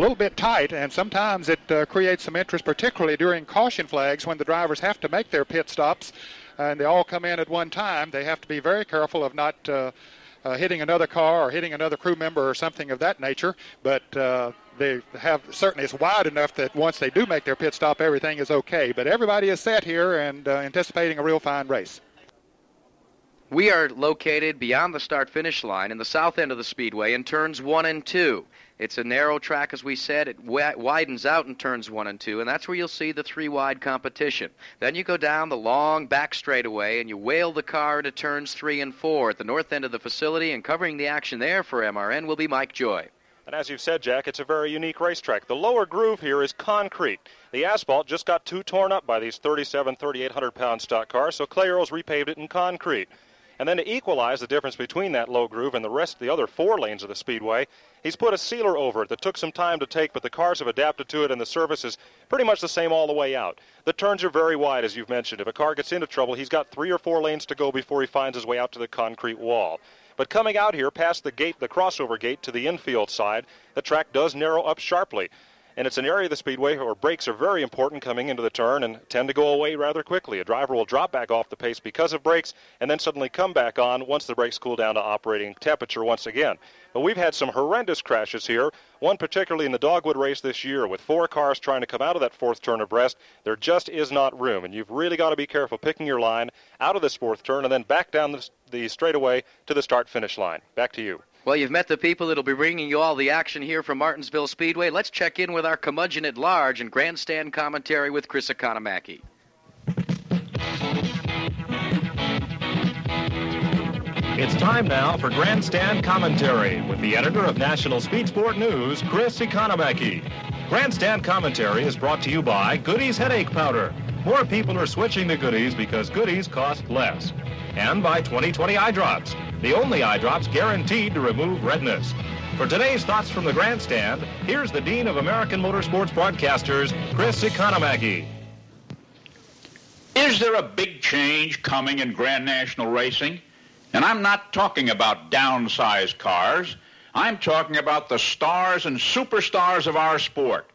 Little bit tight, and sometimes it uh, creates some interest, particularly during caution flags when the drivers have to make their pit stops and they all come in at one time. They have to be very careful of not uh, uh, hitting another car or hitting another crew member or something of that nature. But uh, they have certainly it's wide enough that once they do make their pit stop, everything is okay. But everybody is set here and uh, anticipating a real fine race. We are located beyond the start finish line in the south end of the speedway in turns one and two. It's a narrow track, as we said. It widens out in turns one and two, and that's where you'll see the three wide competition. Then you go down the long back straightaway and you whale the car into turns three and four at the north end of the facility, and covering the action there for MRN will be Mike Joy. And as you've said, Jack, it's a very unique racetrack. The lower groove here is concrete. The asphalt just got too torn up by these 37, 3,800 pound stock cars, so Clay Earles repaved it in concrete. And then to equalize the difference between that low groove and the rest of the other four lanes of the speedway, he's put a sealer over it that took some time to take, but the cars have adapted to it, and the surface is pretty much the same all the way out. The turns are very wide, as you've mentioned. If a car gets into trouble, he's got three or four lanes to go before he finds his way out to the concrete wall. But coming out here past the gate, the crossover gate to the infield side, the track does narrow up sharply and it's an area of the speedway where brakes are very important coming into the turn and tend to go away rather quickly. A driver will drop back off the pace because of brakes and then suddenly come back on once the brakes cool down to operating temperature once again. But we've had some horrendous crashes here, one particularly in the Dogwood race this year with four cars trying to come out of that fourth turn abreast. There just is not room, and you've really got to be careful picking your line out of this fourth turn and then back down the, straightaway to the start finish line. Back to you. Well, you've met the people that'll be bringing you all the action here from Martinsville Speedway. Let's check in with our curmudgeon at large and grandstand commentary with Chris Economaki. It's time now for Grandstand Commentary with the editor of National Speed Sport News, Chris Economaki. Grandstand Commentary is brought to you by Goody's Headache Powder. More people are switching to goodies because goodies cost less. And by 2020 Eye Drops the only eye drops guaranteed to remove redness. For today's Thoughts from the Grandstand, here's the Dean of American Motorsports Broadcasters, Chris Economaki. Is there a big change coming in Grand National Racing? And I'm not talking about downsized cars. I'm talking about the stars and superstars of our sport.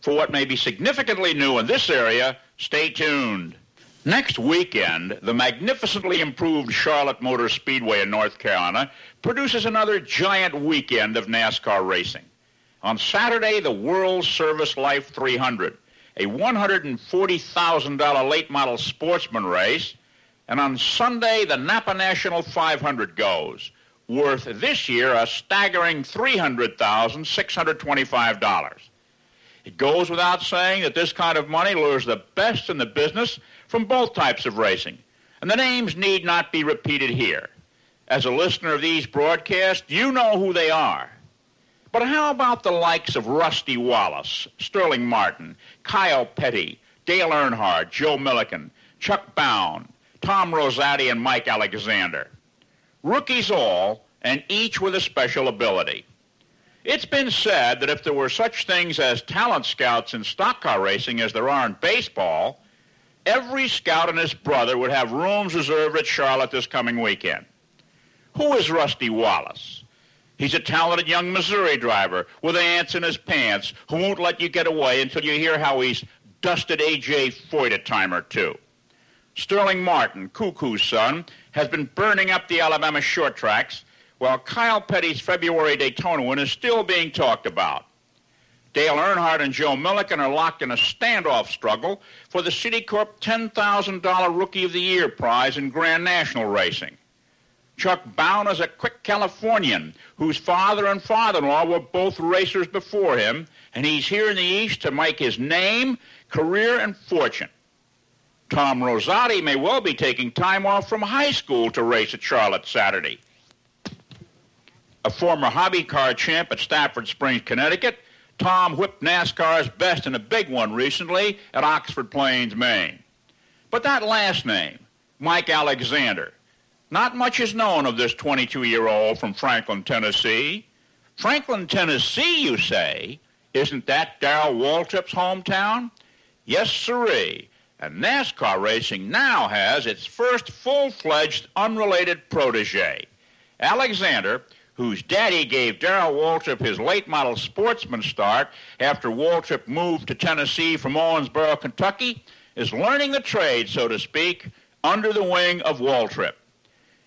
For what may be significantly new in this area, stay tuned. Next weekend, the magnificently improved Charlotte Motor Speedway in North Carolina produces another giant weekend of NASCAR racing. On Saturday, the World Service Life 300, a $140,000 late model sportsman race. And on Sunday, the Napa National 500 goes, worth this year a staggering $300,625. It goes without saying that this kind of money lures the best in the business from both types of racing, and the names need not be repeated here. As a listener of these broadcasts, you know who they are. But how about the likes of Rusty Wallace, Sterling Marlin, Kyle Petty, Dale Earnhardt, Joe Millikan, Chuck Bown, Tom Rosati, and Mike Alexander? Rookies all, and each with a special ability. It's been said that if there were such things as talent scouts in stock car racing as there are in baseball, every scout and his brother would have rooms reserved at Charlotte this coming weekend. Who is Rusty Wallace? He's a talented young Missouri driver with ants in his pants who won't let you get away until you hear how he's dusted A.J. Foyt a time or two. Sterling Marlin, Cuckoo's son, has been burning up the Alabama short tracks, while Kyle Petty's February Daytona win is still being talked about. Dale Earnhardt and Joe Millikan are locked in a standoff struggle for the Citicorp $10,000 Rookie of the Year prize in Grand National Racing. Chuck Bown is a quick Californian whose father and father-in-law were both racers before him, and he's here in the East to make his name, career, and fortune. Tom Rosati may well be taking time off from high school to race at Charlotte Saturday. A former hobby car champ at Stafford Springs, Connecticut, Tom whipped NASCAR's best in a big one recently at Oxford Plains, Maine. But that last name, Mike Alexander, not much is known of this 22 year old from Franklin, Tennessee. Franklin, Tennessee, you say? Isn't that Darrell Waltrip's hometown? Yes, sirree. And NASCAR racing now has its first full fledged unrelated protege. Alexander, whose daddy gave Darrell Waltrip his late model sportsman start after Waltrip moved to Tennessee from Owensboro, Kentucky, is learning the trade, so to speak, under the wing of Waltrip.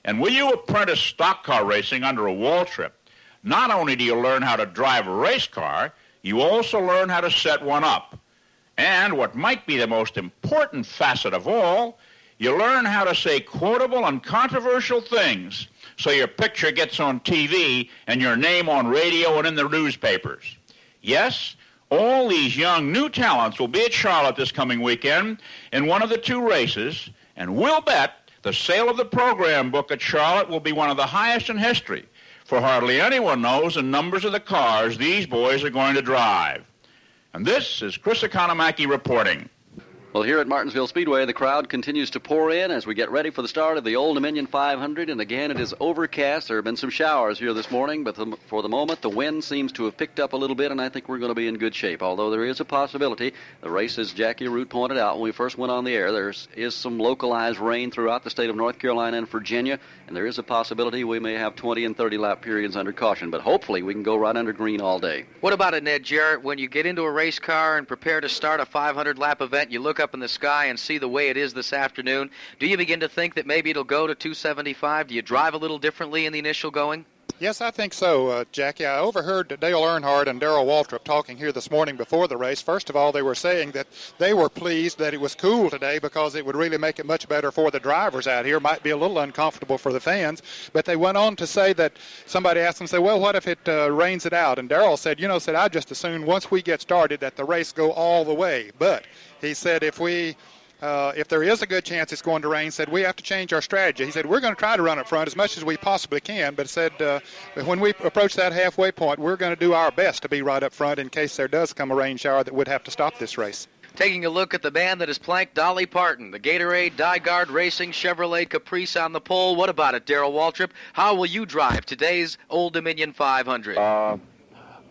And will you apprentice stock car racing under a Waltrip, not only do you learn how to drive a race car, you also learn how to set one up. And what might be the most important facet of all, you learn how to say quotable and controversial things so your picture gets on TV and your name on radio and in the newspapers. Yes, all these young new talents will be at Charlotte this coming weekend in one of the two races, and we'll bet the sale of the program book at Charlotte will be one of the highest in history, for hardly anyone knows the numbers of the cars these boys are going to drive. And this is Chris Economaki reporting. Well, here at Martinsville Speedway, the crowd continues to pour in as we get ready for the start of the Old Dominion 500. And again, it is overcast. There have been some showers here this morning, but the, for the moment, the wind seems to have picked up a little bit, and I think we're going to be in good shape. Although there is a possibility, the race, as Jack Arute pointed out when we first went on the air, there is some localized rain throughout the state of North Carolina and Virginia, and there is a possibility we may have 20 and 30 lap periods under caution. But hopefully, we can go right under green all day. What about it, Ned Jarrett? When you get into a race car and prepare to start a 500 lap event, you look up in the sky and see the way it is this afternoon, do you begin to think that maybe it'll go to 275? Do you drive a little differently in the initial going? Yes, I think so, uh, Jackie. I overheard Dale Earnhardt and Darrell Waltrip talking here this morning before the race. First of all, they were saying that they were pleased that it was cool today because it would really make it much better for the drivers out here. Might be a little uncomfortable for the fans, but they went on to say that somebody asked them, say, well, what if it uh, rains it out? And Darrell said, you know, said I just assume once we get started that the race go all the way. But he said if we uh, if there is a good chance it's going to rain, said we have to change our strategy. He said we're going to try to run up front as much as we possibly can, but said uh, when we approach that halfway point, we're going to do our best to be right up front in case there does come a rain shower that would have to stop this race. Taking a look at the band that has planked Dolly Parton, the Gatorade, DiGard Racing, Chevrolet Caprice on the pole. What about it, Darrell Waltrip? How will you drive today's Old Dominion 500? Uh,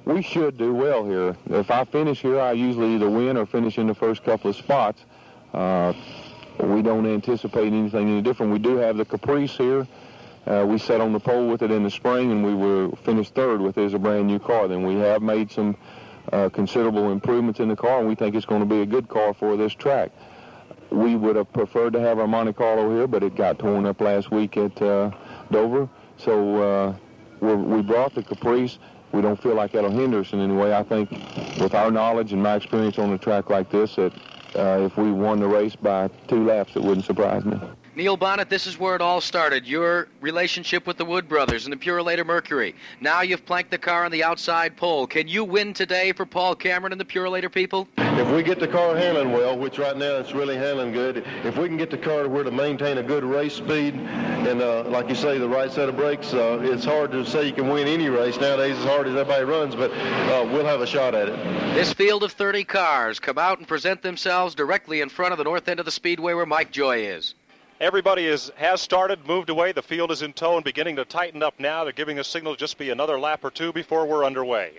we should do well here. If I finish here, I usually either win or finish in the first couple of spots. Uh, we don't anticipate anything any different. We do have the Caprice here. Uh, we sat on the pole with it in the spring, and we were finished third with it as a brand new car. Then we have made some uh, considerable improvements in the car, and we think it's going to be a good car for this track. We would have preferred to have our Monte Carlo here, but it got torn up last week at uh, Dover. So uh, we brought the Caprice. We don't feel like that'll hinder us in any way. I think with our knowledge and my experience on a track like this, that uh, if we won the race by two laps, it wouldn't surprise me. Neil Bonnett, this is where it all started. Your relationship with the Wood brothers and the Purolator Mercury. Now you've planked the car on the outside pole. Can you win today for Paul Cameron and the Purolator people? If we get the car handling well, which right now it's really handling good, if we can get the car to where to maintain a good race speed and, uh, like you say, the right set of brakes, uh, it's hard to say you can win any race nowadays as hard as everybody runs, but uh, we'll have a shot at it. This field of 30 cars come out and present themselves directly in front of the north end of the speedway where Mike Joy is. Everybody is, has started, moved away. The field is in tow and beginning to tighten up now. They're giving a signal to just be another lap or two before we're underway.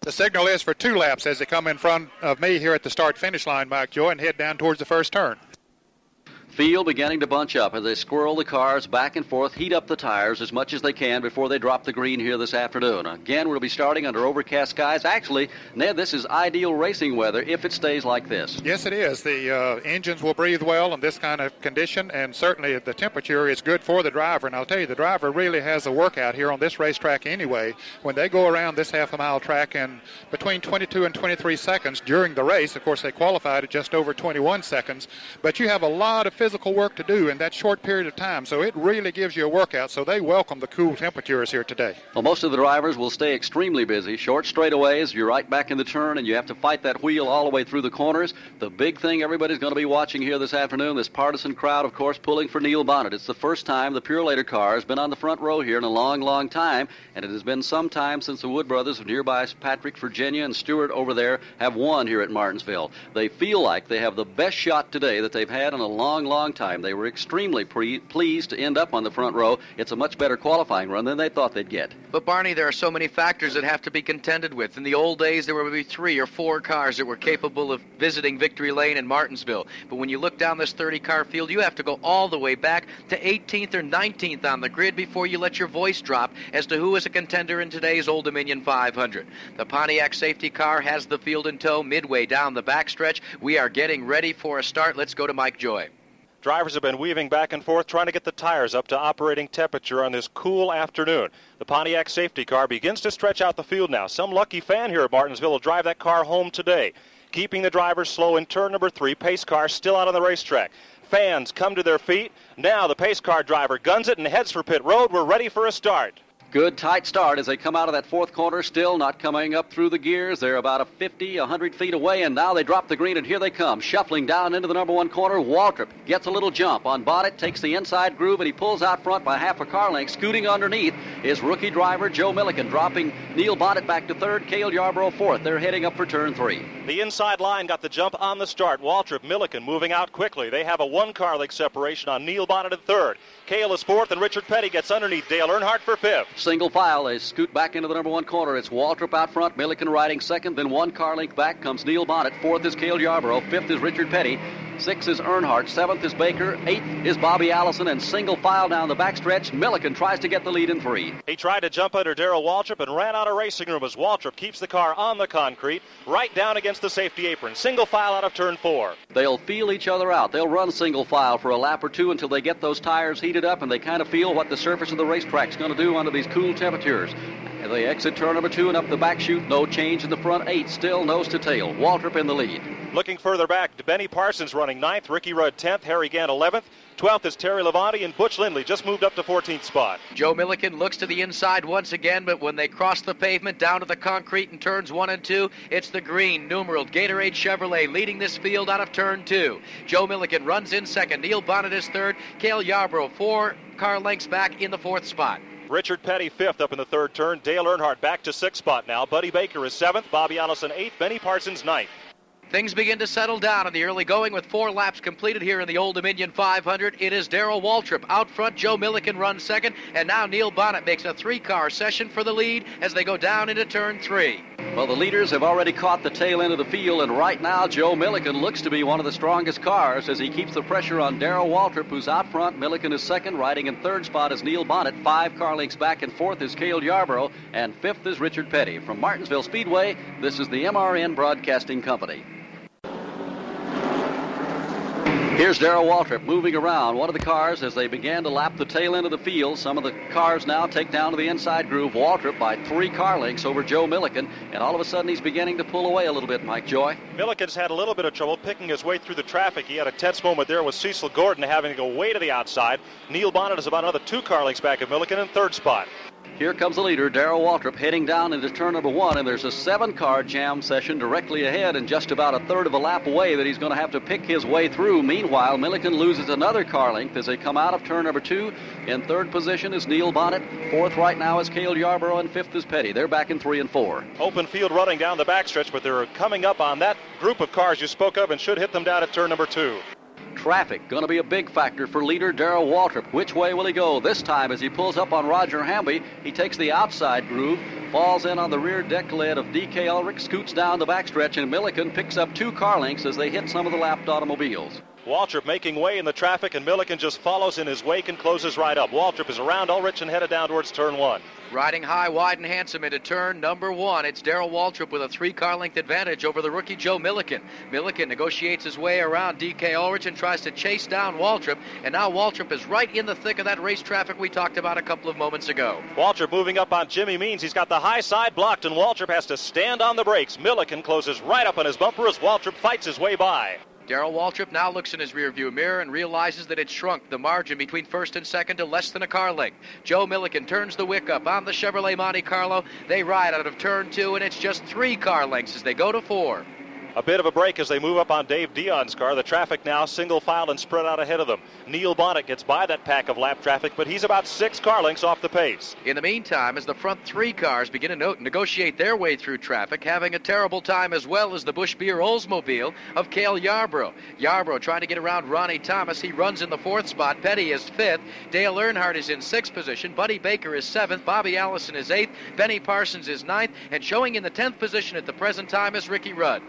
The signal is for two laps as they come in front of me here at the start finish line, Mike Joy, and head down towards the first turn. Field beginning to bunch up as they squirrel the cars back and forth, heat up the tires as much as they can before they drop the green here this afternoon. Again, we'll be starting under overcast skies. Actually, Ned, this is ideal racing weather if it stays like this. Yes, it is. The uh, engines will breathe well in this kind of condition, and certainly the temperature is good for the driver. And I'll tell you, the driver really has a workout here on this racetrack anyway. When they go around this half a mile track in between 22 and 23 seconds during the race, of course, they qualified at just over 21 seconds, but you have a lot of physical work to do in that short period of time. So it really gives you a workout. So they welcome the cool temperatures here today. Well, most of the drivers will stay extremely busy. Short straightaways, you're right back in the turn, and you have to fight that wheel all the way through the corners. The big thing everybody's going to be watching here this afternoon, this partisan crowd, of course, pulling for Neil Bonnett. It's the first time the Purolator car has been on the front row here in a long, long time, and it has been some time since the Wood brothers of nearby Patrick, Virginia, and Stuart over there have won here at Martinsville. They feel like they have the best shot today that they've had in a long, long time. They were extremely pre- pleased to end up on the front row. It's a much better qualifying run than they thought they'd get. But Barney, there are so many factors that have to be contended with. In the old days, there were maybe three or four cars that were capable of visiting victory lane in Martinsville. But when you look down this 30-car field, you have to go all the way back to 18th or 19th on the grid before you let your voice drop as to who is a contender in today's Old Dominion 500. The Pontiac safety car has the field in tow midway down the backstretch. We are getting ready for a start. Let's go to Mike Joy. Drivers have been weaving back and forth trying to get the tires up to operating temperature on this cool afternoon. The Pontiac safety car begins to stretch out the field now. Some lucky fan here at Martinsville will drive that car home today. Keeping the drivers slow in turn number three, pace car still out on the racetrack. Fans come to their feet. Now the pace car driver guns it and heads for pit road. We're ready for a start. Good tight start as they come out of that fourth corner, still not coming up through the gears. They're about a 50, 100 feet away, and now they drop the green, and here they come, shuffling down into the number one corner. Waltrip gets a little jump on Bonnett, takes the inside groove, and he pulls out front by half a car length. Scooting underneath is rookie driver Joe Millikan, dropping Neil Bonnett back to third, Cale Yarborough fourth. They're heading up for turn three. The inside line got the jump on the start. Waltrip, Millikan moving out quickly. They have a one car length separation on Neil Bonnett at third. Cale is fourth, and Richard Petty gets underneath Dale Earnhardt for fifth. Single file. They scoot back into the number one corner. It's Waltrip out front, Millikan riding second, then one car length back comes Neil Bonnett. Fourth is Cale Yarborough. Fifth is Richard Petty. Six is Earnhardt. Seventh is Baker. Eighth is Bobby Allison. And single file down the backstretch. Millikan tries to get the lead in three. He tried to jump under Darrell Waltrip and ran out of racing room as Waltrip keeps the car on the concrete, right down against the safety apron. Single file out of turn four. They'll feel each other out. They'll run single file for a lap or two until they get those tires heated up and they kind of feel what the surface of the racetrack's going to do under these cool temperatures. And they exit turn number two and up the back chute. No change in the front eight. Still nose to tail. Waltrip in the lead. Looking further back, Benny Parsons running ninth, Ricky Rudd 10th, Harry Gant 11th. 12th is Terry Labonte, and Butch Lindley just moved up to 14th spot. Joe Millikan looks to the inside once again, but when they cross the pavement down to the concrete and turns one and two, it's the green numeral Gatorade Chevrolet leading this field out of turn two. Joe Millikan runs in second. Neil Bonnett is third. Cale Yarborough four car lengths back in the fourth spot. Richard Petty fifth up in the third turn. Dale Earnhardt back to sixth spot now. Buddy Baker is seventh. Bobby Allison eighth. Benny Parsons ninth. Things begin to settle down in the early going with four laps completed here in the Old Dominion 500. It is Darrell Waltrip out front. Joe Millikan runs second. And now Neil Bonnett makes a three car session for the lead as they go down into turn three. Well, the leaders have already caught the tail end of the field, and right now Joe Millikan looks to be one of the strongest cars as he keeps the pressure on Darrell Waltrip, who's out front. Millikan is second, riding in third spot is Neil Bonnett. Five car lengths back, and fourth is Cale Yarborough, and fifth is Richard Petty. From Martinsville Speedway, this is the MRN Broadcasting Company. Here's Darrell Waltrip moving around one of the cars as they began to lap the tail end of the field. Some of the cars now take down to the inside groove. Waltrip by three car lengths over Joe Millikan, and all of a sudden he's beginning to pull away a little bit, Mike Joy. Millikan's had a little bit of trouble picking his way through the traffic. He had a tense moment there with Cecil Gordon having to go way to the outside. Neil Bonnett is about another two car lengths back of Millikan in third spot. Here comes the leader, Darrell Waltrip, heading down into turn number one, and there's a seven-car jam session directly ahead and just about a third of a lap away that he's going to have to pick his way through. Meanwhile, Millikan loses another car length as they come out of turn number two. In third position is Neil Bonnett. Fourth right now is Cale Yarborough, and fifth is Petty. They're back in three and four. Open field running down the backstretch, but they're coming up on that group of cars you spoke of and should hit them down at turn number two. Traffic going to be a big factor for leader Darrell Waltrip. Which way will he go this time as he pulls up on Roger Hamby? He takes the outside groove, falls in on the rear deck lid of DK Ulrich, scoots down the backstretch, and Millikan picks up two car lengths as they hit some of the lapped automobiles. Waltrip making way in the traffic, and Millikan just follows in his wake and closes right up. Waltrip is around Ulrich and headed down towards turn one. Riding high, wide, and handsome into turn number one. It's Darrell Waltrip with a three car length advantage over the rookie Joe Millikan. Millikan negotiates his way around DK Ulrich and tries to chase down Waltrip. And now Waltrip is right in the thick of that race traffic we talked about a couple of moments ago. Waltrip moving up on Jimmy Means. He's got the high side blocked, and Waltrip has to stand on the brakes. Millikan closes right up on his bumper as Waltrip fights his way by. Darrell Waltrip now looks in his rearview mirror and realizes that it's shrunk the margin between first and second to less than a car length. Joe Millikan turns the wick up on the Chevrolet Monte Carlo. They ride out of turn two, and it's just three car lengths as they go to four. A bit of a break as they move up on Dave Dion's car. The traffic now single file and spread out ahead of them. Neil Bonnett gets by that pack of lap traffic, but he's about six car lengths off the pace. In the meantime, as the front three cars begin to no- negotiate their way through traffic, having a terrible time as well as the Busch Beer Oldsmobile of Cale Yarborough. Yarborough trying to get around Ronnie Thomas. He runs in the fourth spot. Petty is fifth. Dale Earnhardt is in sixth position. Buddy Baker is seventh. Bobby Allison is eighth. Benny Parsons is ninth. And showing in the tenth position at the present time is Ricky Rudd.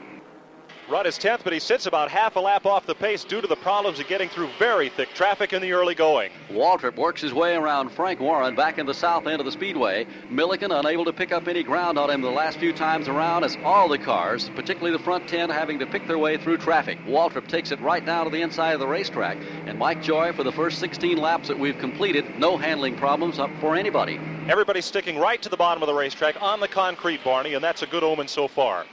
Rudd is 10th, but he sits about half a lap off the pace due to the problems of getting through very thick traffic in the early going. Waltrip works his way around Frank Warren back in the south end of the speedway. Millikan unable to pick up any ground on him the last few times around as all the cars, particularly the front 10, having to pick their way through traffic. Waltrip takes it right down to the inside of the racetrack. And Mike Joy, for the first 16 laps that we've completed, no handling problems up for anybody. Everybody's sticking right to the bottom of the racetrack on the concrete, Barney, and that's a good omen so far.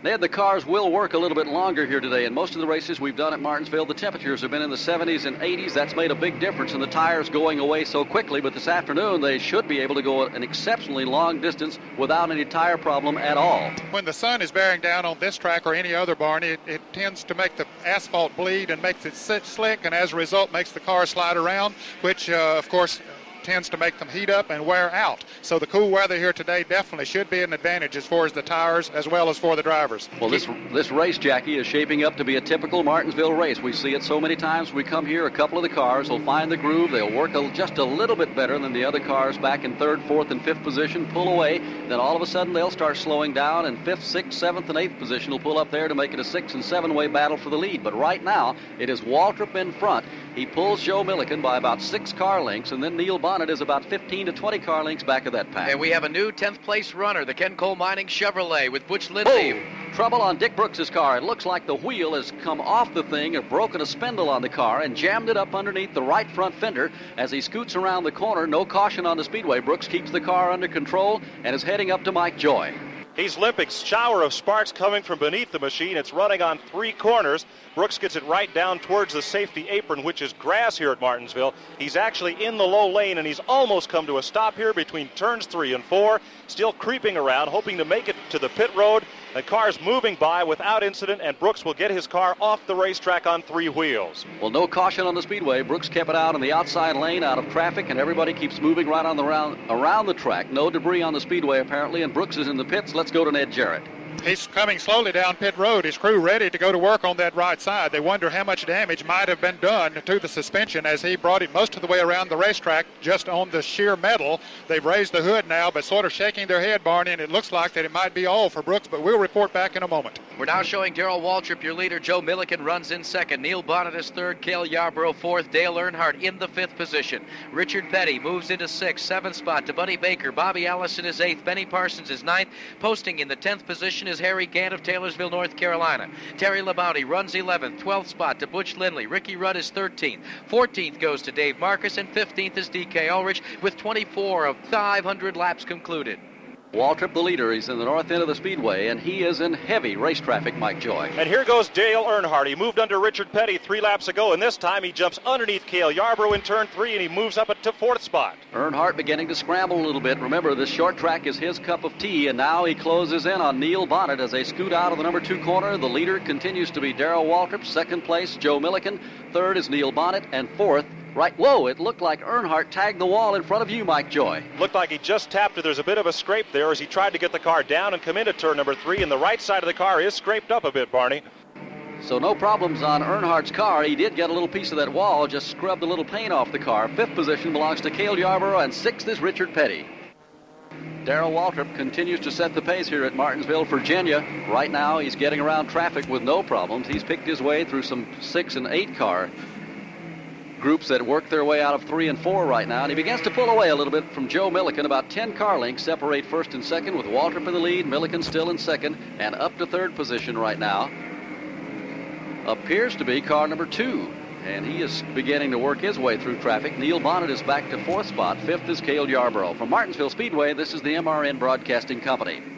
Ned, the cars will work a little bit longer here today. In most of the races we've done at Martinsville, the temperatures have been in the 70s and 80s. That's made a big difference in the tires going away so quickly. But this afternoon, they should be able to go an exceptionally long distance without any tire problem at all. When the sun is bearing down on this track or any other, barn, it, it tends to make the asphalt bleed and makes it slick, and as a result, makes the car slide around, which, uh, of course, tends to make them heat up and wear out. So the cool weather here today definitely should be an advantage as far as the tires as well as for the drivers. Well, this this race, Jackie, is shaping up to be a typical Martinsville race. We see it so many times. We come here, a couple of the cars will find the groove. They'll work a, just a little bit better than the other cars back in third, fourth, and fifth position, pull away. Then all of a sudden they'll start slowing down, and fifth, sixth, seventh, and eighth position will pull up there to make it a six and seven way battle for the lead. But right now, it is Waltrip in front. He pulls Joe Millikan by about six car lengths, and then Neil Bonnett is about 15 to 20 car lengths back of that pack. And we have a new 10th place runner, the Ken Cole Mining Chevrolet with Butch Lindley. Oh, trouble on Dick Brooks's car. It looks like the wheel has come off the thing or broken a spindle on the car and jammed it up underneath the right front fender as he scoots around the corner. No caution on the speedway. Brooks keeps the car under control and is heading up to Mike Joy. He's limping. Shower of sparks coming from beneath the machine. It's running on three corners. Brooks gets it right down towards the safety apron, which is grass here at Martinsville. He's actually in the low lane, and he's almost come to a stop here between turns three and four. Still creeping around, hoping to make it to the pit road. The car's moving by without incident, and Brooks will get his car off the racetrack on three wheels. Well, no caution on the speedway. Brooks kept it out in the outside lane, out of traffic, and everybody keeps moving right on the round around the track. No debris on the speedway apparently, and Brooks is in the pits. Let's go to Ned Jarrett. He's coming slowly down pit road. His crew ready to go to work on that right side. They wonder how much damage might have been done to the suspension as he brought it most of the way around the racetrack just on the sheer metal. They've raised the hood now, but sort of shaking their head, Barney, and it looks like that it might be all for Brooks, but we'll report back in a moment. We're now showing Darrell Waltrip, your leader. Joe Millikan runs in second. Neil Bonnett is third. Cale Yarborough fourth. Dale Earnhardt in the fifth position. Richard Petty moves into sixth. Seventh spot to Buddy Baker. Bobby Allison is eighth. Benny Parsons is ninth. Posting in the tenth position is Harry Gant of Taylorsville, North Carolina. Terry Labonte runs 11th, 12th spot to Butch Lindley. Ricky Rudd is 13th. 14th goes to Dave Marcis, and 15th is DK Ulrich with 24 of 500 laps concluded. Waltrip, the leader, he's in the north end of the speedway, and he is in heavy race traffic, Mike Joy. And here goes Dale Earnhardt. He moved under Richard Petty three laps ago, and this time he jumps underneath Cale Yarborough in turn three, and he moves up to fourth spot. Earnhardt beginning to scramble a little bit. Remember, this short track is his cup of tea, and now he closes in on Neil Bonnett as they scoot out of the number two corner. The leader continues to be Darrell Waltrip. Second place, Joe Millikan. Third is Neil Bonnett, and fourth, Right. Whoa, it looked like Earnhardt tagged the wall in front of you, Mike Joy. Looked like he just tapped it. There's a bit of a scrape there as he tried to get the car down and come into turn number three, and the right side of the car is scraped up a bit, Barney. So no problems on Earnhardt's car. He did get a little piece of that wall, just scrubbed a little paint off the car. Fifth position belongs to Cale Yarborough, and sixth is Richard Petty. Darrell Waltrip continues to set the pace here at Martinsville, Virginia. Right now, he's getting around traffic with no problems. He's picked his way through some six and eight car groups that work their way out of three and four right now. And he begins to pull away a little bit from Joe Millikan. About 10 car lengths separate first and second with Waltrip in the lead, Millikan still in second, and up to third position right now appears to be car number two. And he is beginning to work his way through traffic. Neil Bonnett is back to fourth spot. Fifth is Cale Yarborough. From Martinsville Speedway, this is the MRN Broadcasting Company.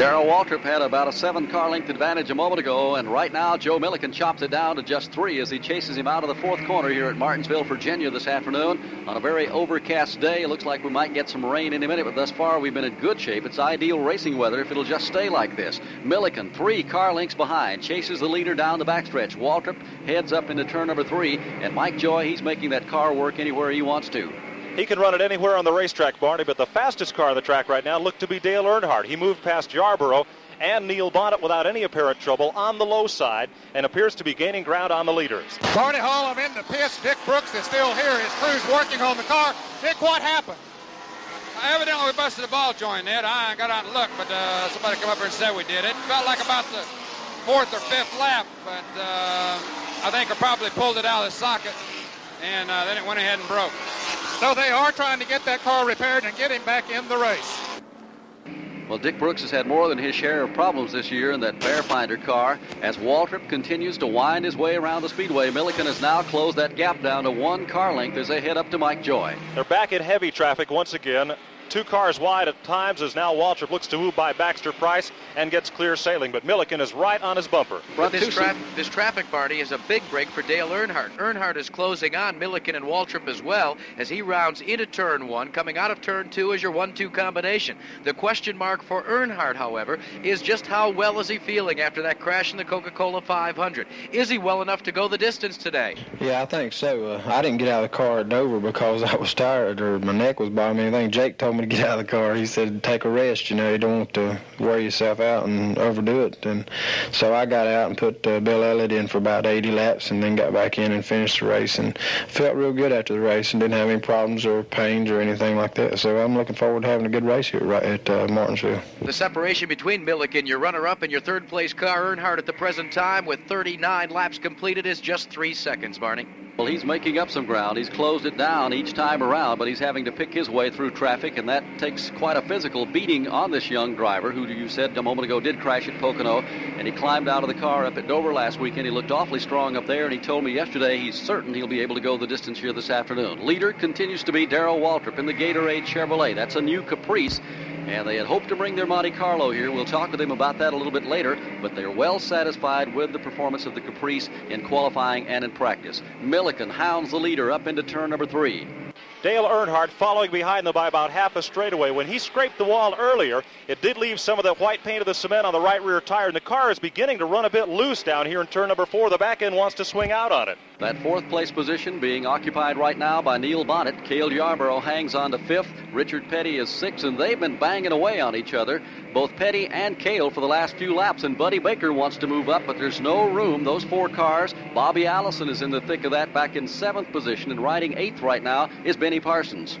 Darrell Waltrip had about a seven car length advantage a moment ago, and right now Joe Millikan chops it down to just three as he chases him out of the fourth corner here at Martinsville, Virginia this afternoon. On a very overcast day, it looks like we might get some rain any minute, but thus far we've been in good shape. It's ideal racing weather if it'll just stay like this. Millikan, three car lengths behind, chases the leader down the backstretch. Waltrip heads up into turn number three, and Mike Joy, he's making that car work anywhere he wants to. He can run it anywhere on the racetrack, Barney, but the fastest car on the track right now looked to be Dale Earnhardt. He moved past Yarborough and Neil Bonnett without any apparent trouble on the low side and appears to be gaining ground on the leaders. Barney Hall, I'm in the pits. Dick Brooks is still here. His crew's working on the car. Dick, what happened? Uh, evidently, we busted a ball joint, Ed. I got out and looked, but uh, somebody come up here and said we did. It felt like about the fourth or fifth lap, but uh, I think I probably pulled it out of the socket, and uh, then it went ahead and broke. So they are trying to get that car repaired and get him back in the race. Well, Dick Brooks has had more than his share of problems this year in that Bearfinder car. As Waltrip continues to wind his way around the speedway, Millikan has now closed that gap down to one car length as they head up to Mike Joy. They're back in heavy traffic once again. Two cars wide at times as now Waltrip looks to move by Baxter Price and gets clear sailing, but Millikan is right on his bumper. But this, tra- this traffic party is a big break for Dale Earnhardt. Earnhardt is closing on Millikan and Waltrip as well as he rounds into turn one. Coming out of turn two is your one-two combination. The question mark for Earnhardt, however, is just how well is he feeling after that crash in the Coca-Cola 500? Is he well enough to go the distance today? Yeah, I think so. Uh, I didn't get out of the car at Dover because I was tired or my neck was bothering me. I think Jake told me to get out of the car. He said, take a rest, you know, you don't want to wear yourself out and overdo it. And so I got out and put uh, Bill Elliott in for about 80 laps and then got back in and finished the race and felt real good after the race and didn't have any problems or pains or anything like that. So I'm looking forward to having a good race here right at uh, Martinsville. The separation between Millikan, your runner-up, and your third-place car, Earnhardt, at the present time with 39 laps completed is just three seconds, Barney. Well, he's making up some ground. He's closed it down each time around, but he's having to pick his way through traffic, and that takes quite a physical beating on this young driver who you said a moment ago did crash at Pocono, and he climbed out of the car up at Dover last weekend. He looked awfully strong up there, and he told me yesterday he's certain he'll be able to go the distance here this afternoon. Leader continues to be Darrell Waltrip in the Gatorade Chevrolet. That's a new Caprice. And they had hoped to bring their Monte Carlo here. We'll talk with him about that a little bit later, but they're well satisfied with the performance of the Caprice in qualifying and in practice. Millikan hounds the leader up into turn number three. Dale Earnhardt following behind them by about half a straightaway. When he scraped the wall earlier, it did leave some of that white paint of the cement on the right rear tire, and the car is beginning to run a bit loose down here in turn number four. The back end wants to swing out on it. That fourth place position being occupied right now by Neil Bonnett. Cale Yarborough hangs on to fifth. Richard Petty is sixth, and they've been banging away on each other, both Petty and Cale, for the last few laps. And Buddy Baker wants to move up, but there's no room. Those four cars, Bobby Allison is in the thick of that, back in seventh position, and riding eighth right now is Benny Parsons.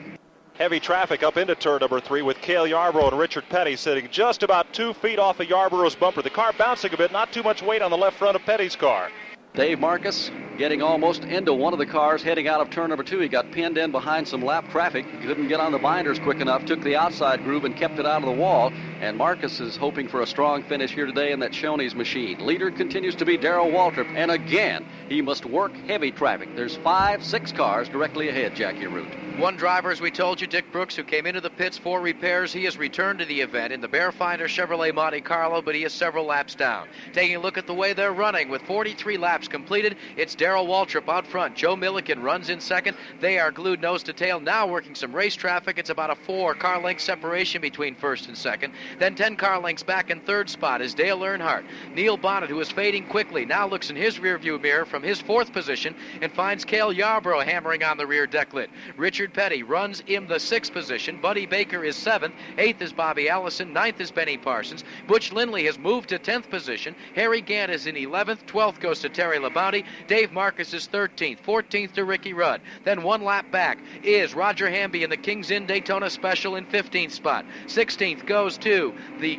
Heavy traffic up into turn number three with Cale Yarborough and Richard Petty sitting just about two feet off of Yarborough's bumper. The car bouncing a bit, not too much weight on the left front of Petty's car. Dave Marcis getting almost into one of the cars heading out of turn number two. He got pinned in behind some lap traffic. Couldn't get on the binders quick enough. Took the outside groove and kept it out of the wall. And Marcis is hoping for a strong finish here today in that Shoney's machine. Leader continues to be Darrell Waltrip. And again, he must work heavy traffic. There's five, six cars directly ahead, Jack Arute. One driver, as we told you, Dick Brooks, who came into the pits for repairs. He has returned to the event in the Bearfinder Chevrolet Monte Carlo, but he is several laps down. Taking a look at the way they're running, with 43 laps completed, it's Darrell Waltrip out front. Joe Millikan runs in second. They are glued nose to tail, now working some race traffic. It's about a four car length separation between first and second. Then 10 car lengths back in third spot is Dale Earnhardt. Neil Bonnett, who is fading quickly, now looks in his rearview mirror from his fourth position and finds Cale Yarborough hammering on the rear deck lid. Richard Richard Petty runs in the sixth position. Buddy Baker is seventh. Eighth is Bobby Allison. Ninth is Benny Parsons. Butch Lindley has moved to tenth position. Harry Gant is in 11th. 12th goes to Terry Labonte. Dave Marcis is 13th. 14th to Ricky Rudd. Then one lap back is Roger Hamby in the Kings Inn Daytona Special in 15th spot. 16th goes to the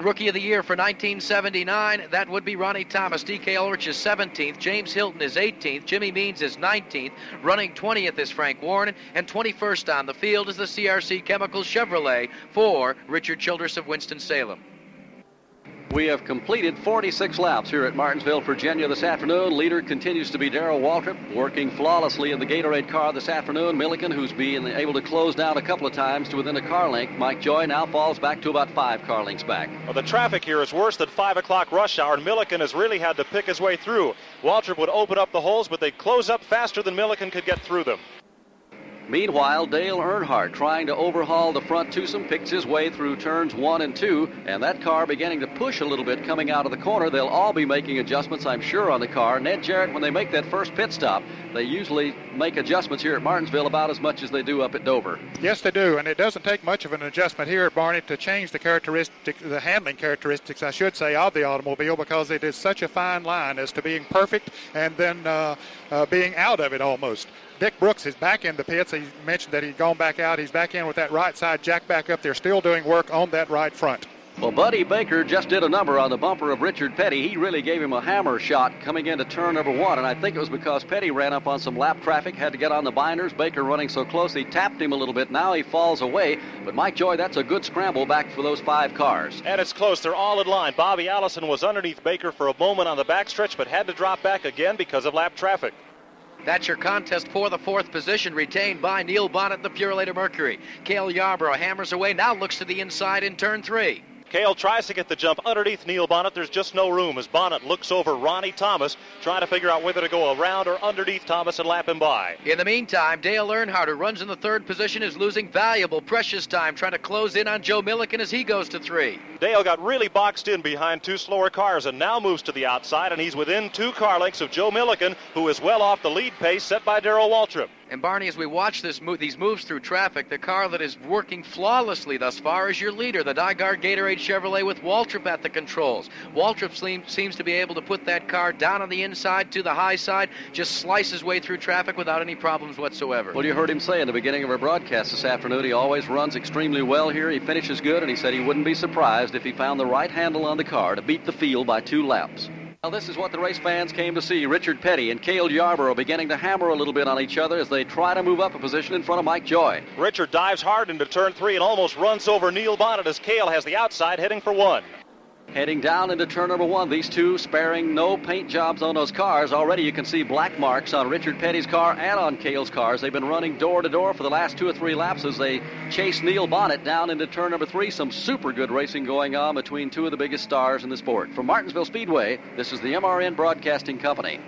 Rookie of the Year for 1979, that would be Ronnie Thomas. DK Ulrich is 17th. James Hylton is 18th. Jimmy Means is 19th. Running 20th is Frank Warren. And 21st on the field is the CRC Chemicals Chevrolet for Richard Childress of Winston-Salem. We have completed 46 laps here at Martinsville, Virginia this afternoon. Leader continues to be Darrell Waltrip, working flawlessly in the Gatorade car this afternoon. Millikan, who's been able to close down a couple of times to within a car length. Mike Joy now falls back to about five car lengths back. Well, the traffic here is worse than 5 o'clock rush hour, and Millikan has really had to pick his way through. Waltrip would open up the holes, but they'd close up faster than Millikan could get through them. Meanwhile, Dale Earnhardt trying to overhaul the front twosome picks his way through turns one and two, and that car beginning to push a little bit coming out of the corner. They'll all be making adjustments, I'm sure, on the car. Ned Jarrett, when they make that first pit stop, they usually make adjustments here at Martinsville about as much as they do up at Dover. Yes, they do, and it doesn't take much of an adjustment here at Barney to change the characteristic, the handling characteristics, I should say, of the automobile because it is such a fine line as to being perfect and then uh, uh, being out of it almost. Dick Brooks is back in the pits. He mentioned that he'd gone back out. He's back in with that right side jack back up there, still doing work on that right front. Well, Buddy Baker just did a number on the bumper of Richard Petty. He really gave him a hammer shot coming into turn number one, and I think it was because Petty ran up on some lap traffic, had to get on the binders. Baker running so close, he tapped him a little bit. Now he falls away. But Mike Joy, that's a good scramble back for those five cars. And it's close. They're all in line. Bobby Allison was underneath Baker for a moment on the backstretch, but had to drop back again because of lap traffic. That's your contest for the fourth position, retained by Neil Bonnett, the Purolator Mercury. Cale Yarborough hammers away, now looks to the inside in turn three. Cale tries to get the jump underneath Neil Bonnett. There's just no room as Bonnett looks over Ronnie Thomas, trying to figure out whether to go around or underneath Thomas and lap him by. In the meantime, Dale Earnhardt, who runs in the third position, is losing valuable, precious time trying to close in on Joe Millikan as he goes to three. Dale got really boxed in behind two slower cars and now moves to the outside, and he's within two car lengths of Joe Millikan, who is well off the lead pace set by Darrell Waltrip. And Barney, as we watch this these moves through traffic, the car that is working flawlessly thus far is your leader, the DiGard Gatorade Chevrolet with Waltrip at the controls. Waltrip seems to be able to put that car down on the inside to the high side, just slice his way through traffic without any problems whatsoever. Well, you heard him say in the beginning of our broadcast this afternoon, he always runs extremely well here. He finishes good, and he said he wouldn't be surprised if he found the right handle on the car to beat the field by two laps. Now, this is what the race fans came to see. Richard Petty and Cale Yarborough beginning to hammer a little bit on each other as they try to move up a position in front of Mike Joy. Richard dives hard into turn three and almost runs over Neil Bonnett as Cale has the outside heading for one. Heading down into turn number one, these two sparing no paint jobs on those cars. Already you can see black marks on Richard Petty's car and on Cale's cars. They've been running door to door for the last two or three laps as they chase Neil Bonnett down into turn number three. Some super good racing going on between two of the biggest stars in the sport. From Martinsville Speedway, this is the MRN Broadcasting Company.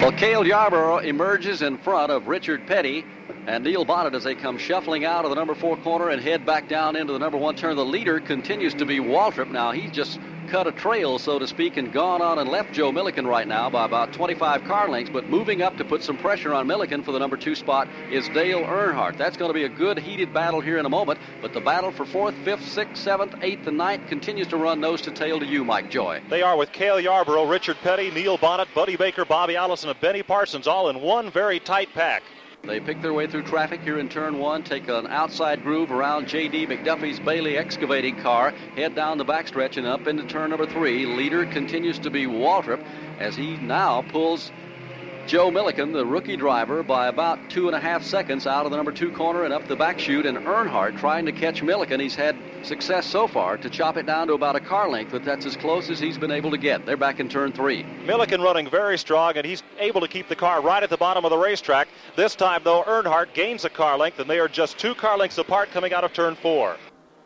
Well, Cale Yarborough emerges in front of Richard Petty and Neil Bonnett as they come shuffling out of the number four corner and head back down into the number one turn. The leader continues to be Waltrip. Now, he's just cut a trail, so to speak, and gone on and left Joe Millikan right now by about 25 car lengths. But moving up to put some pressure on Millikan for the number two spot is Dale Earnhardt. That's going to be a good heated battle here in a moment. But the battle for fourth, fifth, sixth, seventh, eighth, and ninth continues to run nose to tail to you, Mike Joy. They are with Cale Yarborough, Richard Petty, Neil Bonnett, Buddy Baker, Bobby Allison, and Benny Parsons all in one very tight pack. They pick their way through traffic here in turn one, take an outside groove around J.D. McDuffie's Bailey excavating car, head down the backstretch and up into turn number three. Leader continues to be Waltrip as he now pulls Joe Millikan, the rookie driver, by about two and a half seconds out of the number two corner and up the back chute. And Earnhardt trying to catch Millikan. He's had success so far to chop it down to about a car length, but that's as close as he's been able to get. They're back in turn three. Millikan running very strong, and he's able to keep the car right at the bottom of the racetrack. This time, though, Earnhardt gains a car length, and they are just two car lengths apart coming out of turn four.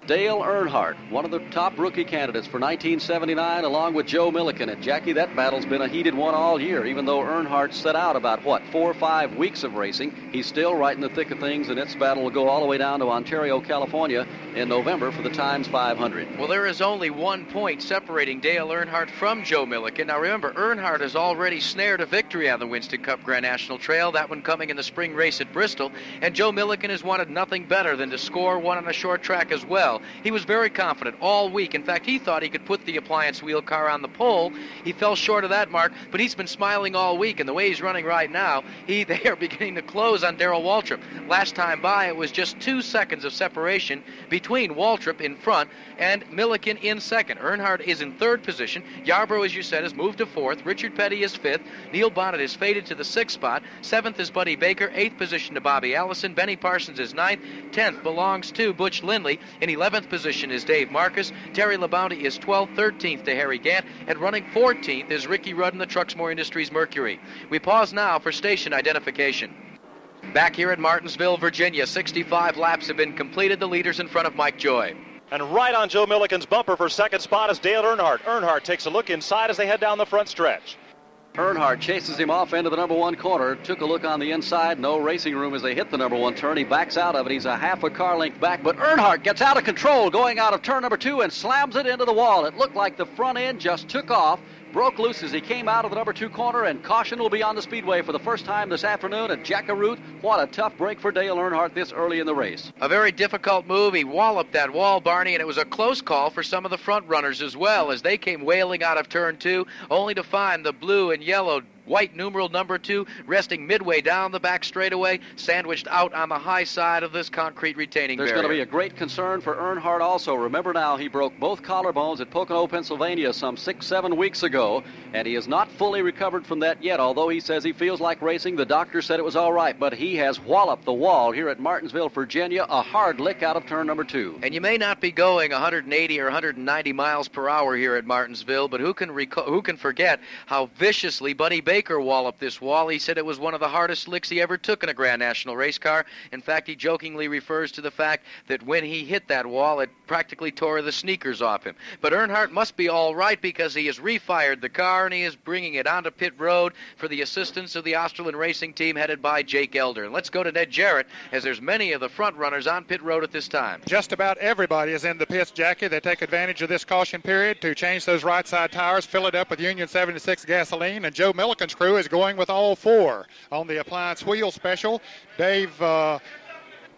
Dale Earnhardt, one of the top rookie candidates for 1979, along with Joe Millikan. And Jackie, that battle's been a heated one all year. Even though Earnhardt set out about, what, four or five weeks of racing, he's still right in the thick of things, and its battle will go all the way down to Ontario, California in November for the Times 500. Well, there is only one point separating Dale Earnhardt from Joe Millikan. Now, remember, Earnhardt has already snared a victory on the Winston Cup Grand National Trail, that one coming in the spring race at Bristol, and Joe Millikan has wanted nothing better than to score one on a short track as well. He was very confident all week. In fact, he thought he could put the appliance wheel car on the pole. He fell short of that mark, but he's been smiling all week, and the way he's running right now, he they are beginning to close on Darrell Waltrip. Last time by, it was just two seconds of separation between Waltrip in front and Millikan in second. Earnhardt is in third position. Yarborough, as you said, has moved to fourth. Richard Petty is fifth. Neil Bonnett is faded to the sixth spot. Seventh is Buddy Baker. Eighth position to Bobby Allison. Benny Parsons is ninth. Tenth belongs to Butch Lindley. In eleventh position is Dave Marcis. Terry Labonte is 12th. Thirteenth to Harry Gant. And running 14th is Ricky Rudd in the Truxmore Industries Mercury. We pause now for station identification. Back here in Martinsville, Virginia, 65 laps have been completed. The leaders in front of Mike Joy. And right on Joe Millikan's bumper for second spot is Dale Earnhardt. Earnhardt takes a look inside as they head down the front stretch. Earnhardt chases him off into the number one corner. Took a look on the inside. No racing room as they hit the number one turn. He backs out of it. He's a half a car length back. But Earnhardt gets out of control going out of turn number two and slams it into the wall. It looked like the front end just took off broke loose as he came out of the number two corner, and caution will be on the speedway for the first time this afternoon at Jack Arute. What a tough break for Dale Earnhardt this early in the race. A very difficult move. He walloped that wall, Barney, and it was a close call for some of the front runners as well as they came wailing out of turn two, only to find the blue and yellow white numeral number two, resting midway down the back straightaway, sandwiched out on the high side of this concrete retaining There's barrier. going to be a great concern for Earnhardt also. Remember now, he broke both collarbones at Pocono, Pennsylvania some six, seven weeks ago, and he has not fully recovered from that yet, although he says he feels like racing. The doctor said it was all right, but he has walloped the wall here at Martinsville, Virginia, a hard lick out of turn number two. And you may not be going 180 or 190 miles per hour here at Martinsville, but who can reco- who can forget how viciously Buddy Baker walloped this wall? He said it was one of the hardest licks he ever took in a Grand National race car. In fact, he jokingly refers to the fact that when he hit that wall, it practically tore the sneakers off him. But Earnhardt must be all right because he has refired the car and he is bringing it onto pit road for the assistance of the Osterlund racing team headed by Jake Elder. And let's go to Ned Jarrett as there's many of the front runners on pit road at this time. Just about everybody is in the pits, Jackie. They take advantage of this caution period to change those right side tires, fill it up with Union 76 gasoline, and Joe Crew is going with all four on the appliance wheel special. Dave. Uh,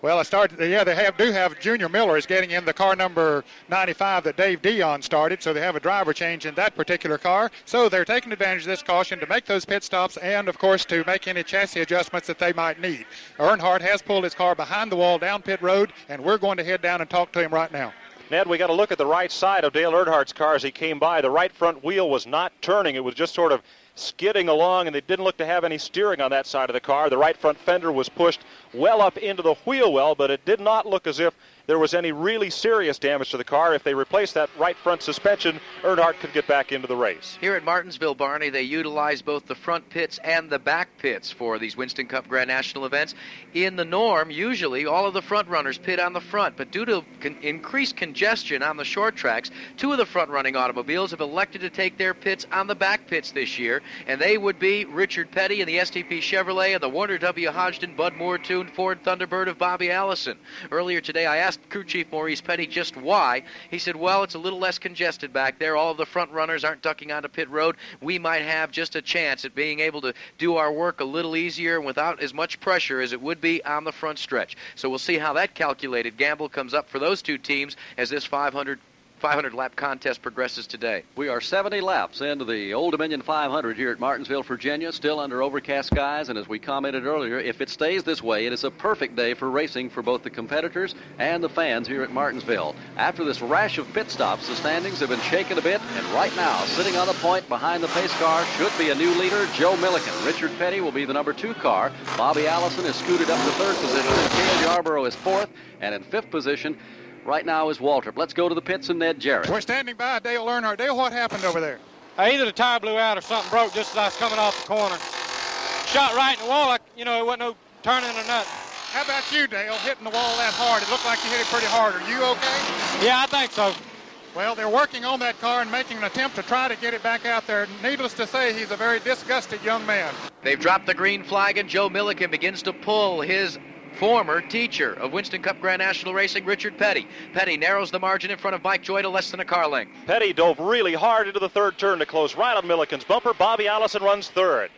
well, I started. Yeah, they have do have Junior Miller is getting in the car number 95 that Dave Dion started, so they have a driver change in that particular car. So they're taking advantage of this caution to make those pit stops and, of course, to make any chassis adjustments that they might need. Earnhardt has pulled his car behind the wall down pit road, and we're going to head down and talk to him right now. Ned, we got to look at the right side of Dale Earnhardt's car as he came by. The right front wheel was not turning; it was just sort of skidding along, and they didn't look to have any steering on that side of the car. The right front fender was pushed well up into the wheel well, but it did not look as if there was any really serious damage to the car. If they replaced that right front suspension, Earnhardt could get back into the race. Here at Martinsville, Barney, they utilize both the front pits and the back pits for these Winston Cup Grand National events. In the norm, usually all of the front runners pit on the front, but due to con- increased congestion on the short tracks, two of the front running automobiles have elected to take their pits on the back pits this year, and they would be Richard Petty in the STP Chevrolet and the Warner W. Hodgdon Bud Moore tuned Ford Thunderbird of Bobby Allison. Earlier today, I asked crew chief Maurice Petty just why. He said, well, it's a little less congested back there. All of the front runners aren't ducking onto pit road. We might have just a chance at being able to do our work a little easier and without as much pressure as it would be on the front stretch. So we'll see how that calculated gamble comes up for those two teams as this 500 500 lap contest progresses today. We are 70 laps into the Old Dominion 500 here at Martinsville, Virginia, still under overcast skies. And as we commented earlier, if it stays this way, it is a perfect day for racing for both the competitors and the fans here at Martinsville. After this rash of pit stops, the standings have been shaken a bit. And right now, sitting on the point behind the pace car should be a new leader, Joe Millikan. Richard Petty will be the number two car. Bobby Allison is scooted up to third position, Cale Yarborough is fourth. And in fifth position, right now is Waltrip. Let's go to the pits and Ned Jarrett. We're standing by Dale Earnhardt. Dale, what happened over there? Uh, either the tire blew out or something broke just as I was coming off the corner. Shot right in the wall, like, you know, it wasn't no turning or nothing. How about you, Dale, hitting the wall that hard? It looked like you hit it pretty hard. Are you okay? Yeah, I think so. Well, they're working on that car and making an attempt to try to get it back out there. Needless to say, he's a very disgusted young man. They've dropped the green flag, and Joe Millikan begins to pull his former teacher of Winston Cup Grand National Racing, Richard Petty. Petty narrows the margin in front of Mike Joy to less than a car length. Petty dove really hard into the third turn to close right on Millikan's bumper. Bobby Allison runs third.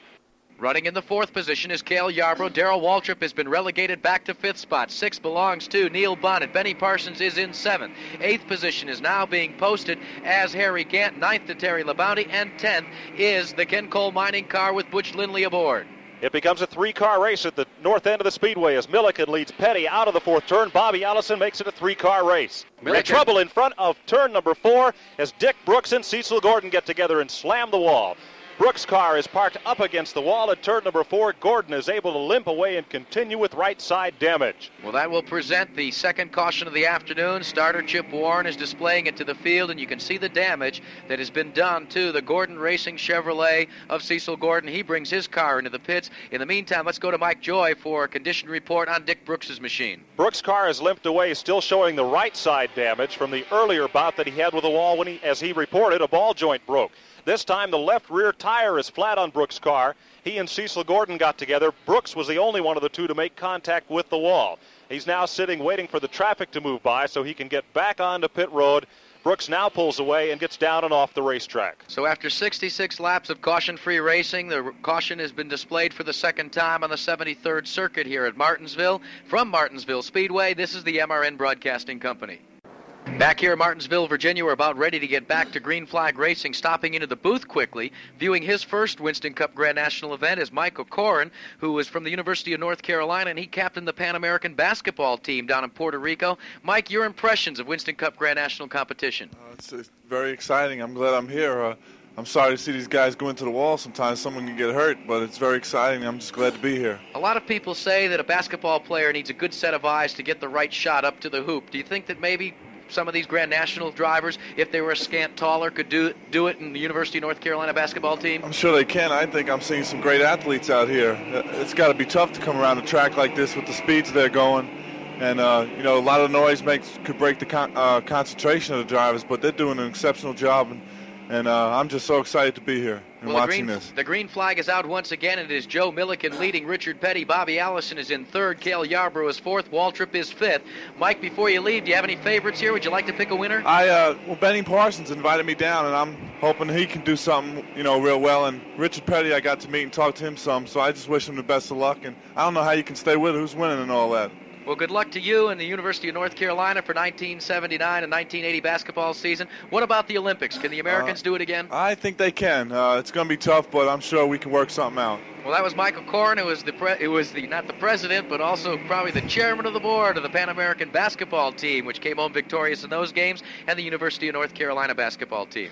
Running in the fourth position is Cale Yarborough. Darrell Waltrip has been relegated back to fifth spot. Sixth belongs to Neil Bonnett. Benny Parsons is in seventh. Eighth position is now being posted as Harry Gant. Ninth to Terry Labonte. And tenth is the Ken Cole mining car with Butch Lindley aboard. It becomes a three-car race at the north end of the speedway as Millikan leads Petty out of the fourth turn. Bobby Allison makes it a three-car race. Millikan. trouble in front of turn number four as Dick Brooks and Cecil Gordon get together and slam the wall. Brooks' car is parked up against the wall at turn number four. Gordon is able to limp away and continue with right side damage. Well, that will present the second caution of the afternoon. Starter Chip Warren is displaying it to the field, and you can see the damage that has been done to the Gordon Racing Chevrolet of Cecil Gordon. He brings his car into the pits. In the meantime, let's go to Mike Joy for a condition report on Dick Brooks' machine. Brooks' car is limped away, still showing the right side damage from the earlier bout that he had with the wall when he, as he reported, a ball joint broke. This time, the left rear tire is flat on Brooks' car. He and Cecil Gordon got together. Brooks was the only one of the two to make contact with the wall. He's now sitting waiting for the traffic to move by so he can get back onto pit road. Brooks now pulls away and gets down and off the racetrack. So after 66 laps of caution-free racing, the caution has been displayed for the second time on the 73rd Circuit here at Martinsville. From Martinsville Speedway, this is the MRN Broadcasting Company. Back here in Martinsville, Virginia, we're about ready to get back to green flag racing. Stopping into the booth quickly, viewing his first Winston Cup Grand National event is Michael O'Koren, who is from the University of North Carolina, and he captained the Pan American basketball team down in Puerto Rico. Mike, your impressions of Winston Cup Grand National competition? Uh, it's, it's, very exciting. I'm glad I'm here. Uh, I'm sorry to see these guys go into the wall. Sometimes someone can get hurt, but it's very exciting. I'm just glad to be here. A lot of people say that a basketball player needs a good set of eyes to get the right shot up to the hoop. Do you think that maybe some of these Grand National drivers, if they were a scant taller, could do do it in the University of North Carolina basketball team? I'm sure they can. I think I'm seeing some great athletes out here. It's got to be tough to come around a track like this with the speeds they're going. And uh, you know, a lot of noise makes could break the con- uh, concentration of the drivers, but they're doing an exceptional job. And, and uh, I'm just so excited to be here well, the green, this. The green flag is out once again, and it is Joe Milliken leading Richard Petty. Bobby Allison is in third. Cale Yarborough is fourth. Waltrip is fifth. Mike, before you leave, do you have any favorites here? Would you like to pick a winner? I uh, well, Benny Parsons invited me down, and I'm hoping he can do something, you know, real well. And Richard Petty, I got to meet and talk to him some, so I just wish him the best of luck. And I don't know how you can stay with who's winning and all that. Well, good luck to you and the University of North Carolina for 1979 and 1980 basketball season. What about the Olympics? Can the Americans Uh, do it again? I think they can. Uh, it's going to be tough, but I'm sure we can work something out. Well, that was Michael O'Koren, who was the pre- who was the not the president, but also probably the chairman of the board of the Pan American basketball team, which came home victorious in those games, and the University of North Carolina basketball team.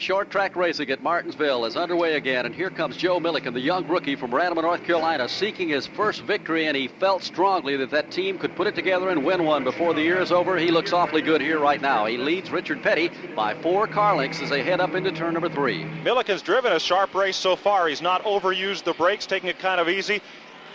Short track racing at Martinsville is underway again, and here comes Joe Millikan, the young rookie from Randleman, North Carolina, seeking his first victory, and he felt strongly that that team could put it together and win one before the year is over. He looks awfully good here right now. He leads Richard Petty by four car lengths as they head up into turn number three. Millikan's driven a sharp race so far. He's not overused the brakes, taking it kind of easy.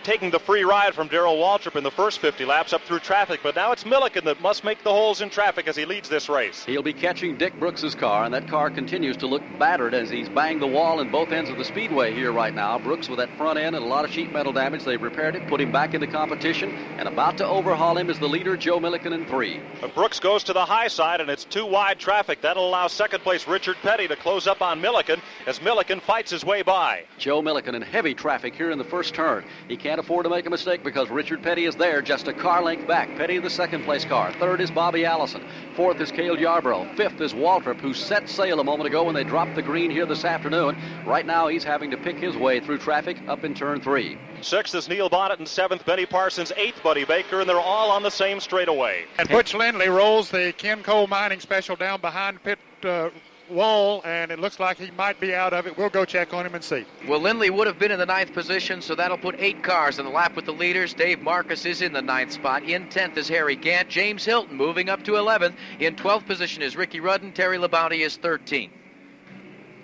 Taking the free ride from Darrell Waltrip in the first 50 laps up through traffic, but now it's Millikan that must make the holes in traffic as he leads this race. He'll be catching Dick Brooks's car, and that car continues to look battered as he's banged the wall in both ends of the speedway here right now. Brooks with that front end and a lot of sheet metal damage. They've repaired it, put him back into competition, and about to overhaul him is the leader, Joe Millikan, in three. But Brooks goes to the high side, and it's too wide traffic. That'll allow second place Richard Petty to close up on Millikan as Millikan fights his way by. Joe Millikan in heavy traffic here in the first turn. He can't afford to make a mistake because Richard Petty is there, just a car length back. Petty, the second place car. Third is Bobby Allison. Fourth is Cale Yarborough. Fifth is Waltrip, who set sail a moment ago when they dropped the green here this afternoon. Right now, he's having to pick his way through traffic up in turn three. Sixth is Neil Bonnett, and seventh, Benny Parsons. Eighth, Buddy Baker, and they're all on the same straightaway. And Butch Lindley rolls the Ken Cole Mining Special down behind pit uh, wall, and it looks like he might be out of it. We'll go check on him and see. Well, Lindley would have been in the ninth position, so that'll put eight cars in the lap with the leaders. Dave Marcis is in the ninth spot. In tenth is Harry Gant. James Hylton moving up to 11th. In 12th position is Ricky Rudden. Terry Labonte is 13th.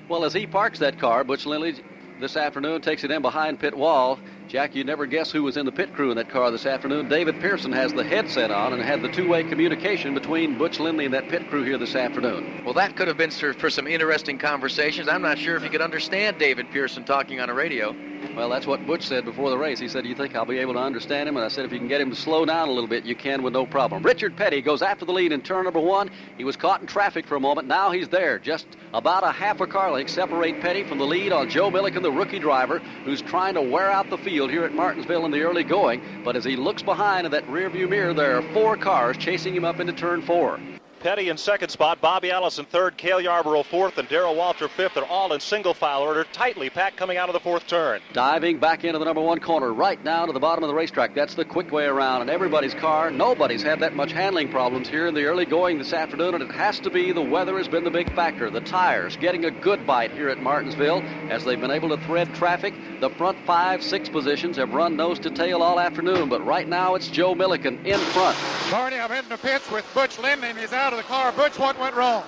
Well, as he parks that car, Butch Lindley this afternoon takes it in behind pit wall. Jack, you never guess who was in the pit crew in that car this afternoon. David Pearson has the headset on and had the two-way communication between Butch Lindley and that pit crew here this afternoon. Well, that could have been for some interesting conversations. I'm not sure if you could understand David Pearson talking on a radio. Well, that's what Butch said before the race. He said, "You think I'll be able to understand him?" And I said, "If you can get him to slow down a little bit, you can with no problem." Richard Petty goes after the lead in turn number one. He was caught in traffic for a moment. Now he's there, just about a half a car length separate Petty from the lead on Joe Millikan, the rookie driver, who's trying to wear out the field here at Martinsville in the early going. But as he looks behind in that rearview mirror, there are four cars chasing him up into turn four. Petty in second spot, Bobby Allison third, Cale Yarborough fourth, and Darrell Waltrip fifth. They're all in single file order, tightly packed coming out of the fourth turn. Diving back into the number one corner, right down to the bottom of the racetrack. That's the quick way around. And everybody's car, nobody's had that much handling problems here in the early going this afternoon, and it has to be the weather has been the big factor. The tires getting a good bite here at Martinsville as they've been able to thread traffic. The front five, six positions have run nose to tail all afternoon, but right now it's Joe Millikan in front. Barney, I'm in the pits with Butch Lindley, and he's out of the car. Butch, what went wrong?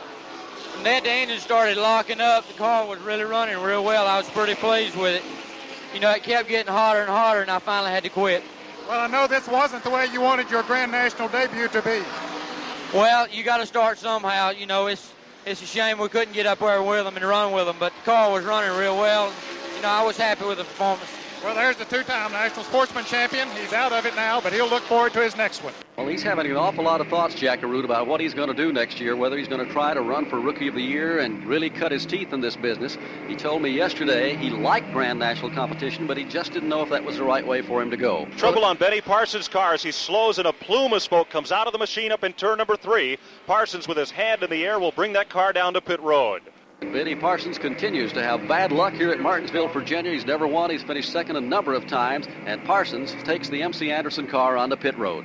Ned, the engine started locking up. The car was really running real well. I was pretty pleased with it. You know, it kept getting hotter and hotter, and I finally had to quit. Well, I know this wasn't the way you wanted your Grand National debut to be. Well, you got to start somehow. You know, it's it's a shame we couldn't get up there with them and run with them, but the car was running real well. You know, I was happy with the performance. Well, there's the two-time national sportsman champion. He's out of it now, but he'll look forward to his next one. Well, he's having an awful lot of thoughts, Jackaroo, about what he's going to do next year, whether he's going to try to run for Rookie of the Year and really cut his teeth in this business. He told me yesterday he liked Grand National competition, but he just didn't know if that was the right way for him to go. Trouble on Benny Parsons' car as he slows and a plume of smoke comes out of the machine up in turn number three. Parsons, with his hand in the air, will bring that car down to pit road. Benny Parsons continues to have bad luck here at Martinsville, Virginia. He's never won. He's finished second a number of times. And Parsons takes the MC Anderson car on the pit road.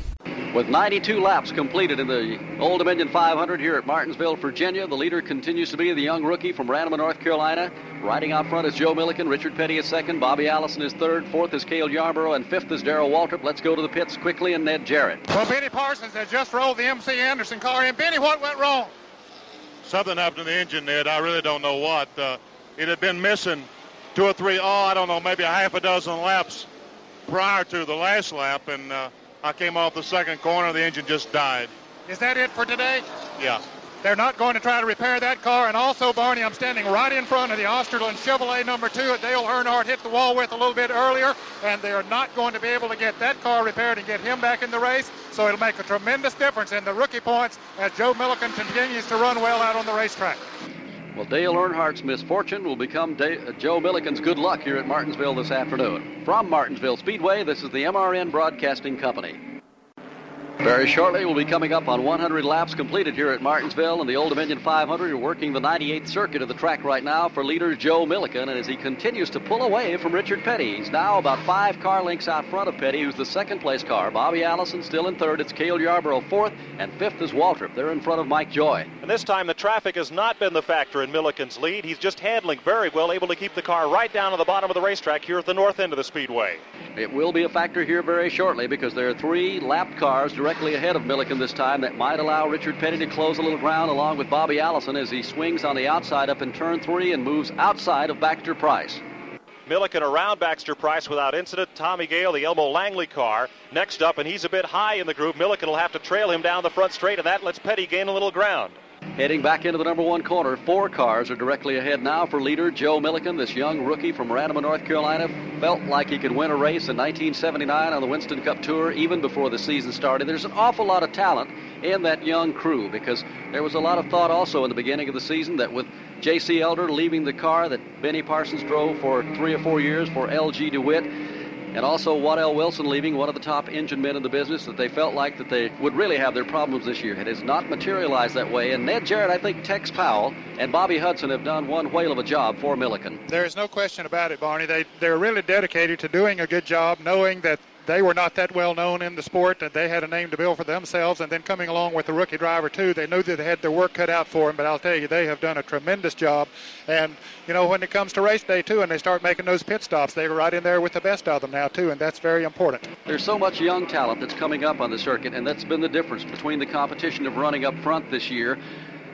With 92 laps completed in the Old Dominion 500 here at Martinsville, Virginia, the leader continues to be the young rookie from Randleman, North Carolina. Riding out front is Joe Millikan, Richard Petty is second, Bobby Allison is third, fourth is Cale Yarborough, and fifth is Darrell Waltrip. Let's go to the pits quickly and Ned Jarrett. Well, Benny Parsons has just rolled the MC Anderson car in. Benny, what went wrong? Something happened to the engine, Ned. I really don't know what. Uh, it had been missing two or three, oh, I don't know, maybe a half a dozen laps prior to the last lap, and uh, I came off the second corner. The engine just died. Is that it for today? Yeah. They're not going to try to repair that car. And also, Barney, I'm standing right in front of the Osterlund Chevrolet number two that Dale Earnhardt hit the wall with a little bit earlier. And they're not going to be able to get that car repaired and get him back in the race. So it'll make a tremendous difference in the rookie points as Joe Millikan continues to run well out on the racetrack. Well, Dale Earnhardt's misfortune will become uh, Joe Millikan's good luck here at Martinsville this afternoon. From Martinsville Speedway, this is the MRN Broadcasting Company. Very shortly, we'll be coming up on 100 laps completed here at Martinsville and the Old Dominion 500. You're working the 98th circuit of the track right now for leader Joe Millikan, and as he continues to pull away from Richard Petty, he's now about five car lengths out front of Petty, who's the second place car. Bobby Allison still in third. It's Cale Yarborough fourth, and fifth is Waltrip. They're in front of Mike Joy. And this time, the traffic has not been the factor in Millikan's lead. He's just handling very well, able to keep the car right down to the bottom of the racetrack here at the north end of the speedway. It will be a factor here very shortly because there are three lapped cars directly ahead of Millikan this time that might allow Richard Petty to close a little ground along with Bobby Allison as he swings on the outside up in turn three and moves outside of Baxter Price. Millikan around Baxter Price without incident. Tommy Gale, the Elmo Langley car, next up, and he's a bit high in the group. Millikan will have to trail him down the front straight, and that lets Petty gain a little ground. Heading back into the number one corner, four cars are directly ahead now for leader Joe Millikan. This young rookie from Randleman, North Carolina, felt like he could win a race in 1979 on the Winston Cup Tour even before the season started. There's an awful lot of talent in that young crew because there was a lot of thought also in the beginning of the season that with J.C. Elder leaving the car that Benny Parsons drove for three or four years for LG DeWitt, and also Waddell Wilson leaving, one of the top engine men in the business, that they felt like that they would really have their problems this year. It has not materialized that way. And Ned Jarrett, I think Tex Powell and Bobby Hudson have done one whale of a job for Millikan. There is no question about it, Barney. They they're really dedicated to doing a good job, knowing that they were not that well known in the sport, and they had a name to build for themselves. And then coming along with the rookie driver too, they knew that they had their work cut out for them. But I'll tell you, they have done a tremendous job. And you know, when it comes to race day too, and they start making those pit stops, they're right in there with the best of them now too, and that's very important. There's so much young talent that's coming up on the circuit, and that's been the difference between the competition of running up front this year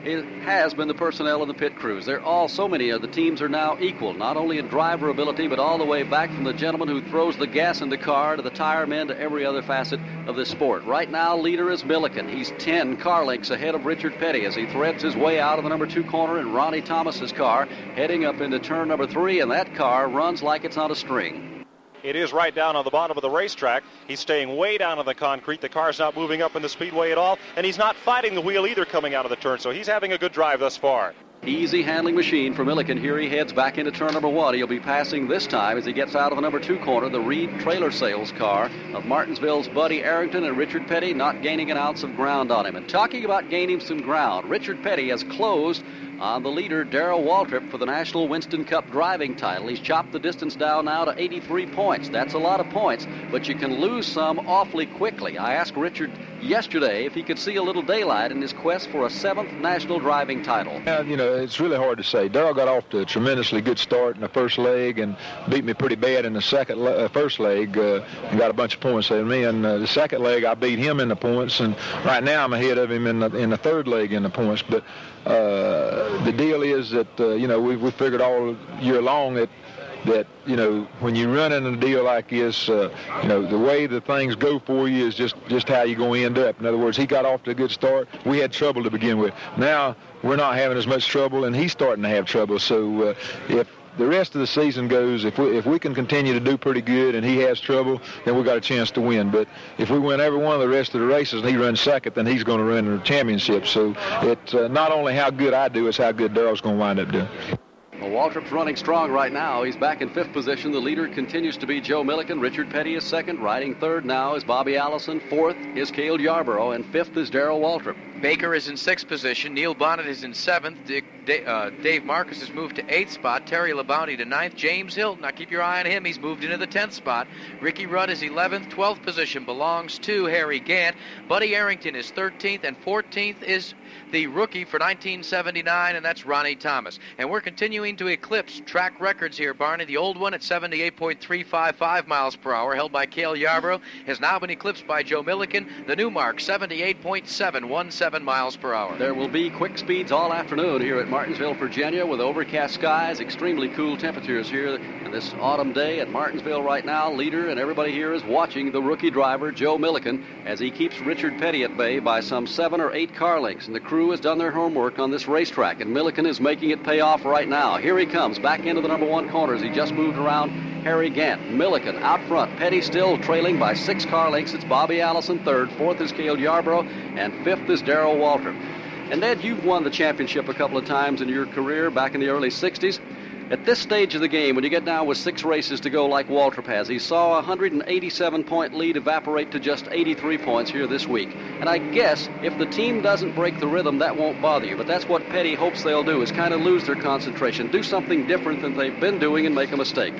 it has been the personnel of the pit crews. They're all, so many of the teams are now equal, not only in driver ability, but all the way back from the gentleman who throws the gas in the car to the tire men to every other facet of this sport. Right now, leader is Millikan. He's 10 car lengths ahead of Richard Petty as he threads his way out of the number two corner in Ronnie Thomas's car, heading up into turn number three, and that car runs like it's on a string. It is right down on the bottom of the racetrack. He's staying way down on the concrete. The car's not moving up in the speedway at all, and he's not fighting the wheel either coming out of the turn, so he's having a good drive thus far. Easy handling machine for Millikan. Here he heads back into turn number one. He'll be passing this time as he gets out of the number two corner, the Reed trailer sales car of Martinsville's Buddy Arrington and Richard Petty, not gaining an ounce of ground on him. And talking about gaining some ground, Richard Petty has closed on the leader, Darrell Waltrip, for the National Winston Cup driving title. He's chopped the distance down now to 83 points. That's a lot of points, but you can lose some awfully quickly. I asked Richard yesterday if he could see a little daylight in his quest for a seventh national driving title. Yeah, you know, it's really hard to say. Darrell got off to a tremendously good start in the first leg and beat me pretty bad in the second le- uh, first leg uh, and got a bunch of points of me. And uh, the second leg, I beat him in the points, and right now I'm ahead of him in the, in the third leg in the points. But uh, the deal is that uh, you know we we figured all year long that that you know when you run in a deal like this, uh, you know the way the things go for you is just just how you're going to end up. In other words, he got off to a good start. We had trouble to begin with. Now we're not having as much trouble, and he's starting to have trouble. So uh, if the rest of the season goes, if we if we can continue to do pretty good and he has trouble, then we got a chance to win. But if we win every one of the rest of the races and he runs second, then he's going to run the championship. So it's uh, not only how good I do, it's how good Darrell's going to wind up doing. Well, Waltrip's running strong right now. He's back in fifth position. The leader continues to be Joe Millikan. Richard Petty is second. Riding third now is Bobby Allison. Fourth is Cale Yarborough. And fifth is Darrell Waltrip. Baker is in sixth position. Neil Bonnett is in seventh. Dick, uh, Dave Marcis has moved to eighth spot. Terry Labonte to ninth. James Hylton, now keep your eye on him. He's moved into the tenth spot. Ricky Rudd is 11th. 12th position belongs to Harry Gant. Buddy Arrington is 13th, and 14th is the rookie for 1979, and that's Ronnie Thomas. And we're continuing to eclipse track records here, Barney. The old one at 78.355 miles per hour, held by Cale Yarborough, has now been eclipsed by Joe Millikan. The new mark, 78.717 miles per hour. There will be quick speeds all afternoon here at Martinsville, Virginia, with overcast skies, extremely cool temperatures here in this autumn day at Martinsville right now. Leader and everybody here is watching the rookie driver, Joe Millikan, as he keeps Richard Petty at bay by some seven or eight car lengths. And the crew has done their homework on this racetrack, and Millikan is making it pay off right now. Here he comes back into the number one corners. He just moved around Harry Gant. Millikan out front. Petty still trailing by six car lengths. It's Bobby Allison third. Fourth is Cale Yarborough. And fifth is Darrell Waltrip. And Ned, you've won the championship a couple of times in your career back in the early 60s. At this stage of the game, when you get down with six races to go like Waltrip has, he saw a 187 point lead evaporate to just 83 points here this week. And I guess if the team doesn't break the rhythm, that won't bother you. But that's what Petty hopes they'll do, is kind of lose their concentration, do something different than they've been doing and make a mistake.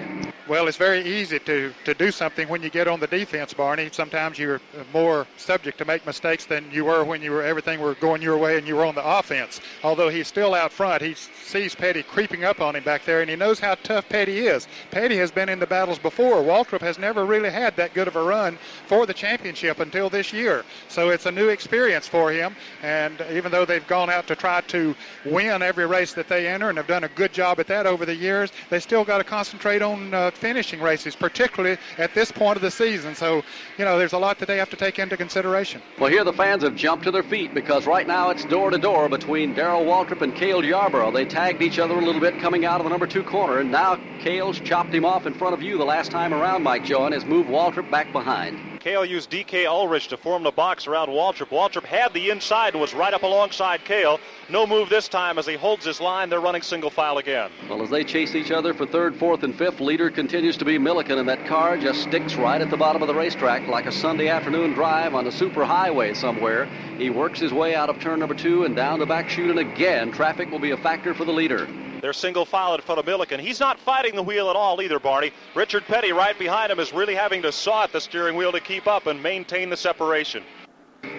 Well, it's very easy to, to do something when you get on the defense, Barney. Sometimes you're more subject to make mistakes than you were when you were everything were going your way and you were on the offense. Although he's still out front, he sees Petty creeping up on him back there, and he knows how tough Petty is. Petty has been in the battles before. Waltrip has never really had that good of a run for the championship until this year. So it's a new experience for him. And even though they've gone out to try to win every race that they enter and have done a good job at that over the years, they still got to concentrate on uh, finishing races, particularly at this point of the season. So, you know, there's a lot that they have to take into consideration. Well, here the fans have jumped to their feet because right now it's door to door between Darrell Waltrip and Cale Yarborough. They tagged each other a little bit coming out of the number two corner, and now Cale's chopped him off in front of you the last time around, Mike Joy, and has moved Waltrip back behind. Cale used DK Ulrich to form the box around Waltrip. Waltrip had the inside and was right up alongside Cale. No move this time as he holds his line. They're running single file again. Well, as they chase each other for third, fourth, and fifth, leader continues to be Millikan, and that car just sticks right at the bottom of the racetrack like a Sunday afternoon drive on a super highway somewhere. He works his way out of turn number two and down the back chute, and again, traffic will be a factor for the leader. They're single file in front of Millikan. He's not fighting the wheel at all either, Barney. Richard Petty right behind him is really having to saw at the steering wheel to keep up and maintain the separation.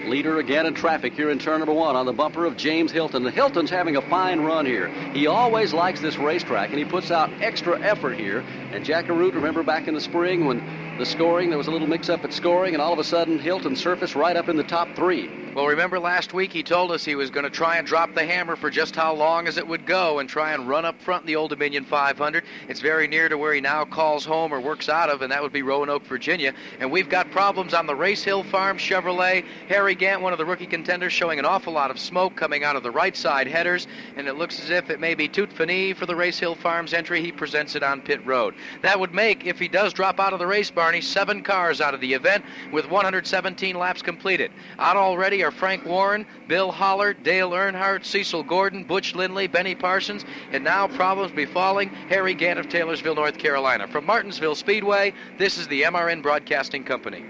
Leader again in traffic here in turn number one on the bumper of James Hylton. The Hylton's having a fine run here. He always likes this racetrack, and he puts out extra effort here. And Jack Arute, remember back in the spring when the scoring, there was a little mix-up at scoring, and all of a sudden Hylton surfaced right up in the top three. Well, remember last week he told us he was going to try and drop the hammer for just how long as it would go and try and run up front in the Old Dominion 500. It's very near to where he now calls home or works out of, and that would be Roanoke, Virginia. And we've got problems on the Race Hill Farm Chevrolet. Harry Gant, one of the rookie contenders, showing an awful lot of smoke coming out of the right side headers, and it looks as if it may be tout fini for the Race Hill Farms entry. He presents it on pit road. That would make, if he does drop out of the race, Barney, seven cars out of the event with 117 laps completed. Out already are Frank Warren, Bill Holler, Dale Earnhardt, Cecil Gordon, Butch Lindley, Benny Parsons, and now problems befalling Harry Gant of Taylorsville, North Carolina. From Martinsville Speedway, this is the MRN Broadcasting Company.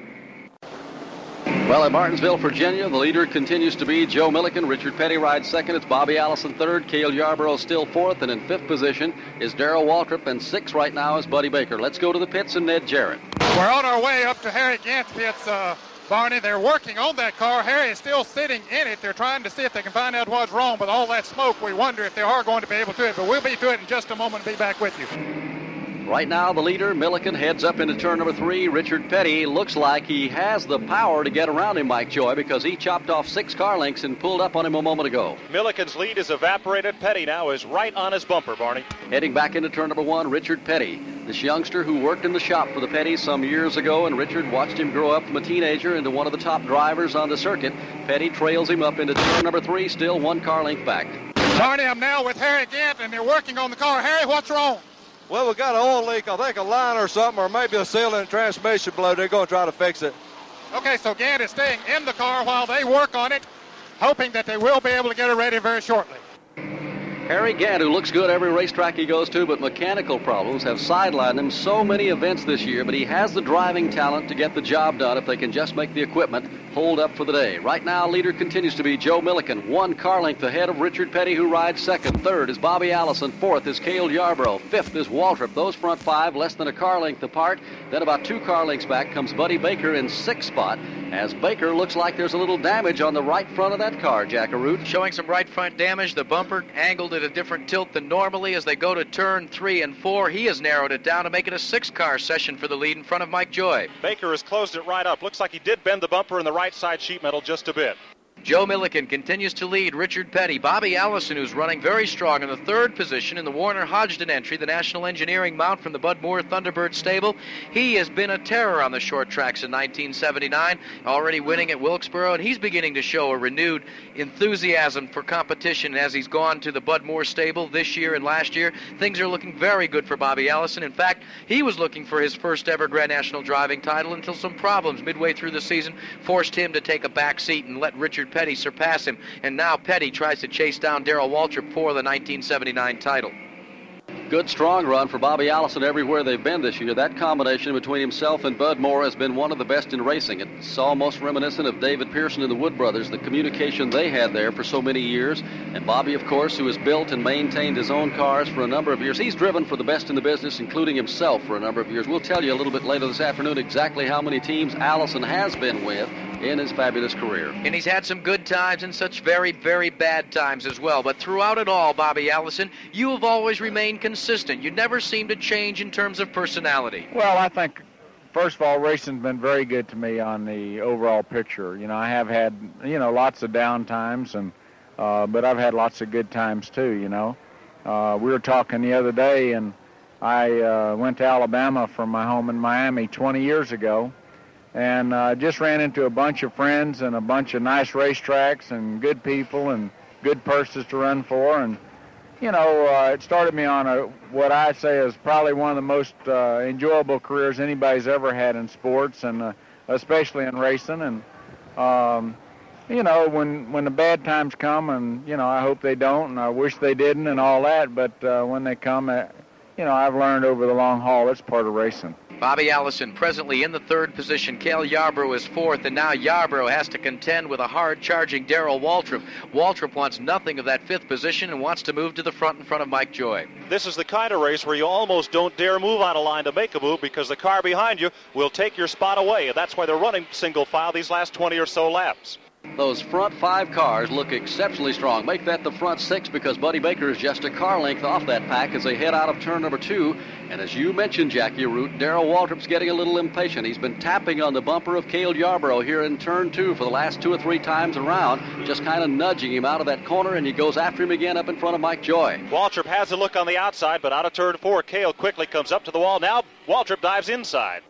Well, at Martinsville, Virginia, the leader continues to be Joe Millikan. Richard Petty rides second. It's Bobby Allison third. Cale Yarborough still fourth. And in fifth position is Darrell Waltrip. And sixth right now is Buddy Baker. Let's go to the pits and Ned Jarrett. We're on our way up to Harry Gant's pits. Uh, Barney, they're working on that car. Harry is still sitting in it. They're trying to see if they can find out what's wrong. With all that smoke, we wonder if they are going to be able to do it. But we'll be to it in just a moment and be back with you. Right now, the leader, Millikan, heads up into turn number three. Richard Petty looks like he has the power to get around him, Mike Joy, because he chopped off six car lengths and pulled up on him a moment ago. Millikan's lead is evaporated. Petty now is right on his bumper, Barney. Heading back into turn number one, Richard Petty, this youngster who worked in the shop for the Petty some years ago, and Richard watched him grow up from a teenager into one of the top drivers on the circuit. Petty trails him up into turn number three, still one car length back. Barney, I'm now with Harry Gant, and they're working on the car. Harry, what's wrong? Well, we got an oil leak. I think a line or something, or maybe a seal in the transmission blow. They're going to try to fix it. Okay, so Gant is staying in the car while they work on it, hoping that they will be able to get it ready very shortly. Harry Gant, who looks good every racetrack he goes to, but mechanical problems have sidelined him so many events this year. But he has the driving talent to get the job done if they can just make the equipment hold up for the day. Right now, leader continues to be Joe Millikan, one car length ahead of Richard Petty, who rides second. Third is Bobby Allison. Fourth is Cale Yarborough. Fifth is Waltrip. Those front five less than a car length apart. Then about two car lengths back comes Buddy Baker in sixth spot. As Baker looks like there's a little damage on the right front of that car, Jack Arute. Showing some right front damage. The bumper angled at a different tilt than normally as they go to turn three and four. He has narrowed it down to make it a six car session for the lead in front of Mike Joy. Baker has closed it right up. Looks like he did bend the bumper in the right side sheet metal just a bit. Joe Millikan continues to lead Richard Petty. Bobby Allison, who's running very strong in the third position in the Warner Hodgdon entry, the National Engineering mount from the Bud Moore Thunderbird stable. He has been a terror on the short tracks in 1979, already winning at Wilkesboro, and he's beginning to show a renewed enthusiasm for competition as he's gone to the Bud Moore stable this year and last year. Things are looking very good for Bobby Allison. In fact, he was looking for his first ever Grand National driving title until some problems midway through the season forced him to take a back seat and let Richard Petty surpass him. And now Petty tries to chase down Darrell Waltrip for the 1979 title. Good strong run for Bobby Allison everywhere they've been this year. That combination between himself and Bud Moore has been one of the best in racing. It's almost reminiscent of David Pearson and the Wood brothers, the communication they had there for so many years. And Bobby, of course, who has built and maintained his own cars for a number of years. He's driven for the best in the business, including himself for a number of years. We'll tell you a little bit later this afternoon exactly how many teams Allison has been with in his fabulous career. And he's had some good times and such very, very bad times as well. But throughout it all, Bobby Allison, you have always remained consistent. You never seem to change in terms of personality. Well, I think, first of all, racing's been very good to me on the overall picture. You know, I have had, you know, lots of down times, and, uh, but I've had lots of good times too, you know. Uh, we were talking the other day, and I uh, went to Alabama from my home in Miami 20 years ago and uh, just ran into a bunch of friends and a bunch of nice racetracks and good people and good purses to run for and you know uh, it started me on a what I say is probably one of the most uh, enjoyable careers anybody's ever had in sports and uh, especially in racing. And um, you know, when when the bad times come, and you know, I hope they don't, and I wish they didn't, and all that. But uh, when they come, uh, you know, I've learned over the long haul, it's part of racing. Bobby Allison presently in the third position. Cale Yarborough is fourth, and now Yarborough has to contend with a hard charging Darrell Waltrip. Waltrip wants nothing of that fifth position and wants to move to the front in front of Mike Joy. This is the kind of race where you almost don't dare move out of line to make a move because the car behind you will take your spot away, and that's why they're running single file these last 20 or so laps. Those front five cars look exceptionally strong. Make that the front six because Buddy Baker is just a car length off that pack as they head out of turn number two. And as you mentioned, Jack Arute, Darrell Waltrip's getting a little impatient. He's been tapping on the bumper of Cale Yarborough here in turn two for the last two or three times around, just kind of nudging him out of that corner, and he goes after him again up in front of Mike Joy. Waltrip has a look on the outside, but out of turn four, Cale quickly comes up to the wall. Now Waltrip dives inside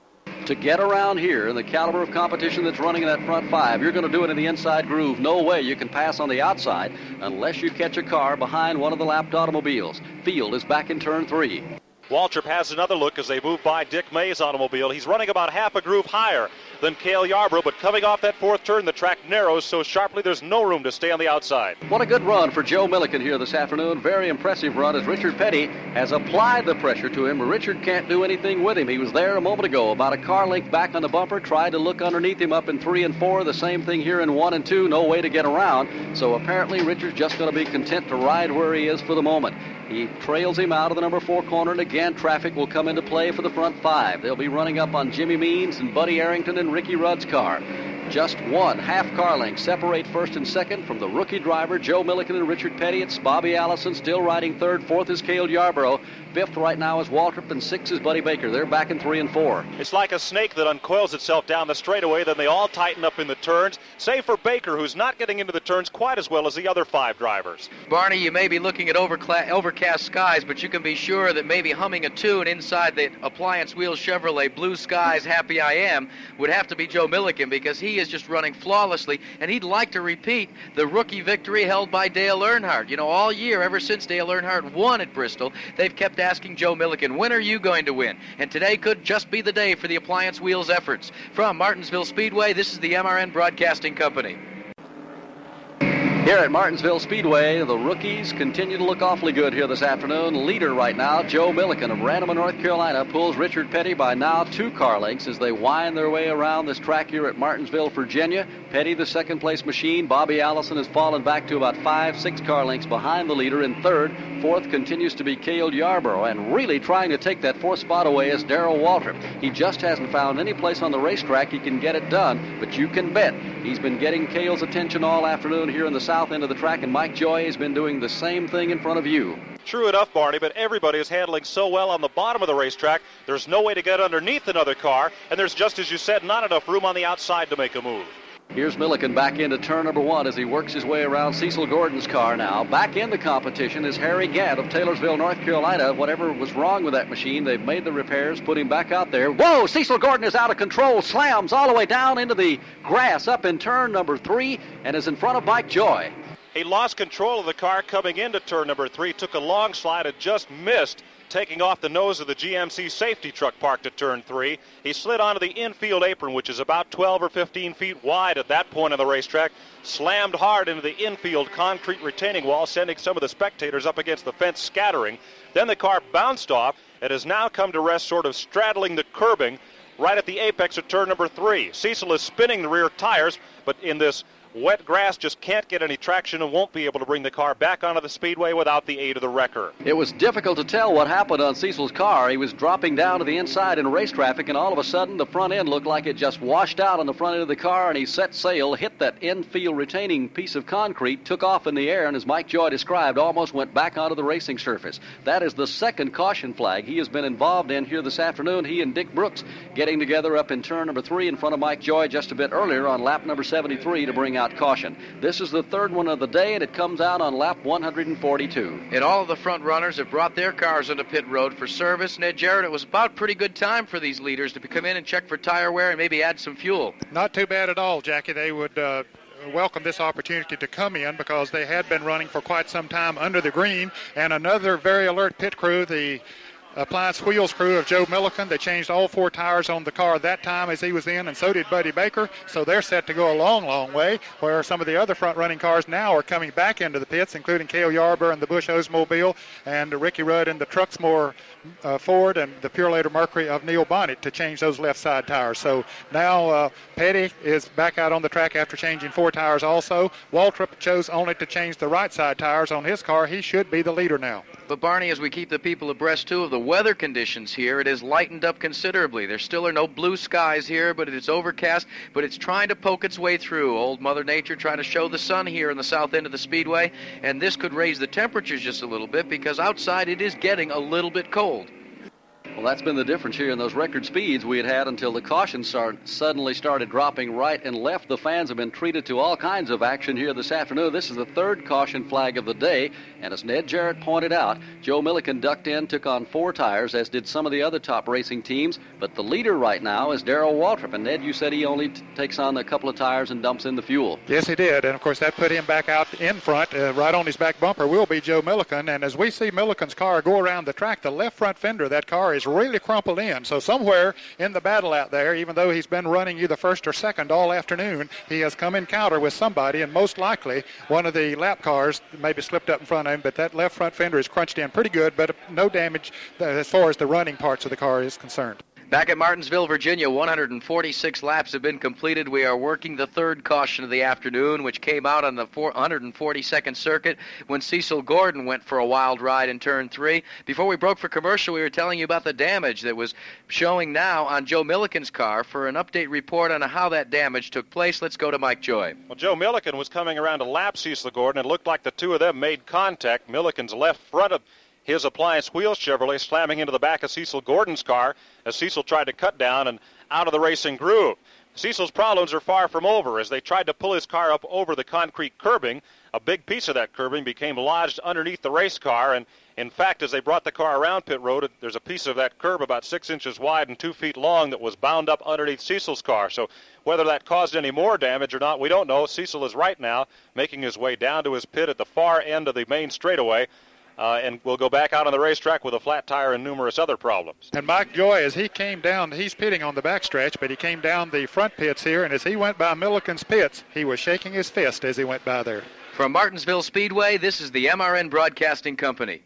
to get around here in the caliber of competition that's running in that front five, you're going to do it in the inside groove. No way you can pass on the outside unless you catch a car behind one of the lapped automobiles. Field is back in turn three. Waltrip has another look as they move by Dick May's automobile. He's running about half a groove higher than Cale Yarborough, but coming off that fourth turn, the track narrows so sharply there's no room to stay on the outside. What a good run for Joe Millikan here this afternoon. Very impressive run as Richard Petty has applied the pressure to him. Richard can't do anything with him. He was there a moment ago, about a car length back on the bumper, tried to look underneath him up in three and four. The same thing here in one and two, no way to get around. So apparently Richard's just going to be content to ride where he is for the moment. He trails him out of the number four corner, and again, traffic will come into play for the front five. They'll be running up on Jimmy Means and Buddy Arrington and Ricky Rudd's car. Just one half car length separate first and second from the rookie driver Joe Millikan and Richard Petty. It's Bobby Allison still riding third. Fourth is Cale Yarborough. Fifth right now is Waltrip, and sixth is Buddy Baker. They're back in three and four. It's like a snake that uncoils itself down the straightaway, then they all tighten up in the turns, save for Baker, who's not getting into the turns quite as well as the other five drivers. Barney, you may be looking at overcla- overcast skies, but you can be sure that maybe humming a tune inside the Appliance wheel Chevrolet Blue Skies Happy I Am would have to be Joe Millikan because he is just running flawlessly, and he'd like to repeat the rookie victory held by Dale Earnhardt. You know, all year, ever since Dale Earnhardt won at Bristol, they've kept asking Joe Millikan, when are you going to win? And today could just be the day for the Appliance Wheels efforts. From Martinsville Speedway, this is the MRN Broadcasting Company. Here at Martinsville Speedway, the rookies continue to look awfully good here this afternoon. Leader right now, Joe Millikan of Randleman, North Carolina, pulls Richard Petty by now two car lengths as they wind their way around this track here at Martinsville, Virginia. Petty, the second place machine. Bobby Allison has fallen back to about five, six car lengths behind the leader in third. Fourth continues to be Cale Yarborough, and really trying to take that fourth spot away is Darrell Waltrip. He just hasn't found any place on the racetrack he can get it done, but you can bet he's been getting Cale's attention all afternoon here in the south end of the track, and Mike Joy has been doing the same thing in front of you. True enough, Barney, but everybody is handling so well on the bottom of the racetrack, there's no way to get underneath another car, and there's just as you said, not enough room on the outside to make a move. Here's Millikan back into turn number one as he works his way around Cecil Gordon's car now. Back in the competition is Harry Gant of Taylorsville, North Carolina. Whatever was wrong with that machine, they've made the repairs, put him back out there. Whoa, Cecil Gordon is out of control, slams all the way down into the grass up in turn number three, and is in front of Mike Joy. He lost control of the car coming into turn number three, took a long slide and just missed taking off the nose of the GMC safety truck parked at turn three. He slid onto the infield apron, which is about 12 or 15 feet wide at that point on the racetrack, slammed hard into the infield concrete retaining wall, sending some of the spectators up against the fence scattering. Then the car bounced off and has now come to rest sort of straddling the curbing right at the apex of turn number three. Cecil is spinning the rear tires, but in this Wet grass just can't get any traction and won't be able to bring the car back onto the speedway without the aid of the wrecker. It was difficult to tell what happened on Cecil's car. He was dropping down to the inside in race traffic, and all of a sudden the front end looked like it just washed out on the front end of the car, and he set sail, hit that infield retaining piece of concrete, took off in the air, and as Mike Joy described, almost went back onto the racing surface. That is the second caution flag he has been involved in here this afternoon. He and Dick Brooks getting together up in turn number three in front of Mike Joy just a bit earlier on lap number 73 to bring out caution. This is the third one of the day, and it comes out on lap 142. And all of the front runners have brought their cars into pit road for service. Ned Jarrett, it was about pretty good time for these leaders to come in and check for tire wear and maybe add some fuel. Not too bad at all, Jackie. They would. Uh welcome this opportunity to come in because they had been running for quite some time under the green. And another very alert pit crew, the appliance wheels crew of Joe Millikan. They changed all four tires on the car that time as he was in, and so did Buddy Baker. So they're set to go a long, long way. Where some of the other front-running cars now are coming back into the pits, including Cale Yarborough and the Busch Oldsmobile, and Ricky Rudd and the Truxmore uh, Ford, and the Purolator Mercury of Neil Bonnett to change those left side tires. So now uh, Petty is back out on the track after changing four tires. Also, Waltrip chose only to change the right side tires on his car. He should be the leader now. But Barney, as we keep the people abreast too of the weather conditions here, it has lightened up considerably. There still are no blue skies here, but it is overcast. But it's trying to poke its way through. Old Mother Nature trying to show the sun here in the south end of the speedway, and this could raise the temperatures just a little bit because outside it is getting a little bit cold. Well, that's been the difference here in those record speeds we had had until the caution start, suddenly started dropping right and left. The fans have been treated to all kinds of action here this afternoon. This is the third caution flag of the day, and as Ned Jarrett pointed out, Joe Millikan ducked in, took on four tires, as did some of the other top racing teams. But the leader right now is Darrell Waltrip, and Ned, you said he only t- takes on a couple of tires and dumps in the fuel. Yes, he did, and of course that put him back out in front. Uh, right on his back bumper will be Joe Millikan, and as we see Millikan's car go around the track, the left front fender of that car is really crumpled in. So somewhere in the battle out there, even though he's been running either first or second all afternoon, he has come encounter with somebody, and most likely one of the lap cars maybe slipped up in front of him. But that left front fender is crunched in pretty good, but no damage as far as the running parts of the car is concerned. Back at Martinsville, Virginia, 146 laps have been completed. We are working the third caution of the afternoon, which came out on the 142nd circuit when Cecil Gordon went for a wild ride in turn three. Before we broke for commercial, we were telling you about the damage that was showing now on Joe Millikan's car. For an update report on how that damage took place, let's go to Mike Joy. Well, Joe Millikan was coming around to lap Cecil Gordon. It looked like the two of them made contact. Millikan's left front of his appliance wheels Chevrolet slamming into the back of Cecil Gordon's car as Cecil tried to cut down and out of the racing groove. Cecil's problems are far from over as they tried to pull his car up over the concrete curbing. A big piece of that curbing became lodged underneath the race car, and in fact, as they brought the car around pit road, there's a piece of that curb about six inches wide and two feet long that was bound up underneath Cecil's car. So whether that caused any more damage or not, we don't know. Cecil is right now making his way down to his pit at the far end of the main straightaway uh, and will go back out on the racetrack with a flat tire and numerous other problems. And Mike Joy, as he came down, he's pitting on the backstretch, but he came down the front pits here, and as he went by Millikan's pits, he was shaking his fist as he went by there. From Martinsville Speedway, this is the MRN Broadcasting Company.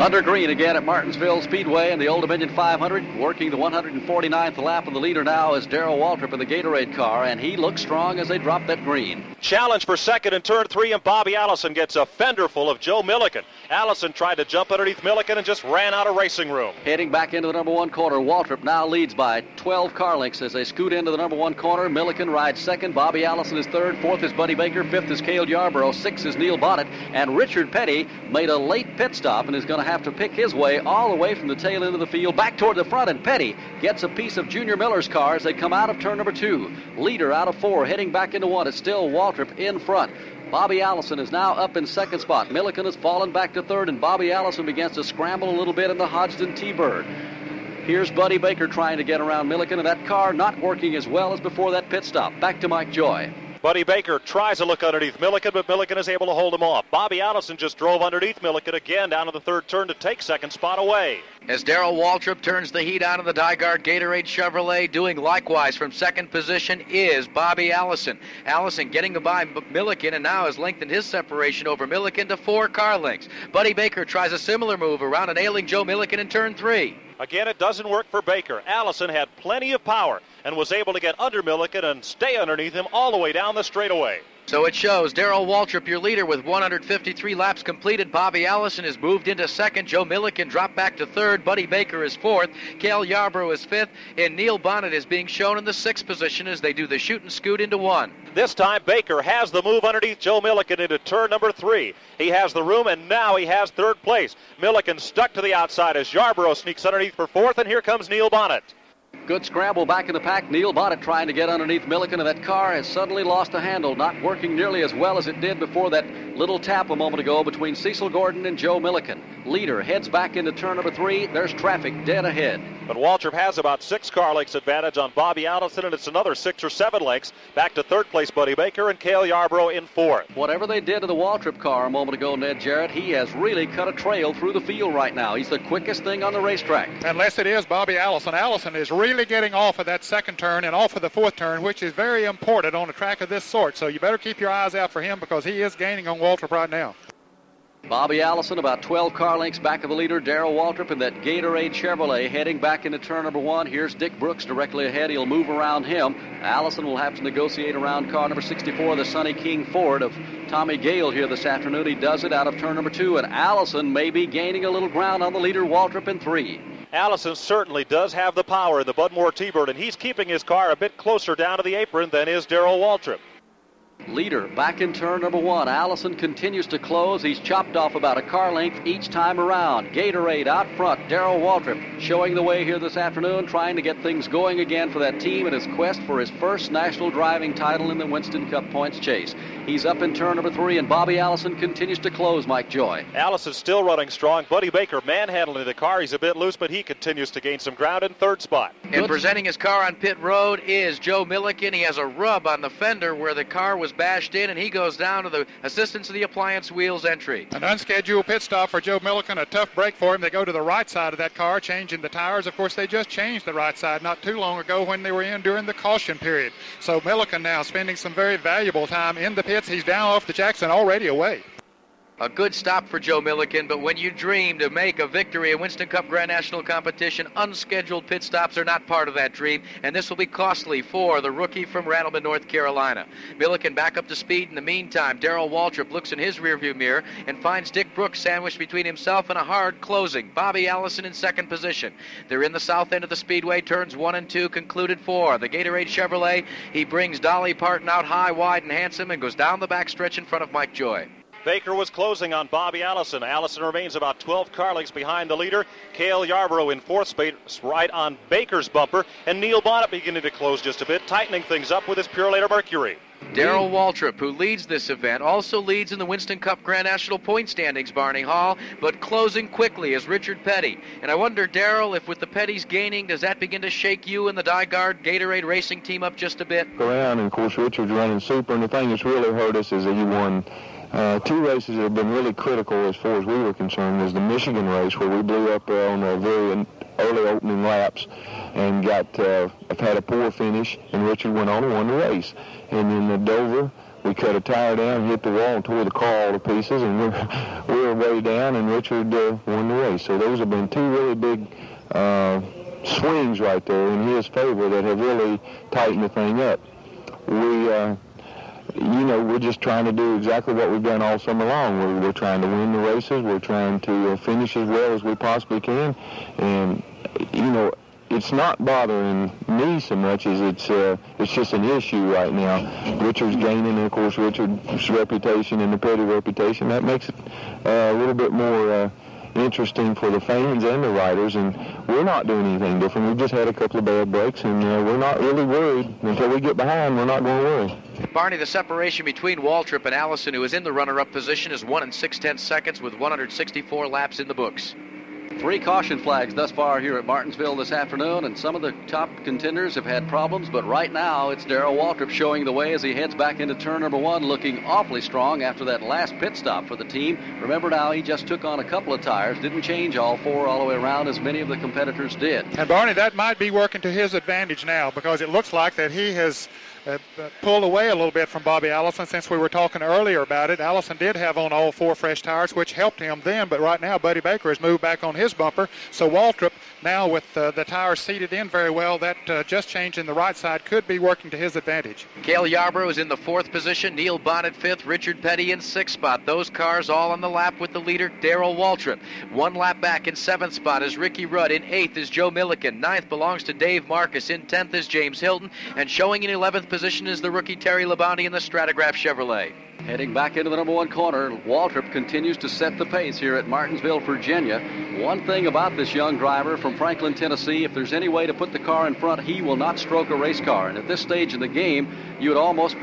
Under green again at Martinsville Speedway in the Old Dominion 500. Working the 149th lap of the leader now is Darrell Waltrip in the Gatorade car, and he looks strong as they drop that green. Challenge for second in turn three, and Bobby Allison gets a fender full of Joe Millikan. Allison tried to jump underneath Millikan and just ran out of racing room. Heading back into the number one corner, Waltrip now leads by 12 car lengths as they scoot into the number one corner. Millikan rides second, Bobby Allison is third, fourth is Buddy Baker, fifth is Cale Yarborough, sixth is Neil Bonnett, and Richard Petty made a late pit stop and is going to have to pick his way all the way from the tail end of the field back toward the front, and Petty gets a piece of Junior Miller's car as they come out of turn number two. Leader out of four, heading back into one. It's still Waltrip in front. Bobby Allison is now up in second spot. Millikan has fallen back to third, and Bobby Allison begins to scramble a little bit in the Hodgdon T-Bird. Here's Buddy Baker trying to get around Millikan, and that car not working as well as before that pit stop. Back to Mike Joy. Buddy Baker tries to look underneath Millikan, but Millikan is able to hold him off. Bobby Allison just drove underneath Millikan again down to the third turn to take second spot away. As Darrell Waltrip turns the heat on in the DiGard Gatorade Chevrolet, doing likewise from second position is Bobby Allison. Allison getting by Millikan and now has lengthened his separation over Millikan to four car lengths. Buddy Baker tries a similar move around an ailing Joe Millikan in turn three. Again, it doesn't work for Baker. Allison had plenty of power and was able to get under Millikan and stay underneath him all the way down the straightaway. So it shows. Darrell Waltrip, your leader, with 153 laps completed. Bobby Allison has moved into second. Joe Millikan dropped back to third. Buddy Baker is fourth. Cale Yarborough is fifth. And Neil Bonnett is being shown in the sixth position as they do the shoot and scoot into one. This time, Baker has the move underneath Joe Millikan into turn number three. He has the room, and now he has third place. Millikan stuck to the outside as Yarborough sneaks underneath for fourth, and here comes Neil Bonnett. Good scramble back in the pack. Neil Bonnett trying to get underneath Millikan, and that car has suddenly lost a handle, not working nearly as well as it did before that little tap a moment ago between Cecil Gordon and Joe Millikan. Leader heads back into turn number three. There's traffic dead ahead. But Waltrip has about six car lengths advantage on Bobby Allison, and it's another six or seven lengths back to third place Buddy Baker and Cale Yarborough in fourth. Whatever they did to the Waltrip car a moment ago, Ned Jarrett, he has really cut a trail through the field right now. He's the quickest thing on the racetrack. Unless it is Bobby Allison. Allison is really getting off of that second turn and off of the fourth turn, which is very important on a track of this sort. So you better keep your eyes out for him because he is gaining on Waltrip right now. Bobby Allison about 12 car lengths back of the leader, Darrell Waltrip, and that Gatorade Chevrolet heading back into turn number one. Here's Dick Brooks directly ahead. He'll move around him. Allison will have to negotiate around car number 64, the Sunny King Ford of Tommy Gale here this afternoon. He does it out of turn number two, and Allison may be gaining a little ground on the leader, Waltrip, in three. Allison certainly does have the power in the Bud Moore T-Bird, and he's keeping his car a bit closer down to the apron than is Darrell Waltrip. Leader back in turn number one. Allison continues to close. He's chopped off about a car length each time around. Gatorade out front. Darrell Waltrip showing the way here this afternoon, trying to get things going again for that team in his quest for his first national driving title in the Winston Cup points chase. He's up in turn number three, and Bobby Allison continues to close, Mike Joy. Allison still running strong. Buddy Baker manhandling the car. He's a bit loose, but he continues to gain some ground in third spot. And presenting his car on pit road is Joe Millikan. He has a rub on the fender where the car was bashed in, and he goes down to the assistance of the appliance wheels entry. An unscheduled pit stop for Joe Millikan, a tough break for him. They go to the right side of that car, changing the tires. Of course, they just changed the right side not too long ago when they were in during the caution period. So Millikan now spending some very valuable time in the pits. He's down off the Jackson already away. A good stop for Joe Millikan, but when you dream to make a victory in Winston Cup Grand National Competition, unscheduled pit stops are not part of that dream, and this will be costly for the rookie from Randleman, North Carolina. Millikan back up to speed in the meantime. Darrell Waltrip looks in his rearview mirror and finds Dick Brooks sandwiched between himself and a hard closing. Bobby Allison in second position. They're in the south end of the speedway, turns one and two, concluded four. The Gatorade Chevrolet, he brings Dolly Parton out high, wide, and handsome and goes down the back stretch in front of Mike Joy. Baker was closing on Bobby Allison. Allison remains about 12 car lengths behind the leader. Cale Yarborough in fourth space, right on Baker's bumper, and Neil Bonnett beginning to close just a bit, tightening things up with his Purolator Mercury. Darrell Waltrip, who leads this event, also leads in the Winston Cup Grand National point standings, Barney Hall, but closing quickly is Richard Petty. And I wonder, Darrell, if with the Petties gaining, does that begin to shake you and the DiGard Gatorade racing team up just a bit? Around, and of course, Richard's running super, and the thing that's really hurt us is that he won uh, two races that have been really critical as far as we were concerned is the Michigan race where we blew up uh, on a very early opening laps and got uh, had a poor finish, and Richard went on and won the race. And then the Dover, we cut a tire down, hit the wall, and tore the car all to pieces, and we're, we were way down, and Richard uh, won the race. So those have been two really big uh, swings right there in his favor that have really tightened the thing up. We uh, you know, we're just trying to do exactly what we've done all summer long. We're, we're trying to win the races. We're trying to uh, finish as well as we possibly can. And, you know, it's not bothering me so much as it's uh, it's just an issue right now. Richard's gaining, of course, Richard's reputation and the Petty reputation that makes it uh, a little bit more uh, interesting for the fans and the riders. And we're not doing anything different. We've just had a couple of bad breaks, and uh, we're not really worried until we get behind. We're not going to worry. Barney, the separation between Waltrip and Allison, who is in the runner-up position, is one and six tenths seconds with 164 laps in the books. Three caution flags thus far here at Martinsville this afternoon, and some of the top contenders have had problems, but right now it's Darrell Waltrip showing the way as he heads back into turn number one, looking awfully strong after that last pit stop for the team. Remember now, he just took on a couple of tires, didn't change all four all the way around as many of the competitors did. And Barney, that might be working to his advantage now because it looks like that he has uh, pulled away a little bit from Bobby Allison since we were talking earlier about it. Allison did have on all four fresh tires, which helped him then, but right now Buddy Baker has moved back on his bumper. So Waltrip, now with uh, the tires seated in very well, that uh, just change in the right side could be working to his advantage. Cale Yarborough is in the fourth position, Neil Bonnett fifth, Richard Petty in sixth spot. Those cars all on the lap with the leader, Darrell Waltrip. One lap back in seventh spot is Ricky Rudd. In eighth is Joe Millikan. Ninth belongs to Dave Marcis. In tenth is James Hylton. And showing in 11th position is the rookie Terry Labonte in the Stratagraph Chevrolet. Heading back into the number one corner, Waltrip continues to set the pace here at Martinsville, Virginia. One thing about this young driver from Franklin, Tennessee, if there's any way to put the car in front, he will not stroke a race car. And at this stage in the game, you would almost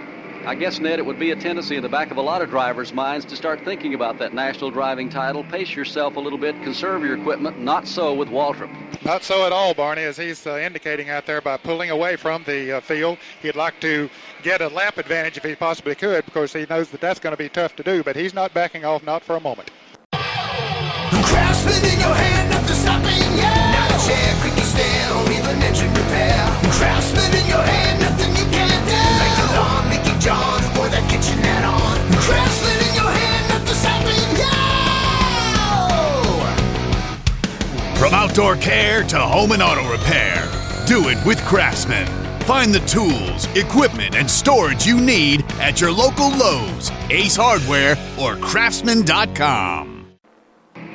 I guess, Ned, it would be a tendency in the back of a lot of drivers' minds to start thinking about that national driving title. Pace yourself a little bit, conserve your equipment. Not so with Waltrip. Not so at all, Barney, as he's uh, indicating out there by pulling away from the uh, field. He'd like to get a lap advantage if he possibly could because he knows that that's going to be tough to do, but he's not backing off, not for a moment. Craftsman in your hand, lawn, Mickey John, or that kitchen on. Craftsman in your hand. From outdoor care to home and auto repair, do it with Craftsman. Find the tools, equipment, and storage you need at your local Lowe's, Ace Hardware, or Craftsman.com.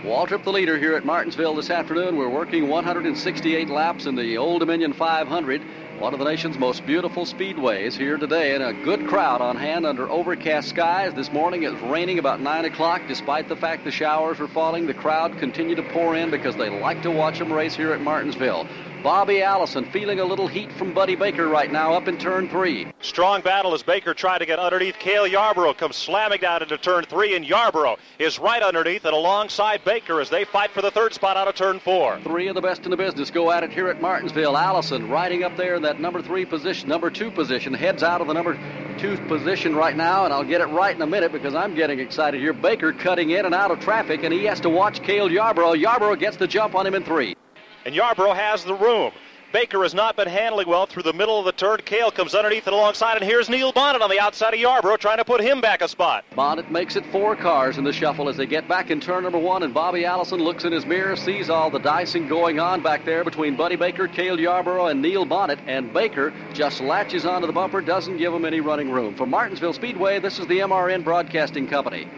Waltrip, the leader here at Martinsville this afternoon. We're working 168 laps in the Old Dominion 500, one of the nation's most beautiful speedways here today, and a good crowd on hand under overcast skies. This morning it was raining about 9 o'clock. Despite the fact the showers were falling, the crowd continued to pour in because they like to watch them race here at Martinsville. Bobby Allison feeling a little heat from Buddy Baker right now up in turn three. Strong battle as Baker tried to get underneath. Cale Yarborough comes slamming down into turn three, and Yarborough is right underneath and alongside Baker as they fight for the third spot out of turn four. Three of the best in the business go at it here at Martinsville. Allison riding up there in that number three position, number two position, heads out of the number two position right now, and I'll get it right in a minute because I'm getting excited here. Baker cutting in and out of traffic, and he has to watch Cale Yarborough. Yarborough gets the jump on him in three and Yarborough has the room. Baker has not been handling well through the middle of the turn. Cale comes underneath and alongside, and here's Neil Bonnett on the outside of Yarborough trying to put him back a spot. Bonnett makes it four cars in the shuffle as they get back in turn number one, and Bobby Allison looks in his mirror, sees all the dicing going on back there between Buddy Baker, Cale Yarborough, and Neil Bonnett, and Baker just latches onto the bumper, doesn't give him any running room. For Martinsville Speedway, this is the MRN Broadcasting Company.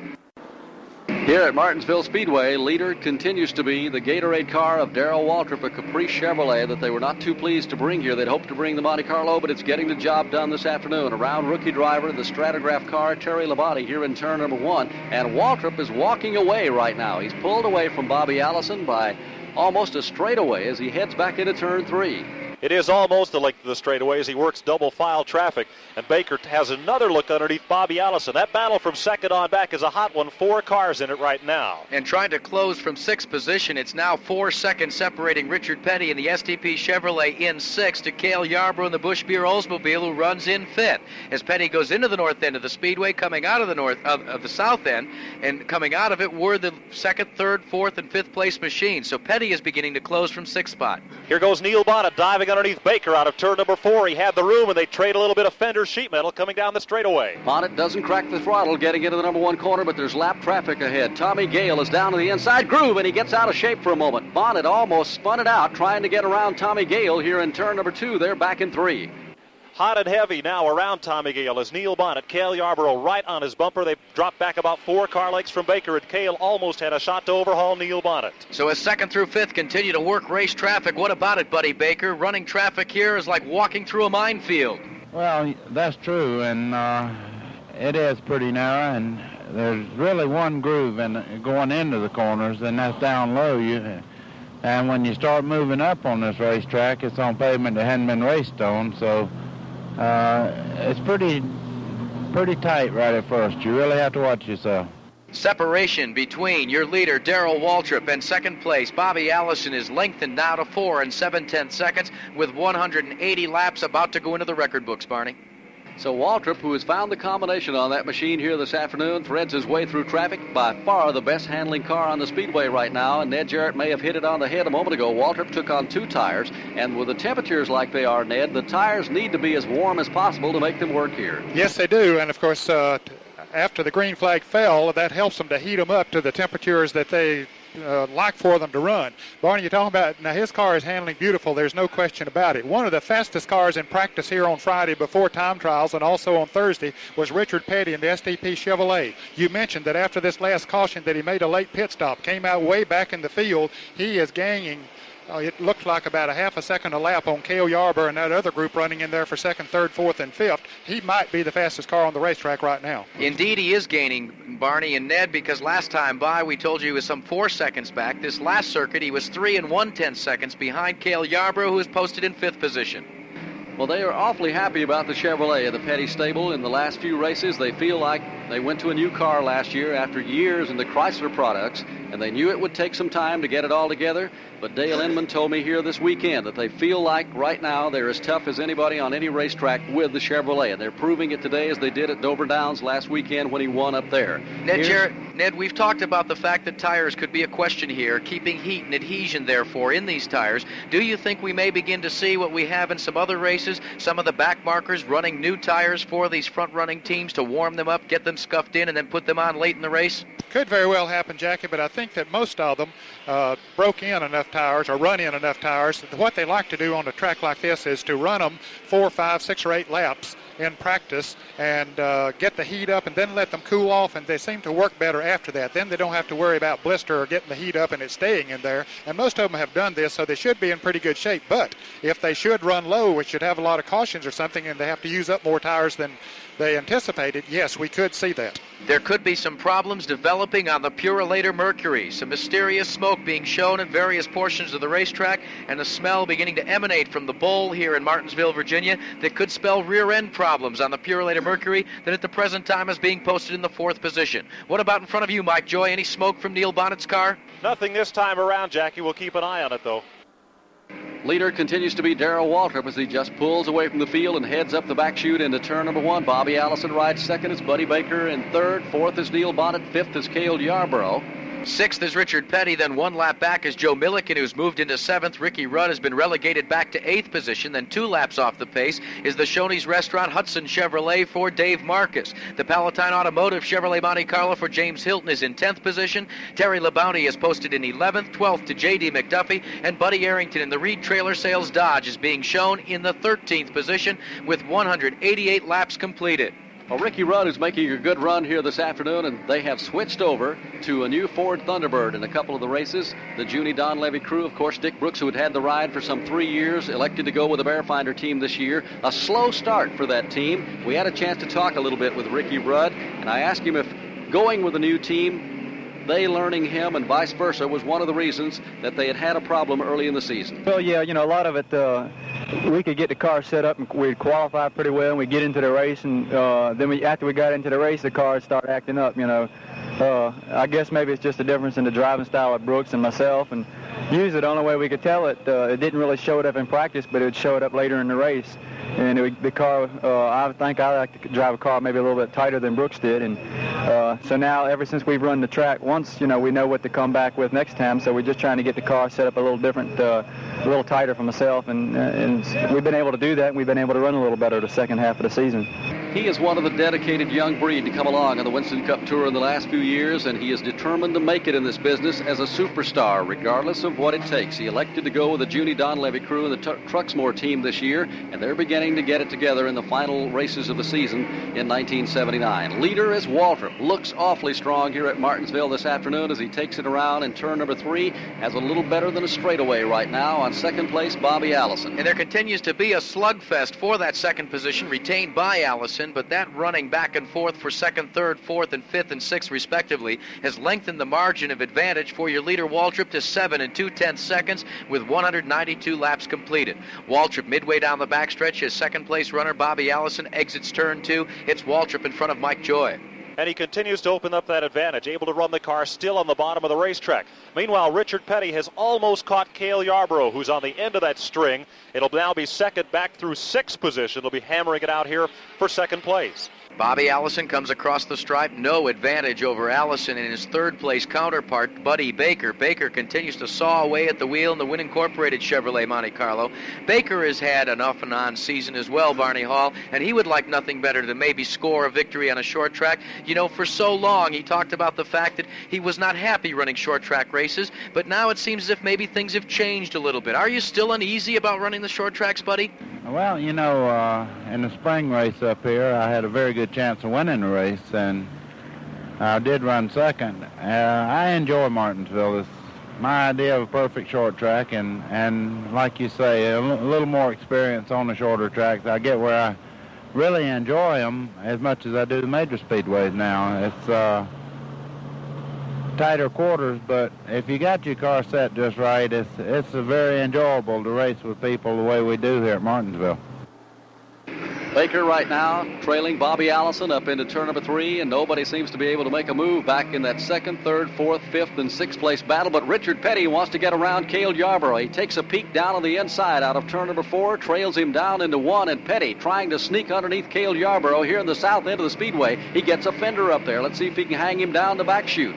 Here at Martinsville Speedway, leader continues to be the Gatorade car of Darrell Waltrip, a Caprice Chevrolet that they were not too pleased to bring here. They'd hoped to bring the Monte Carlo, but it's getting the job done this afternoon. Around rookie driver, the Stratagraph car, Terry Labonte, here in turn number one. And Waltrip is walking away right now. He's pulled away from Bobby Allison by almost a straightaway as he heads back into turn three. It is almost the length of the straightaway as he works double file traffic. And Baker has another look underneath Bobby Allison. That battle from second on back is a hot one. Four cars in it right now. And trying to close from sixth position, it's now four seconds separating Richard Petty in the STP Chevrolet in sixth to Cale Yarborough in the Busch Beer Oldsmobile who runs in fifth. As Petty goes into the north end of the speedway, coming out of the north of, of the south end, and coming out of it were the second, third, fourth, and fifth place machines. So Petty is beginning to close from sixth spot. Here goes Neil Bonnett diving underneath Baker out of turn number four. He had the room, and they trade a little bit of fender sheet metal coming down the straightaway. Bonnett doesn't crack the throttle getting into the number one corner, but there's lap traffic ahead. Tommy Gale is down to the inside groove, and he gets out of shape for a moment. Bonnett almost spun it out trying to get around Tommy Gale here in turn number two. They're back in three. Hot and heavy now around Tommy Gale as Neil Bonnett, Cale Yarborough right on his bumper. They dropped back about four car lengths from Baker, and Cale almost had a shot to overhaul Neil Bonnett. So as second through fifth continue to work race traffic, what about it, Buddy Baker? Running traffic here is like walking through a minefield. Well, that's true, and uh, it is pretty narrow, and there's really one groove in going into the corners, and that's down low. You, and when you start moving up on this racetrack, it's on pavement that hadn't been raced on, so uh, it's pretty pretty tight right at first. You really have to watch yourself. Separation between your leader, Darrell Waltrip, and second place, Bobby Allison, is lengthened now to four and seven tenths seconds with 180 laps about to go into the record books, Barney. So Waltrip, who has found the combination on that machine here this afternoon, threads his way through traffic. By far the best handling car on the speedway right now, and Ned Jarrett may have hit it on the head a moment ago. Waltrip took on two tires, and with the temperatures like they are, Ned, the tires need to be as warm as possible to make them work here. Yes, they do, and of course, uh, after the green flag fell, that helps them to heat them up to the temperatures that they uh, like for them to run. Barney, you're talking about now his car is handling beautiful. There's no question about it. One of the fastest cars in practice here on Friday before time trials and also on Thursday was Richard Petty in the STP Chevrolet. You mentioned that after this last caution that he made a late pit stop, came out way back in the field. He is gaining uh, it looked like about a half a second a lap on Cale Yarborough and that other group running in there for second, third, fourth, and fifth. He might be the fastest car on the racetrack right now. Indeed, he is gaining Barney and Ned because last time by we told you he was some four seconds back. This last circuit, he was three and one tenth seconds behind Cale Yarborough, who is posted in fifth position. Well, they are awfully happy about the Chevrolet of the Petty stable in the last few races. They feel like they went to a new car last year after years in the Chrysler products, and they knew it would take some time to get it all together. But Dale Inman told me here this weekend that they feel like right now they're as tough as anybody on any racetrack with the Chevrolet, and they're proving it today as they did at Dover Downs last weekend when he won up there. Ned, Jarrett, Ned, we've talked about the fact that tires could be a question here, keeping heat and adhesion, therefore, in these tires. Do you think we may begin to see what we have in some other races, some of the back markers running new tires for these front-running teams to warm them up, get them scuffed in, and then put them on late in the race? Could very well happen, Jackie, but I think that most of them uh, broke in enough tires or run in enough tires. What they like to do on a track like this is to run them four, five, six, or eight laps in practice and uh, get the heat up and then let them cool off, and they seem to work better after that. Then they don't have to worry about blister or getting the heat up and it staying in there. And most of them have done this, so they should be in pretty good shape. But if they should run low, which should have a lot of cautions or something, and they have to use up more tires than they anticipated, yes, we could see that. There could be some problems developing on the Purolator Mercury. Some mysterious smoke being shown in various portions of the racetrack, and a smell beginning to emanate from the bowl here in Martinsville, Virginia, that could spell rear end problems on the Purolator Mercury that at the present time is being posted in the fourth position. What about in front of you, Mike Joy? Any smoke from Neil Bonnett's car? Nothing this time around, Jackie. We'll keep an eye on it, though. Leader continues to be Darrell Waltrip as he just pulls away from the field and heads up the back chute into turn number one. Bobby Allison rides second as Buddy Baker in third. Fourth is Neil Bonnett. Fifth is Cale Yarborough. Sixth is Richard Petty, then one lap back is Joe Millikan, who's moved into seventh. Ricky Rudd has been relegated back to eighth position. Then two laps off the pace is the Shoney's Restaurant Hudson Chevrolet for Dave Marcis. The Palatine Automotive Chevrolet Monte Carlo for James Hylton is in 10th position. Terry Labonte is posted in 11th, 12th to J.D. McDuffie, and Buddy Arrington in the Reed Trailer Sales Dodge is being shown in the 13th position with 188 laps completed. Well, Ricky Rudd is making a good run here this afternoon, and they have switched over to a new Ford Thunderbird in a couple of the races. The Junie Donlavey crew, of course, Dick Brooks, who had had the ride for some three years, elected to go with the Bearfinder team this year. A slow start for that team. We had a chance to talk a little bit with Ricky Rudd, and I asked him if going with a new team they learning him and vice versa was one of the reasons that they had had a problem early in the season. Well, yeah, you know, a lot of it, uh, we could get the car set up and we'd qualify pretty well and we'd get into the race and uh, then we, after we got into the race, the cars start acting up, you know. Uh, I guess maybe it's just a difference in the driving style of Brooks and myself and usually the only way we could tell it, uh, it didn't really show it up in practice, but it would show it up later in the race and it, the car, uh, I think I like to drive a car maybe a little bit tighter than Brooks did, and uh, so now ever since we've run the track once, you know, we know what to come back with next time. So we're just trying to get the car set up a little different, uh, a little tighter for myself, and, uh, and we've been able to do that. and We've been able to run a little better the second half of the season. He is one of the dedicated young breed to come along on the Winston Cup Tour in the last few years, and he is determined to make it in this business as a superstar, regardless of what it takes. He elected to go with the Junie Donlavey crew and the T- Truxmore team this year, and they're beginning to get it together in the final races of the season in 1979. Leader is Waltrip. Looks awfully strong here at Martinsville this afternoon as he takes it around in turn number three. Has a little better than a straightaway right now. On second place, Bobby Allison. And there continues to be a slugfest for that second position, retained by Allison, but that running back and forth for second, third, fourth, and fifth and sixth, respectively, has lengthened the margin of advantage for your leader, Waltrip, to seven and two tenths seconds with 192 laps completed. Waltrip, midway down the backstretch, his second place runner, Bobby Allison, exits turn two. It's Waltrip in front of Mike Joy. And he continues to open up that advantage, able to run the car still on the bottom of the racetrack. Meanwhile, Richard Petty has almost caught Cale Yarborough, who's on the end of that string. It'll now be second back through sixth position. They'll be hammering it out here for second place. Bobby Allison comes across the stripe, no advantage over Allison and his third place counterpart, Buddy Baker. Baker continues to saw away at the wheel in the Win Incorporated Chevrolet Monte Carlo. Baker has had an off and on season as well, Barney Hall, and he would like nothing better than maybe score a victory on a short track. You know, for so long he talked about the fact that he was not happy running short track races, but now it seems as if maybe things have changed a little bit. Are you still uneasy about running the short tracks, buddy? Well, you know, uh, in the spring race up here, I had a very good chance of winning the race, and I did run second. Uh, I enjoy Martinsville. It's my idea of a perfect short track, and and like you say, a little more experience on the shorter tracks. I get where I really enjoy them as much as I do the major speedways now. It's uh, tighter quarters, but if you got your car set just right, it's it's very enjoyable to race with people the way we do here at Martinsville. Baker right now trailing Bobby Allison up into turn number three, and nobody seems to be able to make a move back in that second, third, fourth, fifth, and sixth place battle. But Richard Petty wants to get around Cale Yarborough. He takes a peek down on the inside out of turn number four, trails him down into one, and Petty trying to sneak underneath Cale Yarborough here in the south end of the speedway. He gets a fender up there. Let's see if he can hang him down the back chute.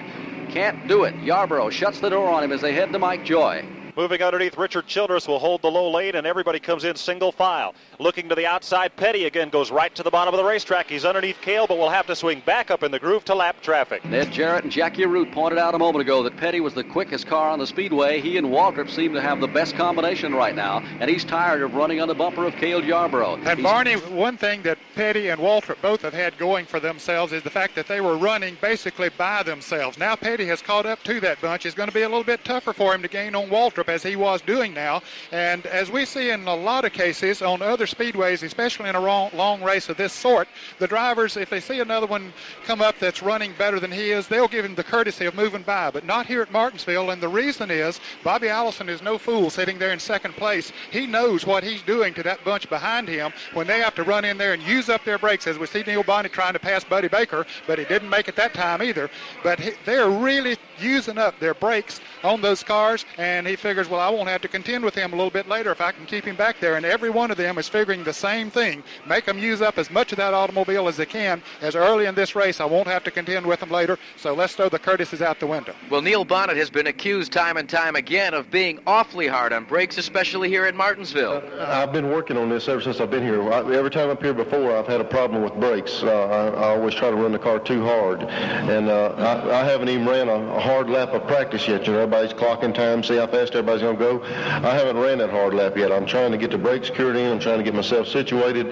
Can't do it. Yarborough shuts the door on him as they head to Mike Joy. Moving underneath, Richard Childress will hold the low lane, and everybody comes in single file. Looking to the outside, Petty again goes right to the bottom of the racetrack. He's underneath Cale, but will have to swing back up in the groove to lap traffic. Ned Jarrett and Jack Arute pointed out a moment ago that Petty was the quickest car on the speedway. He and Waltrip seem to have the best combination right now, and he's tired of running on the bumper of Cale Yarborough. And He's- Barney, one thing that Petty and Waltrip both have had going for themselves is the fact that they were running basically by themselves. Now Petty has caught up to that bunch. It's going to be a little bit tougher for him to gain on Waltrip as he was doing now. And as we see in a lot of cases on other speedways, especially in a long, long race of this sort, the drivers, if they see another one come up that's running better than he is, they'll give him the courtesy of moving by. But not here at Martinsville. And the reason is Bobby Allison is no fool sitting there in second place. He knows what he's doing to that bunch behind him when they have to run in there and use up their brakes, as we see Neil Bonnett trying to pass Buddy Baker, but he didn't make it that time either. But he, they're really using up their brakes on those cars, and he figures, well, I won't have to contend with him a little bit later if I can keep him back there. And every one of them is figuring the same thing: make them use up as much of that automobile as they can as early in this race. I won't have to contend with them later. So let's throw the Curtises out the window. Well, Neil Bonnett has been accused time and time again of being awfully hard on brakes, especially here at Martinsville. I've been working on this ever since I've been here. Every time I've here before, I've had a problem with brakes. Uh, I, I always try to run the car too hard, and uh, I, I haven't even ran a, a hard lap of practice yet. You know, everybody's clocking time, see how fast everybody's going to go. I haven't ran that hard lap yet. I'm trying to get the brakes cured in. I'm trying to get myself situated.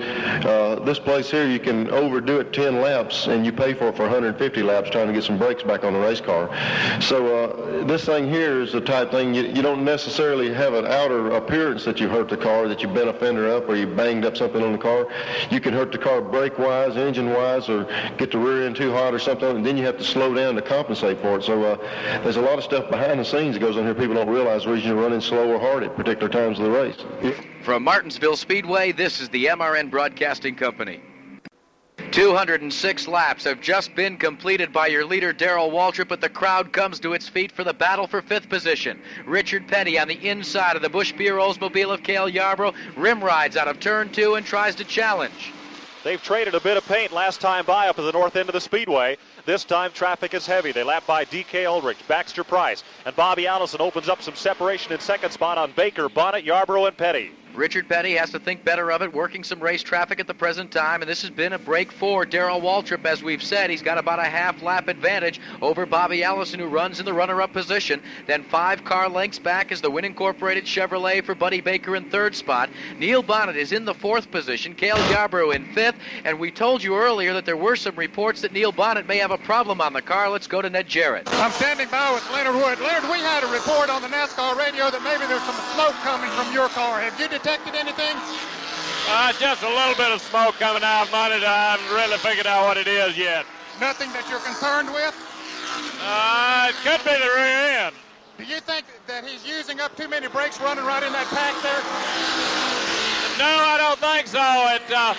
Uh, this place here, you can overdo it 10 laps, and you pay for it for 150 laps trying to get some brakes back on the race car. So uh, this thing here is the type thing you, you don't necessarily have an outer appearance that you hurt the car, that you bent a fender up or you banged up something on the car. You can hurt the car brake-wise, engine-wise, or get the rear end too hot or something, and then you have to slow down to compensate for it. So uh, there's a lot of stuff behind the scenes that goes on here people don't realize the reason you're running slow or hard at particular times of the race. From Martinsville Speedway, this is the MRN Broadcasting Company. 206 laps have just been completed by your leader, Darrell Waltrip, but the crowd comes to its feet for the battle for fifth position. Richard Petty on the inside of the Busch Beer Oldsmobile of Cale Yarborough rim rides out of turn two and tries to challenge. They've traded a bit of paint last time by up at the north end of the speedway. This time traffic is heavy. They lap by DK Ulrich, Baxter Price, and Bobby Allison opens up some separation in second spot on Baker, Bonnett, Yarborough, and Petty. Richard Petty has to think better of it, working some race traffic at the present time, and this has been a break for Darrell Waltrip. As we've said, he's got about a half lap advantage over Bobby Allison, who runs in the runner up position. Then five car lengths back is the Win Incorporated Chevrolet for Buddy Baker in third spot. Neil Bonnett is in the fourth position, Cale Yarborough in fifth, and we told you earlier that there were some reports that Neil Bonnett may have a problem on the car. Let's go to Ned Jarrett. I'm standing by with Leonard Wood. Leonard, we had a report on the NASCAR radio that maybe there's some smoke coming from your car. Have you detected anything? Uh, just a little bit of smoke coming out from it. I haven't really figured out what it is yet. Nothing that you're concerned with? Uh, it could be the rear end. Do you think that he's using up too many brakes running right in that pack there? No, I don't think so. It, uh,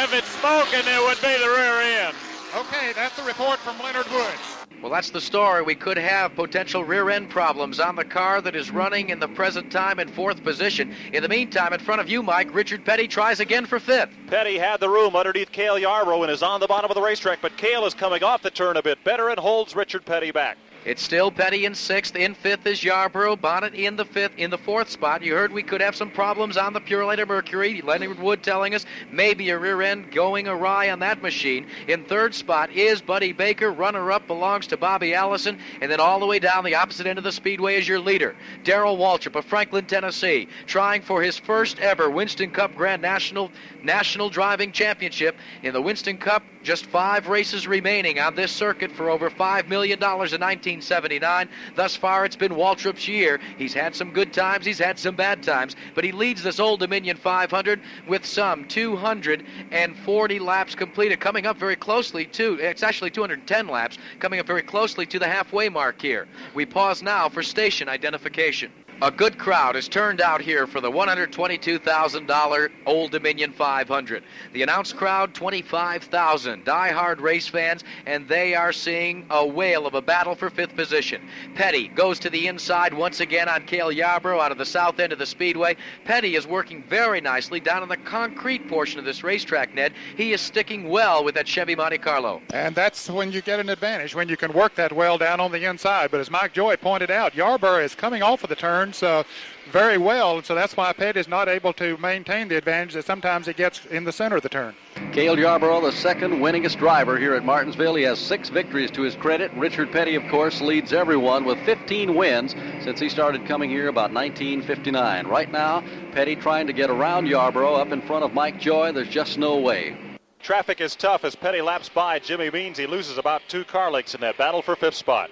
if it's smoking, it would be the rear end. Okay, that's the report from Leonard Woods. Well, that's the story. We could have potential rear end problems on the car that is running in the present time in fourth position. In the meantime, in front of you, Mike, Richard Petty tries again for fifth. Petty had the room underneath Cale Yarborough and is on the bottom of the racetrack, but Cale is coming off the turn a bit better and holds Richard Petty back. It's still Petty in sixth. In fifth is Yarborough. Bonnett in the fifth. In the fourth spot, you heard we could have some problems on the Purolator Mercury. Leonard Wood telling us maybe a rear end going awry on that machine. In third spot is Buddy Baker. Runner up belongs to Bobby Allison. And then all the way down the opposite end of the speedway is your leader, Darrell Waltrip of Franklin, Tennessee, trying for his first ever Winston Cup Grand National National Driving Championship. In the Winston Cup, just five races remaining on this circuit for over $5 million in 1979. Thus far, it's been Waltrip's year. He's had some good times, he's had some bad times, but he leads this Old Dominion 500 with some 240 laps completed, coming up very closely to, it's actually 210 laps, coming up very closely to the halfway mark here. We pause now for station identification. A good crowd has turned out here for the $122,000 Old Dominion 500. The announced crowd, 25,000 die-hard race fans, and they are seeing a whale of a battle for fifth position. Petty goes to the inside once again on Cale Yarborough out of the south end of the speedway. Petty is working very nicely down on the concrete portion of this racetrack, Ned. He is sticking well with that Chevy Monte Carlo. And that's when you get an advantage, when you can work that well down on the inside. But as Mike Joy pointed out, Yarborough is coming off of the turn turns uh, very well, so that's why Petty is not able to maintain the advantage that sometimes he gets in the center of the turn. Cale Yarborough, the second winningest driver here at Martinsville. He has six victories to his credit. Richard Petty, of course, leads everyone with 15 wins since he started coming here about 1959. Right now, Petty trying to get around Yarborough up in front of Mike Joy. There's just no way. Traffic is tough as Petty laps by Jimmy Means. He loses about two car lengths in that battle for fifth spot.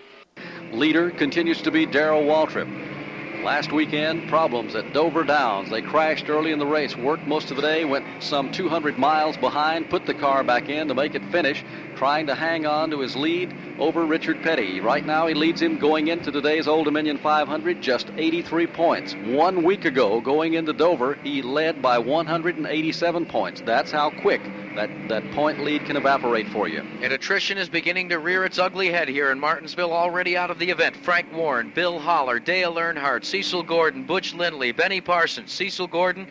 Leader continues to be Darrell Waltrip. Last weekend, problems at Dover Downs. They crashed early in the race, worked most of the day, went some 200 miles behind, put the car back in to make it finish, trying to hang on to his lead over Richard Petty. Right now, he leads him going into today's Old Dominion 500, just 83 points. One week ago, going into Dover, he led by 187 points. That's how quick that, that point lead can evaporate for you. And attrition is beginning to rear its ugly head here in Martinsville, already out of the event. Frank Warren, Bill Holler, Dale Earnhardt, Cecil Gordon, Butch Lindley, Benny Parsons, Cecil Gordon,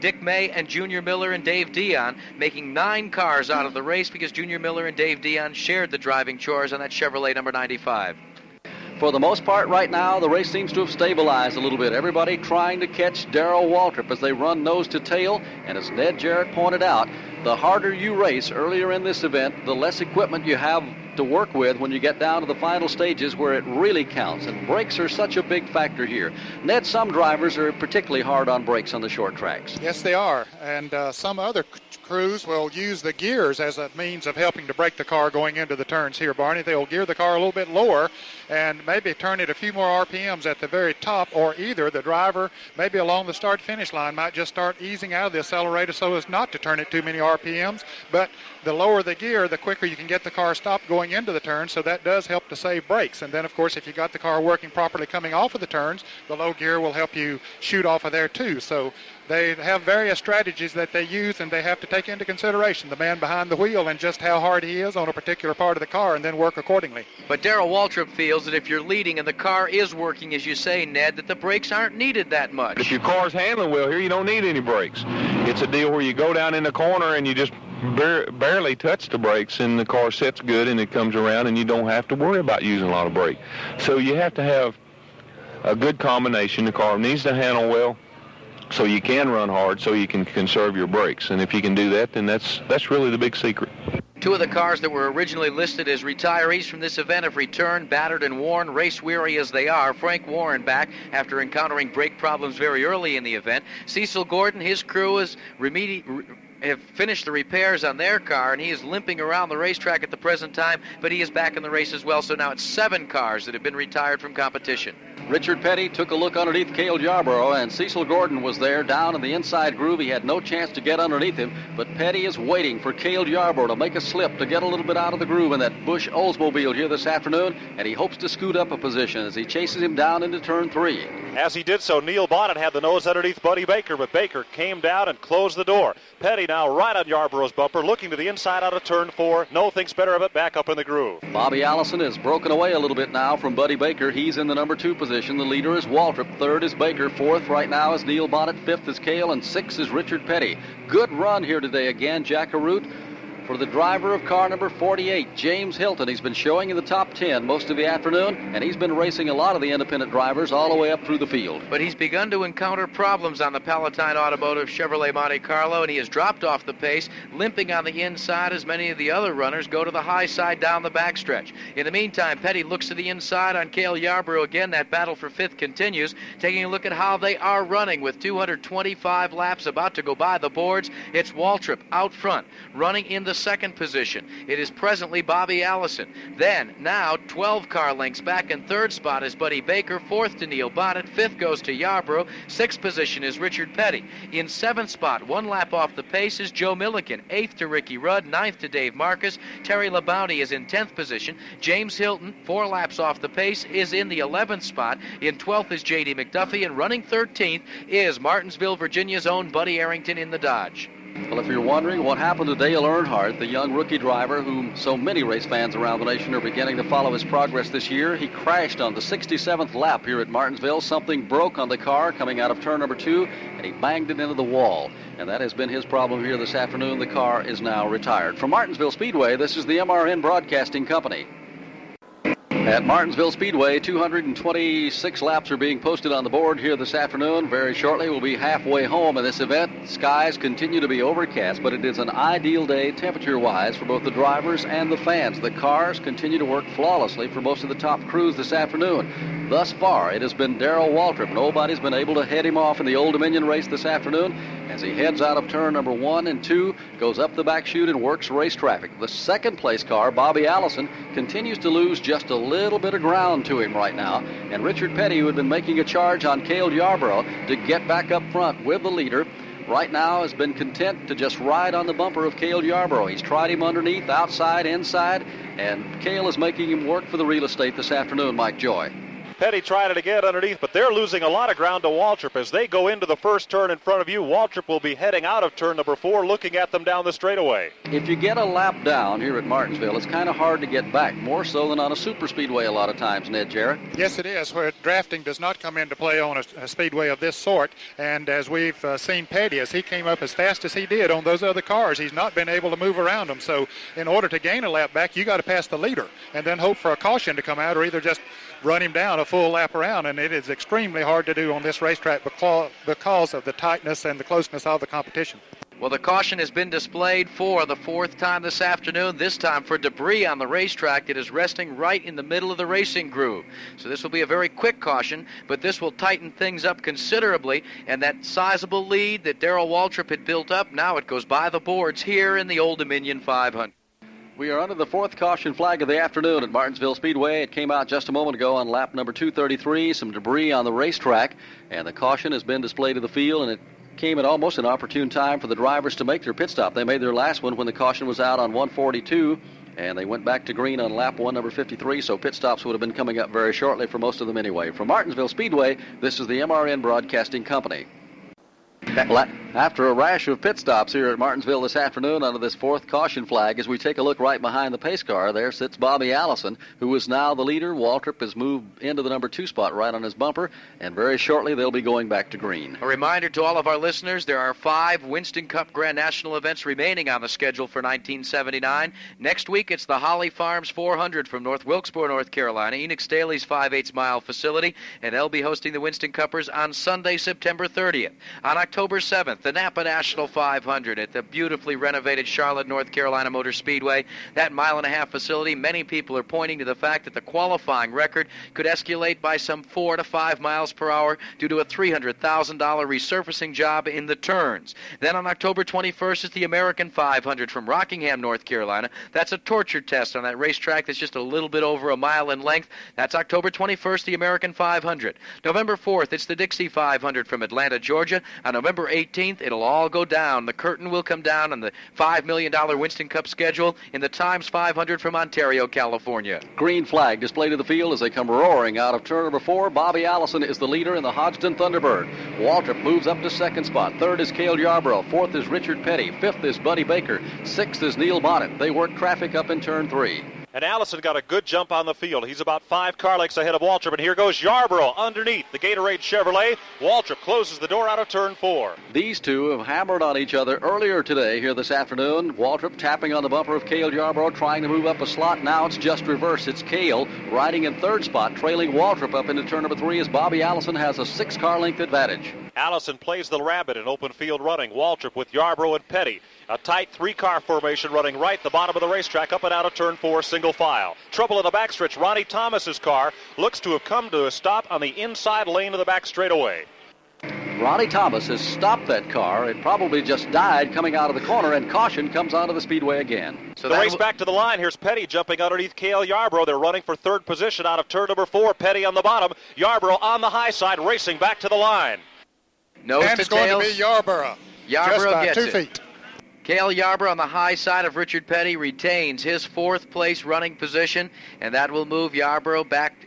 Dick May, and Junior Miller and Dave Dion making nine cars out of the race because Junior Miller and Dave Dion shared the driving chores on that Chevrolet number 95 for the most part right now, the race seems to have stabilized a little bit. Everybody trying to catch Darrell Waltrip as they run nose to tail. And as Ned Jarrett pointed out, the harder you race earlier in this event, the less equipment you have to work with when you get down to the final stages where it really counts. And brakes are such a big factor here. Ned, some drivers are particularly hard on brakes on the short tracks. Yes, they are. And uh, some other crews will use the gears as a means of helping to brake the car going into the turns here, Barney. They'll gear the car a little bit lower and maybe turn it a few more RPMs at the very top, or either the driver, maybe along the start finish line, might just start easing out of the accelerator so as not to turn it too many RPMs. But the lower the gear, the quicker you can get the car stopped going into the turn, so that does help to save brakes. And then, of course, if you got the car working properly coming off of the turns, the low gear will help you shoot off of there too. So they have various strategies that they use, and they have to take into consideration the man behind the wheel and just how hard he is on a particular part of the car, and then work accordingly. But Darrell Waltrip feels that if you're leading and the car is working, as you say, Ned, that the brakes aren't needed that much. If your car's handling well here, you don't need any brakes. It's a deal where you go down in the corner and you just bar- barely touch the brakes, and the car sets good, and it comes around, and you don't have to worry about using a lot of brake. So you have to have a good combination. The car needs to handle well so you can run hard so you can conserve your brakes. And if you can do that, then that's that's really the big secret. Two of the cars that were originally listed as retirees from this event have returned, battered and worn, race weary as they are. Frank Warren back after encountering brake problems very early in the event. Cecil Gordon, his crew is remedi- have finished the repairs on their car, and he is limping around the racetrack at the present time, but he is back in the race as well. So now it's seven cars that have been retired from competition. Richard Petty took a look underneath Cale Yarborough, and Cecil Gordon was there down in the inside groove. He had no chance to get underneath him, but Petty is waiting for Cale Yarborough to make a slip to get a little bit out of the groove in that Busch Oldsmobile here this afternoon, and he hopes to scoot up a position as he chases him down into turn three. As he did so, Neil Bonnett had the nose underneath Buddy Baker, but Baker came down and closed the door. Petty now right on Yarborough's bumper, looking to the inside out of turn four. No thinks better of it, back up in the groove. Bobby Allison is broken away a little bit now from Buddy Baker. He's in the number two position. The leader is Waltrip. Third is Baker. Fourth right now is Neil Bonnett. Fifth is Cale. And sixth is Richard Petty. Good run here today again. Jack for the driver of car number 48, James Hylton. He's been showing in the top 10 most of the afternoon, and he's been racing a lot of the independent drivers all the way up through the field. But he's begun to encounter problems on the Palatine Automotive Chevrolet Monte Carlo, and he has dropped off the pace, limping on the inside as many of the other runners go to the high side down the backstretch. In the meantime, Petty looks to the inside on Cale Yarborough again. That battle for fifth continues, taking a look at how they are running with 225 laps about to go by the boards. It's Waltrip out front, running in the second position. It is presently Bobby Allison. Then, now, 12 car lengths back in third spot is Buddy Baker. Fourth to Neil Bonnett. Fifth goes to Yarborough. Sixth position is Richard Petty. In seventh spot, one lap off the pace is Joe Millikan. Eighth to Ricky Rudd. Ninth to Dave Marcis. Terry Labonte is in 10th position. James Hylton, four laps off the pace, is in the 11th spot. In 12th is J.D. McDuffie. And running 13th is Martinsville, Virginia's own Buddy Arrington in the Dodge. Well, if you're wondering what happened to Dale Earnhardt, the young rookie driver whom so many race fans around the nation are beginning to follow his progress this year, he crashed on the 67th lap here at Martinsville. Something broke on the car coming out of turn number two, and he banged it into the wall. And that has been his problem here this afternoon. The car is now retired. From Martinsville Speedway, this is the MRN Broadcasting Company. At Martinsville Speedway, 226 laps are being posted on the board here this afternoon. Very shortly, we'll be halfway home in this event. Skies continue to be overcast, but it is an ideal day temperature wise for both the drivers and the fans. The cars continue to work flawlessly for most of the top crews this afternoon. Thus far, it has been Darrell Waltrip. Nobody's been able to head him off in the Old Dominion race this afternoon as he heads out of turn number one and two, goes up the back chute and works race traffic. The second place car, Bobby Allison, continues to lose just a little bit of ground to him right now. And Richard Petty, who had been making a charge on Cale Yarborough to get back up front with the leader, right now has been content to just ride on the bumper of Cale Yarborough. He's tried him underneath, outside, inside, and Cale is making him work for the real estate this afternoon, Mike Joy. Petty tried it again underneath, but they're losing a lot of ground to Waltrip. As they go into the first turn in front of you, Waltrip will be heading out of turn number four, looking at them down the straightaway. If you get a lap down here at Martinsville, it's kind of hard to get back, more so than on a super speedway a lot of times, Ned Jarrett. Yes, it is, where drafting does not come into play on a, a speedway of this sort. And as we've uh, seen Petty, as he came up as fast as he did on those other cars, he's not been able to move around them. So in order to gain a lap back, you got to pass the leader and then hope for a caution to come out or either just run him down a full lap around, and it is extremely hard to do on this racetrack because of the tightness and the closeness of the competition. Well, the caution has been displayed for the fourth time this afternoon, this time for debris on the racetrack that is resting right in the middle of the racing groove. So this will be a very quick caution, but this will tighten things up considerably, and that sizable lead that Darrell Waltrip had built up, now it goes by the boards here in the Old Dominion 500. We are under the fourth caution flag of the afternoon at Martinsville Speedway. It came out just a moment ago on lap number 233. Some debris on the racetrack, and the caution has been displayed to the field, and it came at almost an opportune time for the drivers to make their pit stop. They made their last one when the caution was out on 142, and they went back to green on lap one, number 53, so pit stops would have been coming up very shortly for most of them anyway. From Martinsville Speedway, this is the MRN Broadcasting Company. After a rash of pit stops here at Martinsville this afternoon under this fourth caution flag, as we take a look right behind the pace car, there sits Bobby Allison, who is now the leader. Waltrip has moved into the number two spot right on his bumper, and very shortly they'll be going back to green. A reminder to all of our listeners there are five Winston Cup Grand National events remaining on the schedule for 1979. Next week it's the Holly Farms 400 from North Wilkesboro, North Carolina, Enoch Staley's 5 8 mile facility, and they'll be hosting the Winston Cuppers on Sunday, September 30th. On October 7th, the Napa National 500 at the beautifully renovated Charlotte, North Carolina Motor Speedway. That mile and a half facility, many people are pointing to the fact that the qualifying record could escalate by some four to five miles per hour due to a $300,000 resurfacing job in the turns. Then on October 21st is the American 500 from Rockingham, North Carolina. That's a torture test on that racetrack that's just a little bit over a mile in length. That's October 21st, the American 500. November 4th, it's the Dixie 500 from Atlanta, Georgia. On November 18th, it'll all go down. The curtain will come down on the $5 million Winston Cup schedule in the Times 500 from Ontario, California. Green flag displayed to the field as they come roaring out of turn number four. Bobby Allison is the leader in the Hodgdon Thunderbird. Waltrip moves up to second spot. Third is Cale Yarborough. Fourth is Richard Petty. Fifth is Buddy Baker. Sixth is Neil Bonnett. They work traffic up in turn three. And Allison got a good jump on the field. He's about five car lengths ahead of Waltrip. And here goes Yarborough underneath the Gatorade Chevrolet. Waltrip closes the door out of turn four. These two have hammered on each other earlier today here this afternoon. Waltrip tapping on the bumper of Cale Yarborough, trying to move up a slot. Now it's just reverse. It's Cale riding in third spot, trailing Waltrip up into turn number three as Bobby Allison has a six car length advantage. Allison plays the rabbit in open field running. Waltrip with Yarborough and Petty. A tight three car formation running right the bottom of the racetrack up and out of turn four, single file. Trouble in the backstretch. Ronnie Thomas's car looks to have come to a stop on the inside lane of the back straightaway. Ronnie Thomas has stopped that car. It probably just died coming out of the corner, and caution comes onto the speedway again. So the race back to the line. Here's Petty jumping underneath Cale Yarborough. They're running for third position out of turn number four. Petty on the bottom. Yarborough on the high side, racing back to the line. Nose and to it's going to be Yarborough. Yarborough just by gets two it. feet. Cale Yarborough on the high side of Richard Petty retains his fourth place running position, and that will move Yarborough back.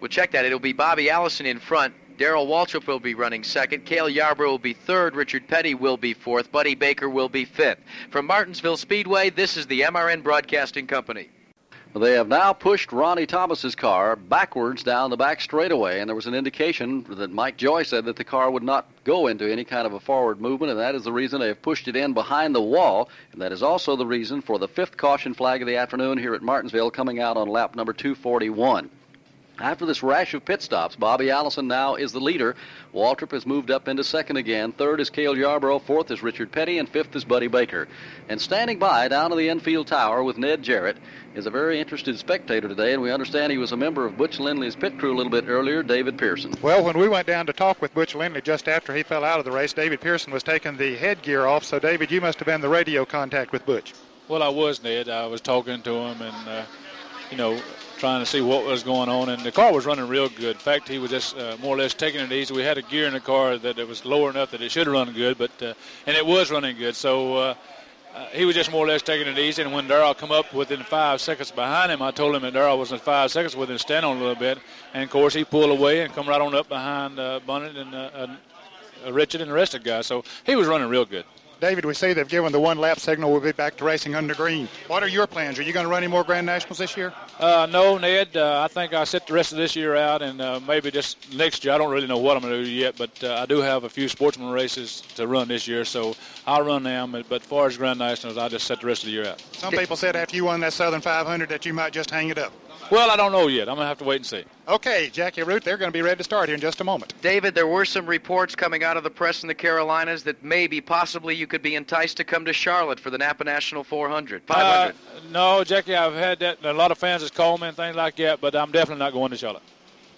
We'll check that. It'll be Bobby Allison in front. Darrell Waltrip will be running second. Cale Yarborough will be third. Richard Petty will be fourth. Buddy Baker will be fifth. From Martinsville Speedway, this is the MRN Broadcasting Company. They have now pushed Ronnie Thomas's car backwards down the back straightaway, and there was an indication that Mike Joy said that the car would not go into any kind of a forward movement, and that is the reason they have pushed it in behind the wall, and that is also the reason for the fifth caution flag of the afternoon here at Martinsville coming out on lap number 241. After this rash of pit stops, Bobby Allison now is the leader. Waltrip has moved up into second again. Third is Cale Yarborough. Fourth is Richard Petty. And fifth is Buddy Baker. And standing by down to the infield tower with Ned Jarrett is a very interested spectator today. And we understand he was a member of Butch Lindley's pit crew a little bit earlier, David Pearson. Well, when we went down to talk with Butch Lindley just after he fell out of the race, David Pearson was taking the headgear off. So, David, you must have been the radio contact with Butch. Well, I was, Ned. I was talking to him and, uh, you know, trying to see what was going on. And the car was running real good. In fact, he was just uh, more or less taking it easy. We had a gear in the car that it was lower enough that it should run good, but uh, and it was running good. So uh, uh, he was just more or less taking it easy. And when Darrell come up within five seconds behind him, I told him that Darrell was in five seconds with him, stand on a little bit. And of course, he pulled away and come right on up behind uh, Bonnett and uh, uh, Richard and the rest of the guys. So he was running real good. David, we see they've given the one lap signal. We'll be back to racing under green. What are your plans? Are you going to run any more Grand Nationals this year? Uh, no, Ned. Uh, I think I'll sit the rest of this year out, and uh, maybe just next year. I don't really know what I'm going to do yet, but uh, I do have a few sportsman races to run this year, so I'll run them. But as far as Grand Nationals, I'll just set the rest of the year out. Some people said after you won that Southern 500 that you might just hang it up. Well, I don't know yet. I'm going to have to wait and see. Okay, Jackie Arute, they're going to be ready to start here in just a moment. David, there were some reports coming out of the press in the Carolinas that maybe, possibly, you could be enticed to come to Charlotte for the Napa National 400, 500. Uh, no, Jackie, I've had that. A lot of fans has called me and things like that, but I'm definitely not going to Charlotte.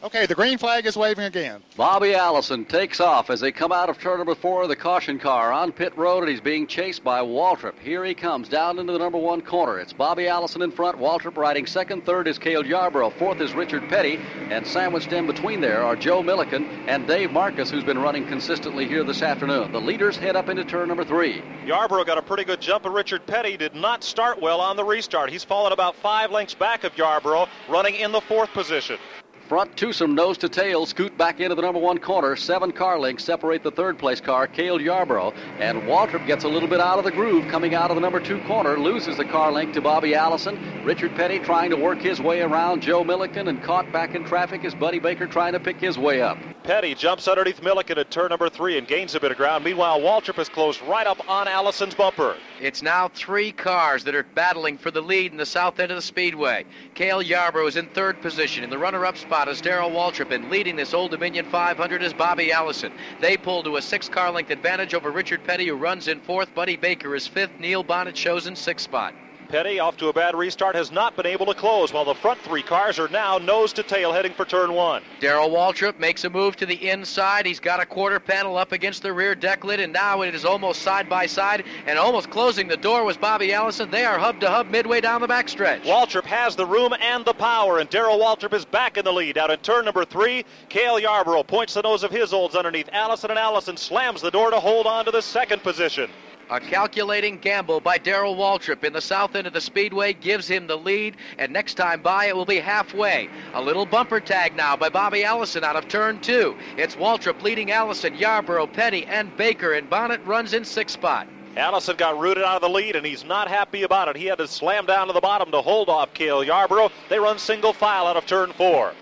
Okay, the green flag is waving again. Bobby Allison takes off as they come out of turn number four of the caution car on pit road, and he's being chased by Waltrip. Here he comes down into the number one corner. It's Bobby Allison in front, Waltrip riding second. Third is Cale Yarborough. Fourth is Richard Petty. And sandwiched in between there are Joe Millikan and Dave Marcis, who's been running consistently here this afternoon. The leaders head up into turn number three. Yarborough got a pretty good jump, and Richard Petty did not start well on the restart. He's fallen about five lengths back of Yarborough, running in the fourth position. Front twosome nose to tail, scoot back into the number one corner. Seven car lengths separate the third place car, Cale Yarborough. And Waltrip gets a little bit out of the groove coming out of the number two corner, loses the car length to Bobby Allison. Richard Petty trying to work his way around Joe Millikan and caught back in traffic as Buddy Baker trying to pick his way up. Petty jumps underneath Millikan at turn number three and gains a bit of ground. Meanwhile, Waltrip has closed right up on Allison's bumper. It's now three cars that are battling for the lead in the south end of the speedway. Cale Yarborough is in third position. In the runner-up spot is Darrell Waltrip, and leading this Old Dominion 500 is Bobby Allison. They pull to a six-car length advantage over Richard Petty, who runs in fourth. Buddy Baker is fifth. Neil Bonnett shows in sixth spot. Petty, off to a bad restart, has not been able to close, while the front three cars are now nose to tail heading for turn one. Darrell Waltrip makes a move to the inside. He's got a quarter panel up against the rear deck lid, and now it is almost side by side, and almost closing the door was Bobby Allison. They are hub to hub midway down the backstretch. Waltrip has the room and the power, and Darrell Waltrip is back in the lead. Out in turn number three, Cale Yarborough points the nose of his olds underneath Allison, and Allison slams the door to hold on to the second position. A calculating gamble by Darrell Waltrip in the south end of the speedway gives him the lead, and next time by it will be halfway. A little bumper tag now by Bobby Allison out of turn two. It's Waltrip leading Allison, Yarborough, Petty, and Baker, and Bonnett runs in sixth spot. Allison got rooted out of the lead, and he's not happy about it. He had to slam down to the bottom to hold off Cale Yarborough. They run single file out of turn four.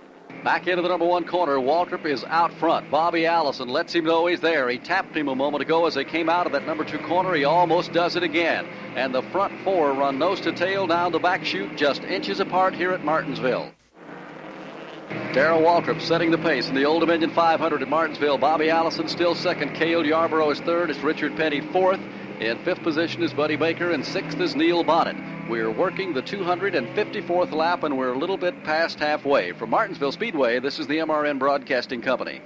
Back into the number one corner. Waltrip is out front. Bobby Allison lets him know he's there. He tapped him a moment ago as they came out of that number two corner. He almost does it again. And the front four run nose to tail down the back chute, just inches apart here at Martinsville. Darrell Waltrip setting the pace in the Old Dominion 500 at Martinsville. Bobby Allison still second. Cale Yarborough is third. It's Richard Petty fourth. In fifth position is Buddy Baker, and sixth is Neil Bonnett. We're working the 254th lap, and we're a little bit past halfway. From Martinsville Speedway, this is the MRN Broadcasting Company.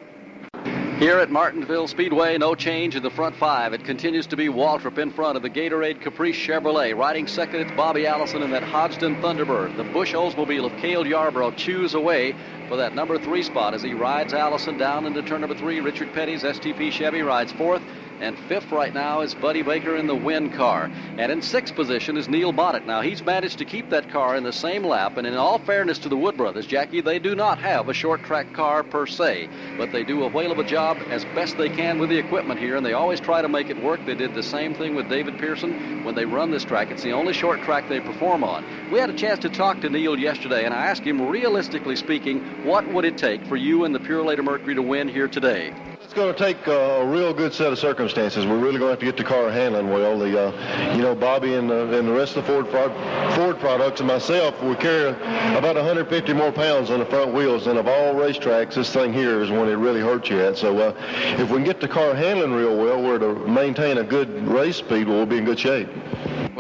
Here at Martinsville Speedway, no change in the front five. It continues to be Waltrip in front of the Gatorade Caprice Chevrolet. Riding second, it's Bobby Allison in that Hodgdon Thunderbird. The Busch Oldsmobile of Cale Yarborough chews away for that number three spot as he rides Allison down into turn number three. Richard Petty's STP Chevy rides fourth. And fifth right now is Buddy Baker in the win car. And in sixth position is Neil Bonnett. Now, he's managed to keep that car in the same lap. And in all fairness to the Wood brothers, Jackie, they do not have a short track car per se. But they do a whale of a job as best they can with the equipment here. And they always try to make it work. They did the same thing with David Pearson when they run this track. It's the only short track they perform on. We had a chance to talk to Neil yesterday. And I asked him, realistically speaking, what would it take for you and the Purolator Mercury to win here today? It's going to take a real good set of circumstances. We're really going to have to get the car handling well. The, uh, you know, Bobby and, uh, and the rest of the Ford Ford products and myself, we carry about 150 more pounds on the front wheels. And of all racetracks, this thing here is one it really hurts you at. So uh, if we can get the car handling real well, we're to maintain a good race speed, we'll be in good shape.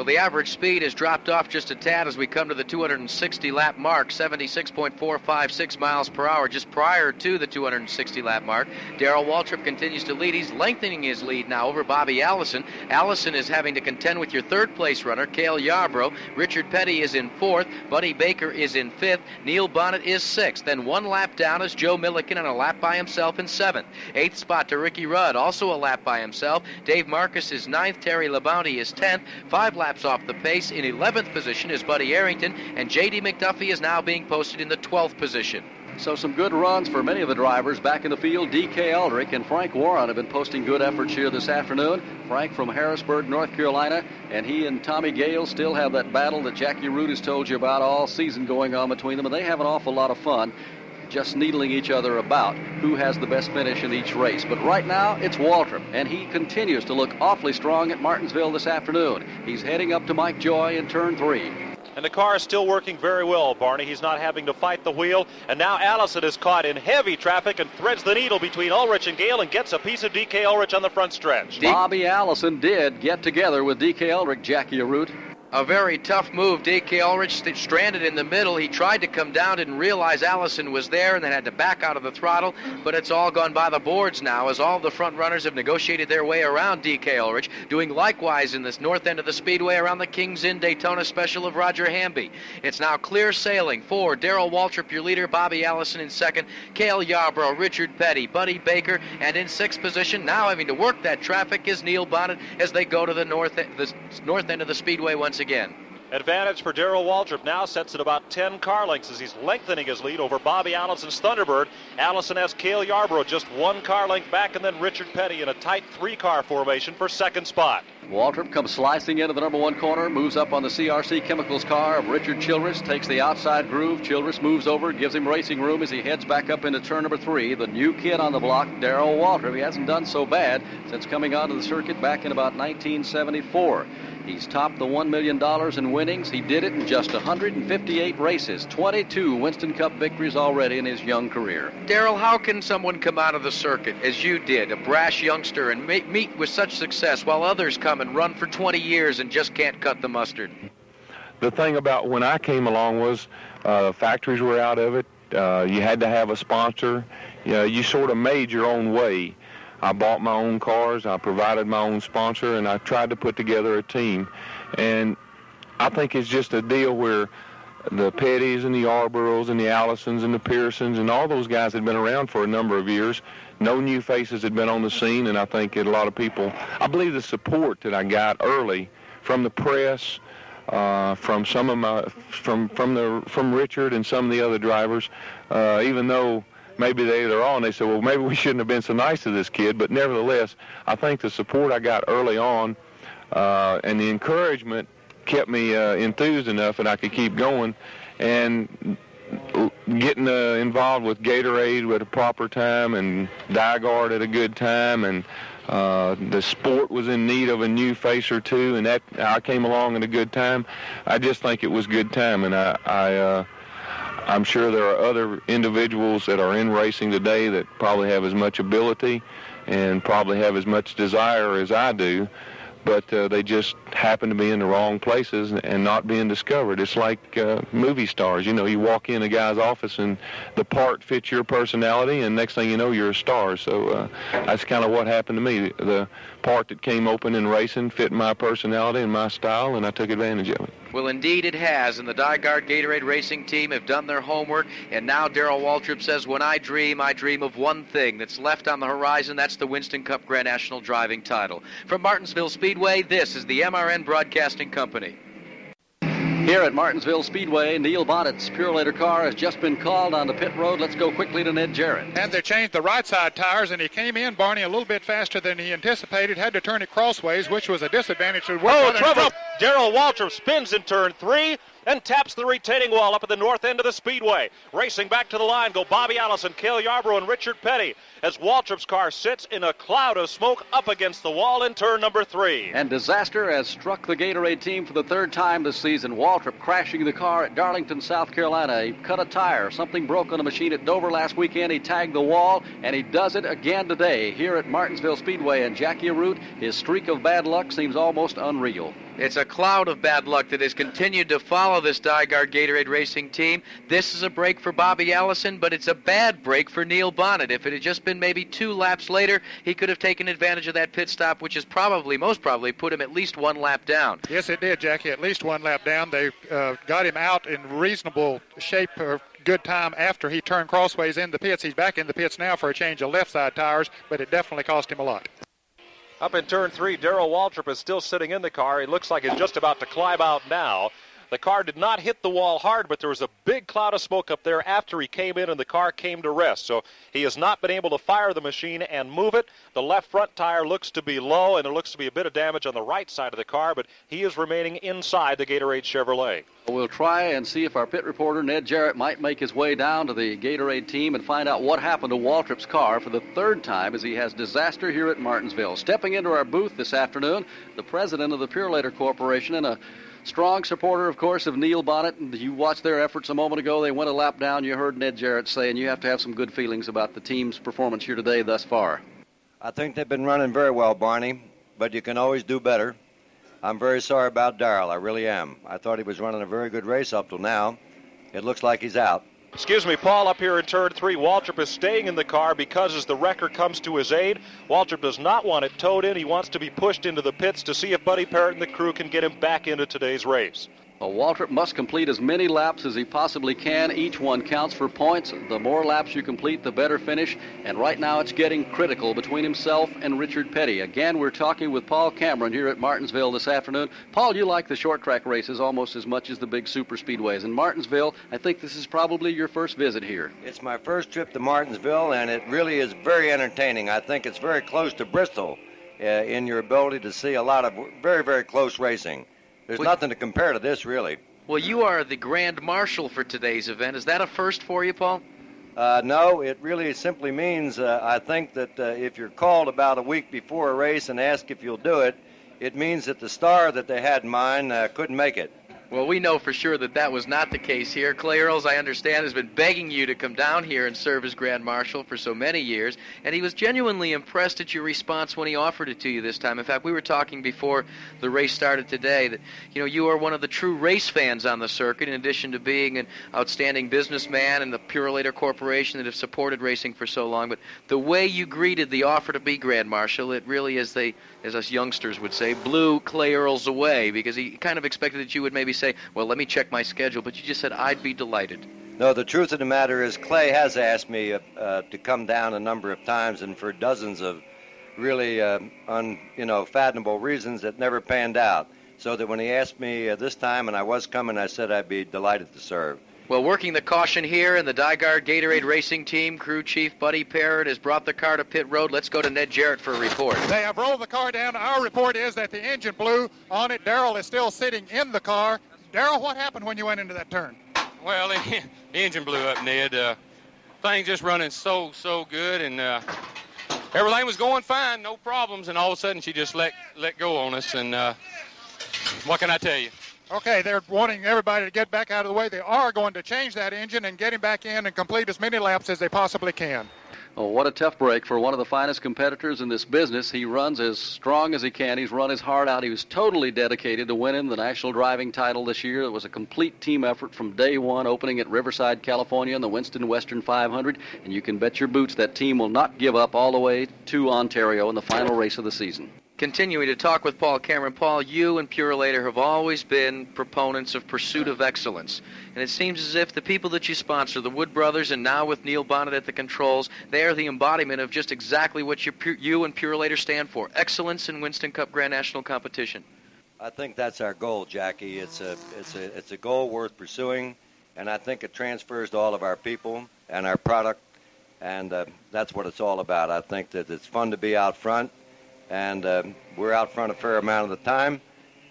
Well, the average speed has dropped off just a tad as we come to the 260 lap mark, 76.456 miles per hour, just prior to the 260 lap mark. Darrell Waltrip continues to lead. He's lengthening his lead now over Bobby Allison. Allison is having to contend with your third place runner, Cale Yarborough. Richard Petty is in fourth. Buddy Baker is in fifth. Neil Bonnett is sixth. Then one lap down is Joe Millikan on a lap by himself in seventh. Eighth spot to Ricky Rudd, also a lap by himself. Dave Marcis is ninth. Terry Labonte is tenth. Five laps off the pace. In 11th position is Buddy Arrington, and J.D. McDuffie is now being posted in the 12th position. So some good runs for many of the drivers back in the field. D.K. Ulrich and Frank Warren have been posting good efforts here this afternoon. Frank from Harrisburg, North Carolina, and he and Tommy Gale still have that battle that Jackie Arute has told you about all season going on between them, and they have an awful lot of fun just needling each other about who has the best finish in each race. But right now, it's Waltrip, and he continues to look awfully strong at Martinsville this afternoon. He's heading up to Mike Joy in turn three. And the car is still working very well, Barney. He's not having to fight the wheel. And now Allison is caught in heavy traffic and threads the needle between Ulrich and Gale and gets a piece of DK Ulrich on the front stretch. Bobby Allison did get together with DK Ulrich, Jackie Arute a very tough move. D.K. Ulrich st- stranded in the middle. He tried to come down, didn't realize Allison was there, and then had to back out of the throttle. But it's all gone by the boards now, as all the front runners have negotiated their way around D.K. Ulrich, doing likewise in this north end of the speedway around the Kings Inn Daytona special of Roger Hamby. It's now clear sailing for Darrell Waltrip, your leader, Bobby Allison in second, Cale Yarborough, Richard Petty, Buddy Baker, and in sixth position, now having to work that traffic, is Neil Bonnett as they go to the north, the north end of the speedway once again. Advantage for Darrell Waltrip now sets at about 10 car lengths as he's lengthening his lead over Bobby Allison's Thunderbird. Allison has Cale Yarborough just one car length back, and then Richard Petty in a tight three car formation for second spot. Waltrip comes slicing into the number one corner, moves up on the CRC Chemicals car of Richard Childress, takes the outside groove. Childress moves over, gives him racing room as he heads back up into turn number three. The new kid on the block, Darrell Waltrip. He hasn't done so bad since coming onto the circuit back in about 1974. He's topped the $1 million in winnings. He did it in just 158 races, 22 Winston Cup victories already in his young career. Darrell, how can someone come out of the circuit, as you did, a brash youngster, and meet with such success while others come and run for 20 years and just can't cut the mustard? The thing about when I came along was uh, factories were out of it. Uh, you had to have a sponsor. You, know, you sort of made your own way. I bought my own cars, I provided my own sponsor, and I tried to put together a team. And I think it's just a deal where the Petties and the Yarboroughs and the Allisons and the Pearsons and all those guys had been around for a number of years. No new faces had been on the scene, and I think that a lot of people, I believe the support that I got early from the press, uh, from some of my, from from the from Richard and some of the other drivers, uh, even though maybe they they're on. They said, well, maybe we shouldn't have been so nice to this kid. But nevertheless, I think the support I got early on uh, and the encouragement kept me uh, enthused enough that I could keep going. And getting uh, involved with Gatorade at a proper time and DiGard at a good time and uh, the sport was in need of a new face or two, and that I came along at a good time. I just think it was good time, and I, I uh, I'm sure there are other individuals that are in racing today that probably have as much ability and probably have as much desire as I do. But uh, they just happen to be in the wrong places and not being discovered. It's like uh, movie stars. You know, you walk in a guy's office and the part fits your personality, and next thing you know, you're a star. So uh, that's kind of what happened to me. The part that came open in racing fit my personality and my style, and I took advantage of it. Well, indeed it has, and the DiGard Gatorade Racing Team have done their homework, and now Darrell Waltrip says, when I dream, I dream of one thing that's left on the horizon. That's the Winston Cup Grand National driving title. From Martinsville Speedway, this is the MRN Broadcasting Company. Here at Martinsville Speedway, Neil Bonnett's Purolator car has just been called on the pit road. Let's go quickly to Ned Jarrett. And they changed the right side tires, and he came in, Barney, a little bit faster than he anticipated. Had to turn it crossways, which was a disadvantage to Oh, trouble! Darrell Waltrip spins in turn three and taps the retaining wall up at the north end of the speedway. Racing back to the line go Bobby Allison, Cale Yarborough, and Richard Petty as Waltrip's car sits in a cloud of smoke up against the wall in turn number three. And disaster has struck the Gatorade team for the third time this season. Waltrip crashing the car at Darlington, South Carolina. He cut a tire. Something broke on the machine at Dover last weekend. He tagged the wall, and he does it again today here at Martinsville Speedway. And Jackie Arute, his streak of bad luck seems almost unreal. It's a cloud of bad luck that has continued to follow this DiGard Gatorade racing team. This is a break for Bobby Allison, but it's a bad break for Neil Bonnett. If it had just been maybe two laps later, he could have taken advantage of that pit stop, which has probably, most probably, put him at least one lap down. Yes, it did, Jackie. At least one lap down. They uh, got him out in reasonable shape or good time after he turned crossways in the pits. He's back in the pits now for a change of left side tires, but it definitely cost him a lot. Up in turn three, Darrell Waltrip is still sitting in the car. He looks like he's just about to climb out now. The car did not hit the wall hard, but there was a big cloud of smoke up there after he came in and the car came to rest. So he has not been able to fire the machine and move it. The left front tire looks to be low, and there looks to be a bit of damage on the right side of the car, but he is remaining inside the Gatorade Chevrolet. We'll try and see if our pit reporter, Ned Jarrett, might make his way down to the Gatorade team and find out what happened to Waltrip's car for the third time as he has disaster here at Martinsville. Stepping into our booth this afternoon, the president of the Purolator Corporation and a strong supporter, of course, of Neil Bonnett. And you watched their efforts a moment ago. They went a lap down. You heard Ned Jarrett saying you have to have some good feelings about the team's performance here today thus far. I think they've been running very well, Barney, but you can always do better. I'm very sorry about Darrell. I really am. I thought he was running a very good race up till now. It looks like he's out. Excuse me, Paul, up here in turn three, Waltrip is staying in the car because as the wrecker comes to his aid, Waltrip does not want it towed in. He wants to be pushed into the pits to see if Buddy Parrott and the crew can get him back into today's race. Well, Waltrip must complete as many laps as he possibly can. Each one counts for points. The more laps you complete, the better finish. And right now it's getting critical between himself and Richard Petty. Again, we're talking with Paul Cameron here at Martinsville this afternoon. Paul, you like the short track races almost as much as the big super speedways. In Martinsville, I think this is probably your first visit here. It's my first trip to Martinsville, and it really is very entertaining. I think it's very close to Bristol uh, in your ability to see a lot of very, very close racing. There's Well- nothing to compare to this, really. Well, you are the grand marshal for today's event. Is that a first for you, Paul? Uh, no, it really simply means uh, I think that uh, if you're called about a week before a race and asked if you'll do it, it means that the star that they had in mind uh, couldn't make it. Well, we know for sure that that was not the case here. Clay Earles, I understand, has been begging you to come down here and serve as Grand Marshal for so many years, and he was genuinely impressed at your response when he offered it to you this time. In fact, we were talking before the race started today that you know you are one of the true race fans on the circuit, in addition to being an outstanding businessman and the Purolator Corporation that have supported racing for so long. But the way you greeted the offer to be Grand Marshal, it really, as they, as us youngsters would say, blew Clay Earles away because he kind of expected that you would maybe say, "Well, let me check my schedule," but you just said, "I'd be delighted." No, the truth of the matter is Clay has asked me uh, uh, to come down a number of times, and for dozens of really uh, un, you know, fathomable reasons that never panned out. So that when he asked me uh, this time, and I was coming, I said I'd be delighted to serve. Well, working the caution here, and the DiGard Gatorade Racing Team crew chief Buddy Parrott has brought the car to pit road. Let's go to Ned Jarrett for a report. They have rolled the car down. Our report is that the engine blew on it. Darrell is still sitting in the car. Darrell, what happened when you went into that turn? Well, the, the engine blew up, Ned. Uh, thing just running so so good, and uh, everything was going fine, no problems. And all of a sudden, she just let let go on us. And uh, what can I tell you? Okay, they're wanting everybody to get back out of the way. They are going to change that engine and get him back in and complete as many laps as they possibly can. Oh, what a tough break for one of the finest competitors in this business. He runs as strong as he can. He's run his heart out. He was totally dedicated to winning the national driving title this year. It was a complete team effort from day one, opening at Riverside, California in the Winston Western 500. And you can bet your boots that team will not give up all the way to Ontario in the final race of the season. Continuing to talk with Paul Cameron. Paul, you and Purolator have always been proponents of pursuit of excellence. And it seems as if the people that you sponsor, the Wood Brothers, and now with Neil Bonnett at the controls, they are the embodiment of just exactly what you, you and Purolator stand for excellence in Winston Cup Grand National competition. I think that's our goal, Jackie. It's a, it's a, it's a goal worth pursuing, and I think it transfers to all of our people and our product, and uh, that's what it's all about. I think that it's fun to be out front and uh, we're out front a fair amount of the time.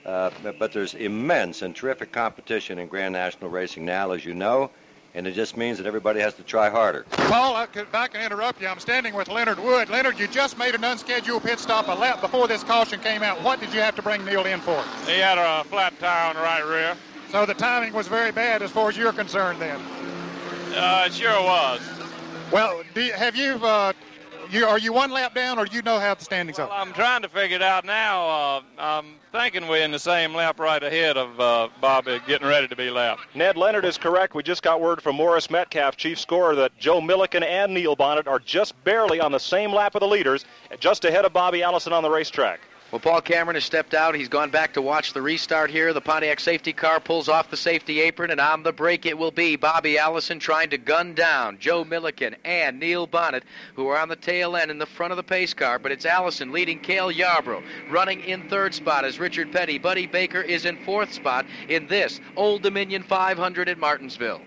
Uh, but there's immense and terrific competition in Grand National Racing now, as you know, and it just means that everybody has to try harder. Paul, I could, if I can interrupt you, I'm standing with Leonard Wood. Leonard, you just made an unscheduled pit stop a lap before this caution came out. What did you have to bring Neil in for? He had a flat tire on the right rear. So the timing was very bad as far as you're concerned then? Uh, it sure was. Well, you, have you uh, you, are you one lap down, or do you know how the standings well, are? I'm trying to figure it out now. Uh, I'm thinking we're in the same lap right ahead of uh, Bobby, getting ready to be lapped. Ned Leonard is correct. We just got word from Morris Metcalf, chief scorer, that Joe Millikan and Neil Bonnett are just barely on the same lap of the leaders, just ahead of Bobby Allison on the racetrack. Well, Paul Cameron has stepped out. He's gone back to watch the restart here. The Pontiac safety car pulls off the safety apron, and on the break it will be Bobby Allison trying to gun down Joe Millikan and Neil Bonnett, who are on the tail end in the front of the pace car. But it's Allison leading Cale Yarborough, running in third spot as Richard Petty. Buddy Baker is in fourth spot in this Old Dominion 500 at Martinsville.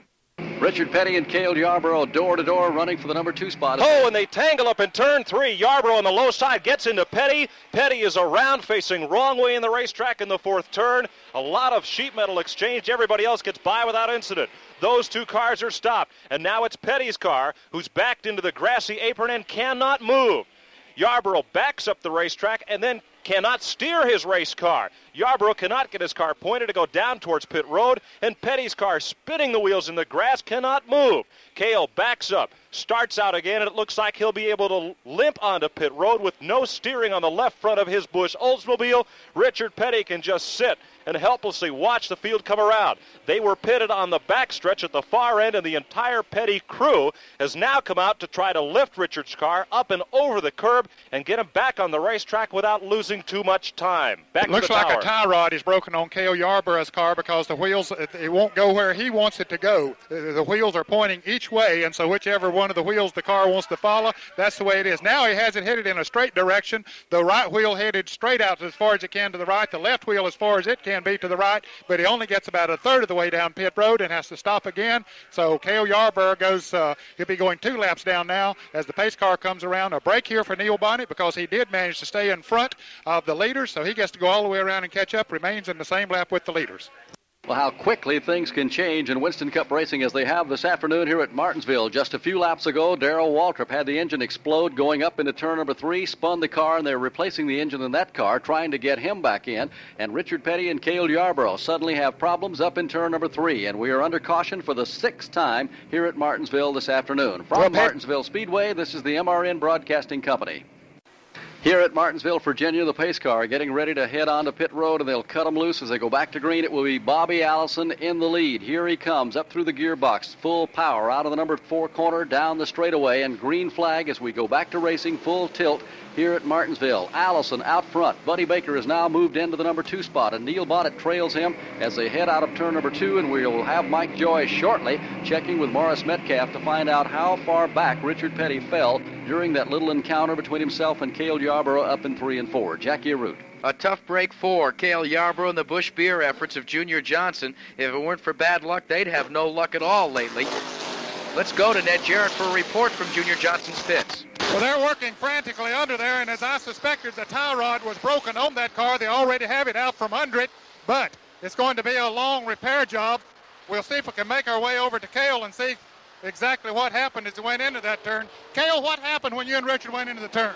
Richard Petty and Cale Yarborough door to door running for the number two spot. Oh, and they tangle up in turn three. Yarborough on the low side gets into Petty. Petty is around facing wrong way in the racetrack in the fourth turn. A lot of sheet metal exchanged. Everybody else gets by without incident. Those two cars are stopped. And now it's Petty's car who's backed into the grassy apron and cannot move. Yarborough backs up the racetrack and then cannot steer his race car. Yarborough cannot get his car pointed to go down towards pit road, and Petty's car, spinning the wheels in the grass, cannot move. Cale backs up, starts out again, and it looks like he'll be able to limp onto pit road with no steering on the left front of his Busch Oldsmobile. Richard Petty can just sit and helplessly watch the field come around. They were pitted on the backstretch at the far end, and the entire Petty crew has now come out to try to lift Richard's car up and over the curb and get him back on the racetrack without losing too much time. Back Looks to the like tower. a tie rod is broken on Cale Yarborough's car because the wheels it, it won't go where he wants it to go. The, the wheels are pointing each way, and so whichever one of the wheels the car wants to follow, that's the way it is. Now he has it headed in a straight direction. The right wheel headed straight out as far as it can to the right. The left wheel as far as it can be to the right, but he only gets about a third of the way down pit road and has to stop again. So Cale Yarborough goes. Uh, he'll be going two laps down now as the pace car comes around. A break here for Neil Bonnett because he did manage to stay in front of the leaders, so he gets to go all the way around and catch up. Remains in the same lap with the leaders. Well, how quickly things can change in Winston Cup racing as they have this afternoon here at Martinsville. Just a few laps ago, Darrell Waltrip had the engine explode going up into turn number three, spun the car, and they're replacing the engine in that car, trying to get him back in. And Richard Petty and Cale Yarborough suddenly have problems up in turn number three. And we are under caution for the sixth time here at Martinsville this afternoon. From Martinsville Speedway, this is the MRN Broadcasting Company. Here at Martinsville, Virginia, the pace car getting ready to head on to pit road, and they'll cut them loose as they go back to green. It will be Bobby Allison in the lead. Here he comes up through the gearbox, full power out of the number four corner, down the straightaway, and green flag as we go back to racing full tilt here at Martinsville. Allison out front. Buddy Baker has now moved into the number two spot, and Neil Bonnett trails him as they head out of turn number two, and we will have Mike Joy shortly checking with Morris Metcalf to find out how far back Richard Petty fell during that little encounter between himself and Cale Yarborough up in three and four. Jackie Arute. A tough break for Cale Yarborough and the Busch Beer efforts of Junior Johnson. If it weren't for bad luck, they'd have no luck at all lately. Let's go to Ned Jarrett for a report from Junior Johnson's pits. Well, they're working frantically under there, and as I suspected, the tie rod was broken on that car. They already have it out from under it, but it's going to be a long repair job. We'll see if we can make our way over to Cale and see exactly what happened as he went into that turn. Cale, what happened when you and Richard went into the turn?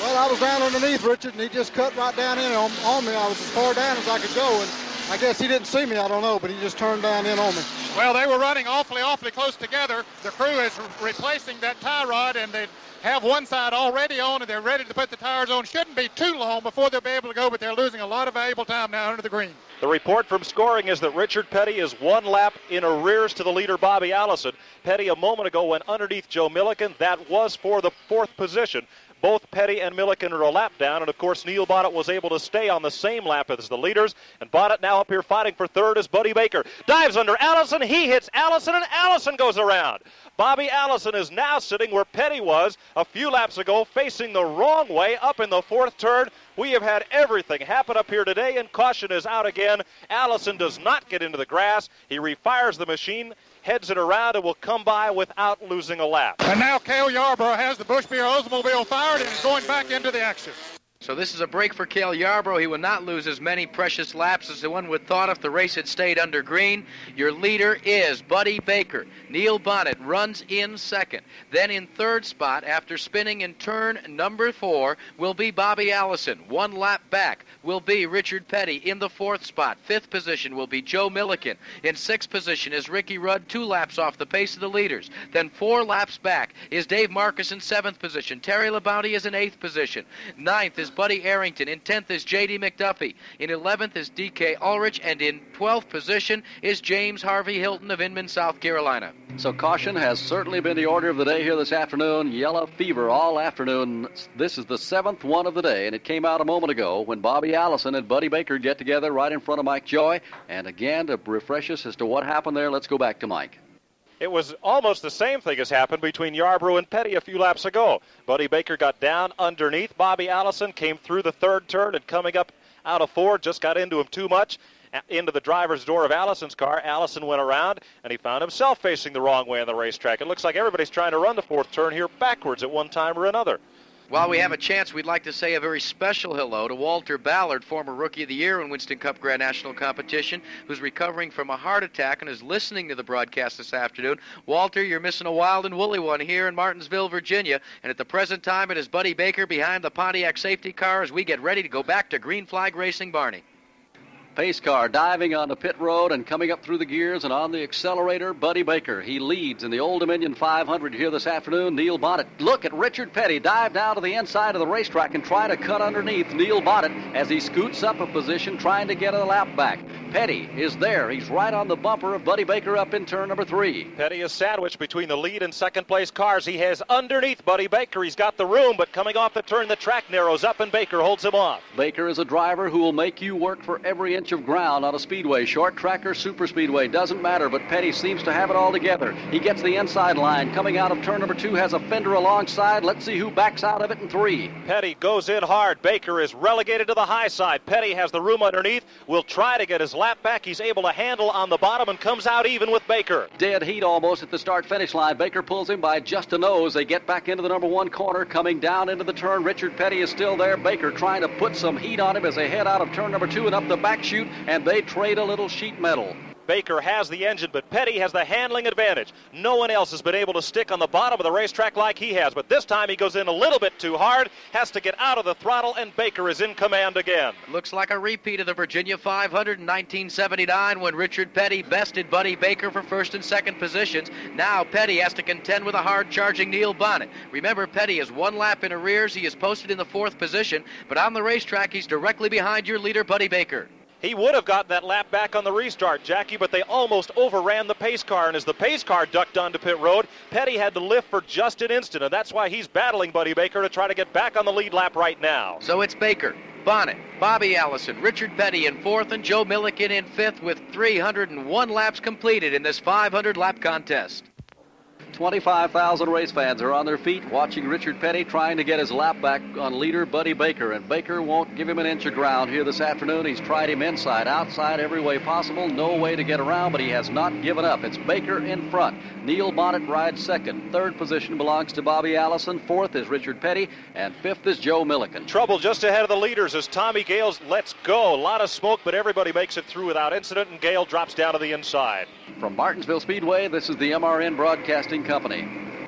Well, I was down underneath Richard, and he just cut right down in on, on me. I was as far down as I could go, and I guess he didn't see me. I don't know, but he just turned down in on me. Well, they were running awfully, awfully close together. The crew is re- replacing that tie rod, and they have one side already on, and they're ready to put the tires on. Shouldn't be too long before they'll be able to go, but they're losing a lot of valuable time now under the green. The report from scoring is that Richard Petty is one lap in arrears to the leader, Bobby Allison. Petty a moment ago went underneath Joe Millikan. That was for the fourth position. Both Petty and Millikan are a lap down, and of course Neil Bonnett was able to stay on the same lap as the leaders. And Bonnett now up here fighting for third is Buddy Baker. Dives under Allison, he hits Allison, and Allison goes around. Bobby Allison is now sitting where Petty was a few laps ago, facing the wrong way up in the fourth turn. We have had everything happen up here today, and caution is out again. Allison does not get into the grass. He refires the machine, heads it around, and will come by without losing a lap. And now Cale Yarborough has the Busch Beer Oldsmobile fired and is going back into the action. So this is a break for Cale Yarborough. He will not lose as many precious laps as the one would thought if the race had stayed under green. Your leader is Buddy Baker. Neil Bonnett runs in second. Then in third spot, after spinning in turn number four, will be Bobby Allison. One lap back will be Richard Petty in the fourth spot. Fifth position will be Joe Millikan. In sixth position is Ricky Rudd, two laps off the pace of the leaders. Then four laps back is Dave Marcis in seventh position. Terry Labonte is in eighth position. Ninth is Buddy Arrington. In 10th is J.D. McDuffie. In 11th is D.K. Ulrich. And in 12th position is James Harvey Hylton of Inman, South Carolina. So caution has certainly been the order of the day here this afternoon. Yellow fever all afternoon. This is the seventh one of the day, and it came out a moment ago when Bobby Allison and Buddy Baker get together right in front of Mike Joy. And again, to refresh us as to what happened there, let's go back to Mike. It was almost the same thing as happened between Yarborough and Petty a few laps ago. Buddy Baker got down underneath. Bobby Allison came through the third turn and coming up out of four, just got into him too much. Into the driver's door of Allison's car. Allison went around and he found himself facing the wrong way on the racetrack. It looks like everybody's trying to run the fourth turn here backwards at one time or another. While we have a chance, we'd like to say a very special hello to Walter Ballard, former Rookie of the Year in Winston Cup Grand National Competition, who's recovering from a heart attack and is listening to the broadcast this afternoon. Walter, you're missing a wild and woolly one here in Martinsville, Virginia, and at the present time it is Buddy Baker behind the Pontiac safety car as we get ready to go back to Green Flag Racing Barney. Pace car diving on the pit road and coming up through the gears and on the accelerator, Buddy Baker. He leads in the Old Dominion 500 here this afternoon. Neil Bonnett. Look at Richard Petty dive down to the inside of the racetrack and try to cut underneath Neil Bonnett as he scoots up a position trying to get a lap back. Petty is there. He's right on the bumper of Buddy Baker up in turn number three. Petty is sandwiched between the lead and second place cars. He has underneath Buddy Baker. He's got the room, but coming off the turn, the track narrows up and Baker holds him off. Baker is a driver who will make you work for every inch of ground on a speedway, short track or super speedway, doesn't matter, but Petty seems to have it all together. He gets the inside line. Coming out of turn number two, has a fender alongside. Let's see who backs out of it in three. Petty goes in hard. Baker is relegated to the high side. Petty has the room underneath. Will try to get his lap back. He's able to handle on the bottom and comes out even with Baker. Dead heat almost at the start finish line. Baker pulls him by just a nose. They get back into the number one corner. Coming down into the turn, Richard Petty is still there. Baker trying to put some heat on him as they head out of turn number two and up the back chute, and they trade a little sheet metal. Baker has the engine, but Petty has the handling advantage. No one else has been able to stick on the bottom of the racetrack like he has, but this time he goes in a little bit too hard, has to get out of the throttle, and Baker is in command again. Looks like a repeat of the Virginia 500 in 1979 when Richard Petty bested Buddy Baker for first and second positions. Now Petty has to contend with a hard charging Neil Bonnett. Remember, Petty is one lap in arrears. He is posted in the fourth position, but on the racetrack, he's directly behind your leader, Buddy Baker. He would have gotten that lap back on the restart, Jackie, but they almost overran the pace car. And as the pace car ducked onto pit road, Petty had to lift for just an instant, and that's why he's battling Buddy Baker to try to get back on the lead lap right now. So it's Baker, Bonnett, Bobby Allison, Richard Petty in fourth, and Joe Millikan in fifth with 301 laps completed in this 500 lap contest. 25,000 race fans are on their feet watching Richard Petty trying to get his lap back on leader Buddy Baker. And Baker won't give him an inch of ground here this afternoon. He's tried him inside, outside, every way possible. No way to get around, but he has not given up. It's Baker in front. Neil Bonnett rides second. Third position belongs to Bobby Allison. Fourth is Richard Petty. And fifth is Joe Millikan. Trouble just ahead of the leaders as Tommy Gales lets go. A lot of smoke, but everybody makes it through without incident, and Gale drops down to the inside. From Martinsville Speedway, this is the MRN Broadcasting Company.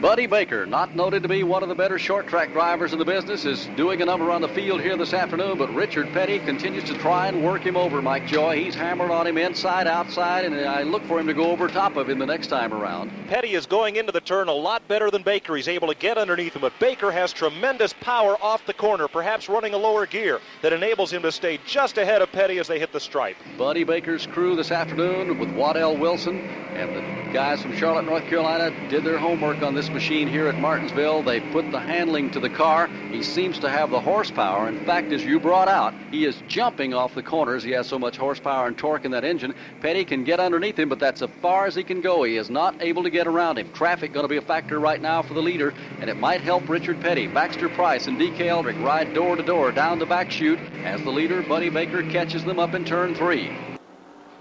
Buddy Baker, not noted to be one of the better short track drivers in the business, is doing a number on the field here this afternoon, but Richard Petty continues to try and work him over, Mike Joy. He's hammered on him inside, outside, and I look for him to go over top of him the next time around. Petty is going into the turn a lot better than Baker. He's able to get underneath him, but Baker has tremendous power off the corner, perhaps running a lower gear that enables him to stay just ahead of Petty as they hit the stripe. Buddy Baker's crew this afternoon with Waddell Wilson and the guys from Charlotte, North Carolina did their homework on this machine here at Martinsville. They put the handling to the car. He seems to have the horsepower. In fact, as you brought out, he is jumping off the corners. He has so much horsepower and torque in that engine. Petty can get underneath him, but that's as far as he can go. He is not able to get around him. Traffic going to be a factor right now for the leader, and it might help Richard Petty. Baxter Price and DK Ulrich ride door to door down the back chute as the leader, Buddy Baker, catches them up in turn three.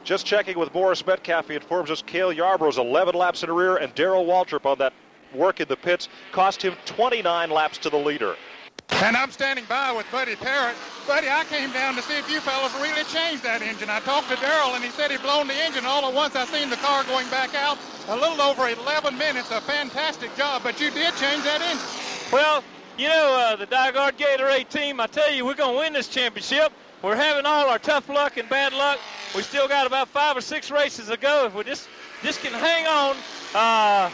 Just checking with Morris Metcalf, he informs us Cale Yarborough's 11 laps in rear, and Darrell Waltrip on that work in the pits cost him 29 laps to the leader. And I'm standing by with Buddy Parrott. Buddy, I came down to see if you fellas really changed that engine. I talked to Darrell, and he said he'd blown the engine. All at once, I seen the car going back out. A little over 11 minutes. A fantastic job, but you did change that engine. Well, you know, uh, the DiGard Gatorade team, I tell you, we're going to win this championship. We're having all our tough luck and bad luck. We still got about five or six races to go. If we just just can hang on, uh,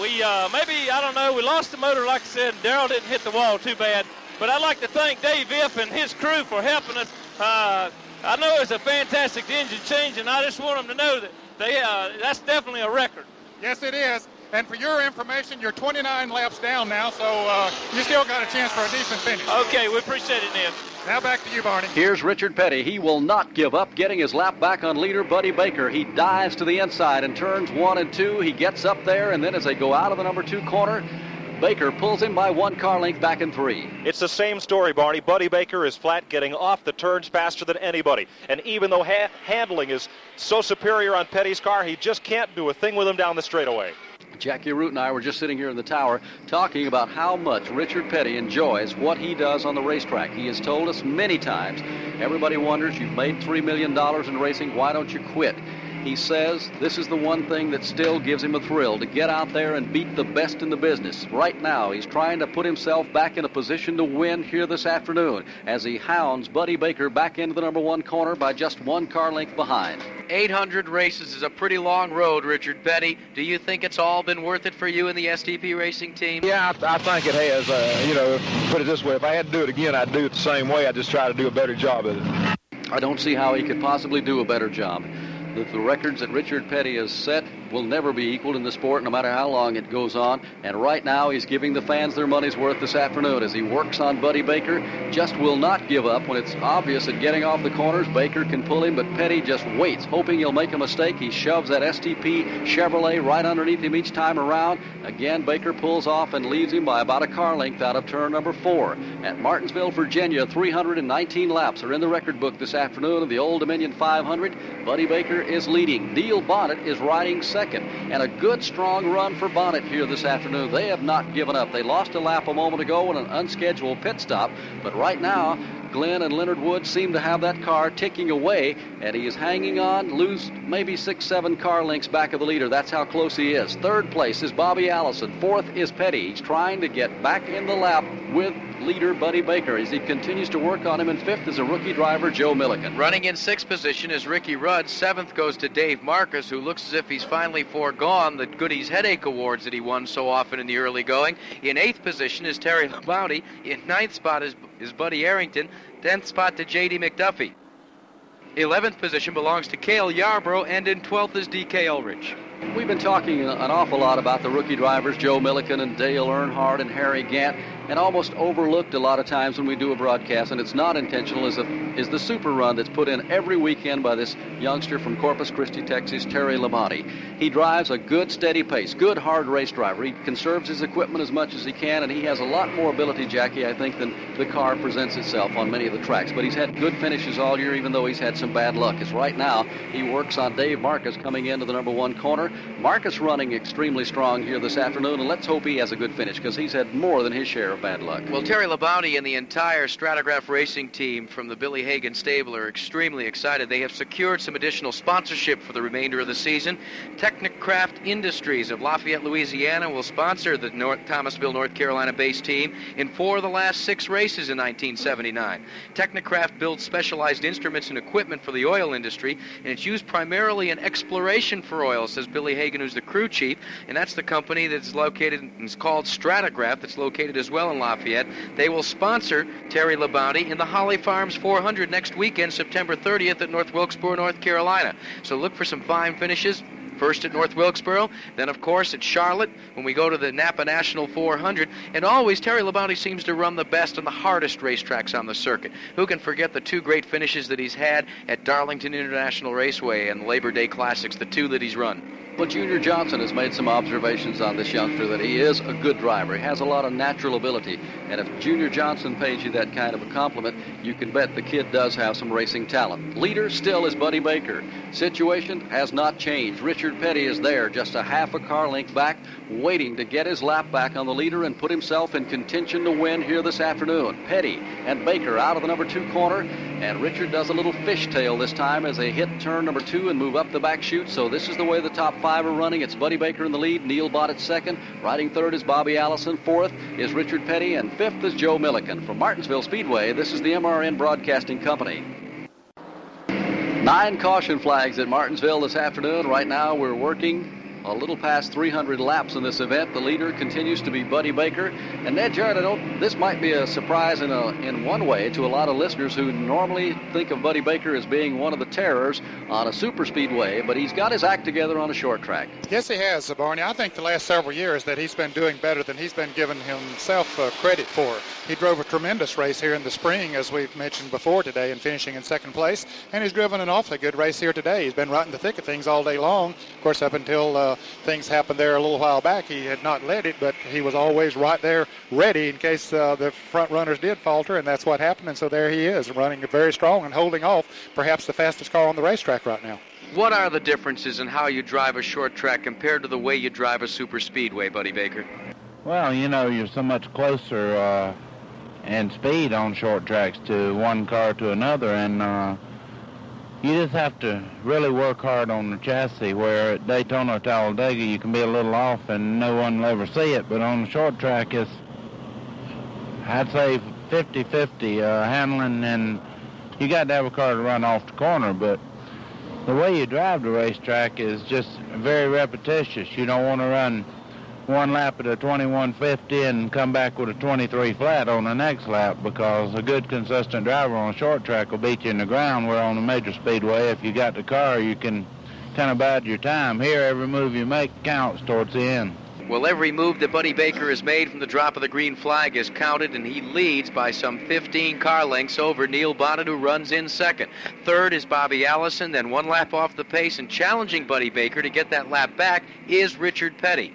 we uh, maybe I don't know. We lost the motor, like I said. Darrell didn't hit the wall too bad. But I'd like to thank Dave If and his crew for helping us. Uh, I know it's a fantastic engine change, and I just want them to know that they uh, that's definitely a record. Yes, it is. And for your information, you're 29 laps down now, so uh, you still got a chance for a decent finish. Okay, we appreciate it, Ned. Now back to you, Barney. Here's Richard Petty. He will not give up, getting his lap back on leader Buddy Baker. He dives to the inside and turns one and two. He gets up there, and then as they go out of the number two corner, Baker pulls him by one car length back in three. It's the same story, Barney. Buddy Baker is flat getting off the turns faster than anybody. And even though ha- handling is so superior on Petty's car, he just can't do a thing with him down the straightaway. Jackie Arute and I were just sitting here in the tower talking about how much Richard Petty enjoys what he does on the racetrack. He has told us many times, everybody wonders, you've made $3 million in racing, why don't you quit? He says this is the one thing that still gives him a thrill to get out there and beat the best in the business. Right now, he's trying to put himself back in a position to win here this afternoon as he hounds Buddy Baker back into the number one corner by just one car length behind. 800 races is a pretty long road, Richard Petty. Do you think it's all been worth it for you and the STP racing team? Yeah, I, I think it has. Uh, you know, put it this way: if I had to do it again, I'd do it the same way. I'd just try to do a better job of it. I don't see how he could possibly do a better job. The, the records that Richard Petty has set will never be equaled in the sport, no matter how long it goes on. And right now, he's giving the fans their money's worth this afternoon as he works on Buddy Baker. Just will not give up when it's obvious that getting off the corners, Baker can pull him, but Petty just waits, hoping he'll make a mistake. He shoves that STP Chevrolet right underneath him each time around. Again, Baker pulls off and leaves him by about a car length out of turn number four. At Martinsville, Virginia, 319 laps are in the record book this afternoon of the Old Dominion 500. Buddy Baker is leading. Neil Bonnett is riding second. And a good, strong run for Bonnett here this afternoon. They have not given up. They lost a lap a moment ago in an unscheduled pit stop, but right now, Glenn and Leonard Wood seem to have that car ticking away, and he is hanging on, lose maybe six, seven car lengths back of the leader. That's how close he is. Third place is Bobby Allison. Fourth is Petty. He's trying to get back in the lap with leader Buddy Baker as he continues to work on him. And fifth is a rookie driver, Joe Millikan. Running in sixth position is Ricky Rudd. Seventh goes to Dave Marcis, who looks as if he's finally foregone the Goodies Headache Awards that he won so often in the early going. In eighth position is Terry Labonte. In ninth spot is, is Buddy Arrington. Tenth spot to J.D. McDuffie. Eleventh position belongs to Cale Yarborough, and in twelfth is D.K. Ulrich. We've been talking an awful lot about the rookie drivers, Joe Millikan and Dale Earnhardt and Harry Gant, and almost overlooked a lot of times when we do a broadcast, and it's not intentional, is, a, is the super run that's put in every weekend by this youngster from Corpus Christi, Texas, Terry Labonte. He drives a good, steady pace, good, hard race driver. He conserves his equipment as much as he can, and he has a lot more ability, Jackie, I think, than the car presents itself on many of the tracks. But he's had good finishes all year, even though he's had some bad luck. As right now, he works on Dave Marcis coming into the number one corner. Marcis running extremely strong here this afternoon, and let's hope he has a good finish because he's had more than his share of bad luck. Well, Terry Labonte and the entire Stratigraph racing team from the Billy Hagan stable are extremely excited. They have secured some additional sponsorship for the remainder of the season. Technicraft Industries of Lafayette, Louisiana will sponsor the North Thomasville, North Carolina based team in four of the last six races in 1979. Technicraft builds specialized instruments and equipment for the oil industry, and it's used primarily in exploration for oil, says Billy Hagan, who's the crew chief, and that's the company that's located, and it's called Stratigraph, that's located as well Lafayette. They will sponsor Terry Labonte in the Holly Farms 400 next weekend, September 30th at North Wilkesboro, North Carolina. So look for some fine finishes. First at North Wilkesboro, then of course at Charlotte when we go to the Napa National 400, and always Terry Labonte seems to run the best and the hardest racetracks on the circuit. Who can forget the two great finishes that he's had at Darlington International Raceway and Labor Day Classics, the two that he's run? Well, Junior Johnson has made some observations on this youngster that he is a good driver. He has a lot of natural ability. And if Junior Johnson pays you that kind of a compliment, you can bet the kid does have some racing talent. Leader still is Buddy Baker. Situation has not changed. Richard Petty is there, just a half a car length back, waiting to get his lap back on the leader and put himself in contention to win here this afternoon. Petty and Baker out of the number two corner, and Richard does a little fishtail this time as they hit turn number two and move up the back chute. So this is the way the top five are running. It's Buddy Baker in the lead, Neil Bonnett second. Riding third is Bobby Allison. Fourth is Richard Petty, and fifth is Joe Millikan. From Martinsville Speedway, this is the MRN Broadcasting Company. Nine caution flags at Martinsville this afternoon. Right now, we're working a little past 300 laps in this event. The leader continues to be Buddy Baker. And Ned Jarrett, I this might be a surprise in, a, in one way to a lot of listeners who normally think of Buddy Baker as being one of the terrors on a super speedway, but he's got his act together on a short track. Yes, he has, Barney. I think the last several years that he's been doing better than he's been giving himself uh, credit for. He drove a tremendous race here in the spring, as we've mentioned before today, and finishing in second place. And he's driven an awfully good race here today. He's been right in the thick of things all day long. Of course, up until uh, things happened there a little while back, he had not led it, but he was always right there, ready in case uh, the front runners did falter, and that's what happened. And so there he is, running very strong and holding off, perhaps the fastest car on the racetrack right now. What are the differences in how you drive a short track compared to the way you drive a super speedway, Buddy Baker? Well, you know, you're so much closer uh, in speed on short tracks to one car to another, and uh, you just have to really work hard on the chassis. Where at Daytona or Talladega, you can be a little off and no one will ever see it, but on the short track, it's I'd say 50-50 uh, handling, and you got to have a car to run off the corner, but the way you drive the racetrack is just very repetitious. You don't want to run one lap at a 2150 and come back with a 23 flat on the next lap because a good consistent driver on a short track will beat you in the ground where on a major speedway if you got the car you can kind of bide your time here every move you make counts towards the end well, every move that Buddy Baker has made from the drop of the green flag is counted, and he leads by some 15 car lengths over Neil Bonnett, who runs in second. Third is Bobby Allison, then one lap off the pace, and challenging Buddy Baker to get that lap back is Richard Petty.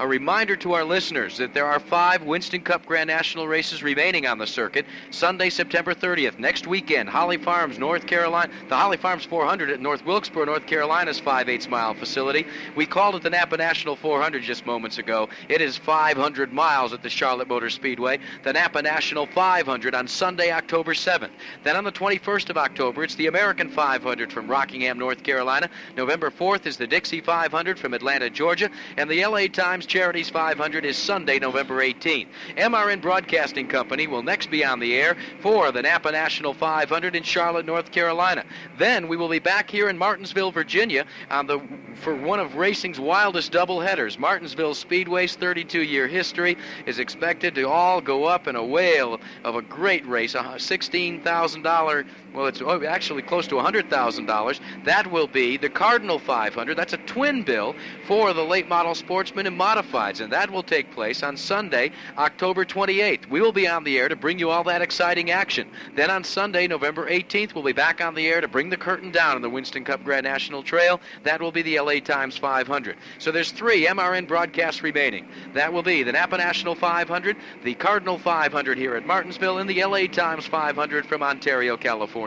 A reminder to our listeners that there are five Winston Cup Grand National races remaining on the circuit. Sunday, September 30th, next weekend, Holly Farms, North Carolina, the Holly Farms 400 at North Wilkesboro, North Carolina's 5 8 mile facility. We called it the Napa National 400 just moments ago. It is 500 miles at the Charlotte Motor Speedway. The Napa National 500 on Sunday, October 7th. Then on the 21st of October, it's the American 500 from Rockingham, North Carolina. November 4th is the Dixie 500 from Atlanta, Georgia. And the LA Times Charities 500 is Sunday, November 18th. MRN Broadcasting Company will next be on the air for the Napa National 500 in Charlotte, North Carolina. Then we will be back here in Martinsville, Virginia, on the for one of racing's wildest doubleheaders. Martinsville Speedway's 32-year history is expected to all go up in a whale of a great race, a $16,000 well, it's oh, actually close to $100,000. That will be the Cardinal 500. That's a twin bill for the late model sportsman and modifieds, and that will take place on Sunday, October 28th. We will be on the air to bring you all that exciting action. Then on Sunday, November 18th, we'll be back on the air to bring the curtain down on the Winston Cup Grand National Trail. That will be the LA Times 500. So there's three MRN broadcasts remaining. That will be the Napa National 500, the Cardinal 500 here at Martinsville, and the LA Times 500 from Ontario, California.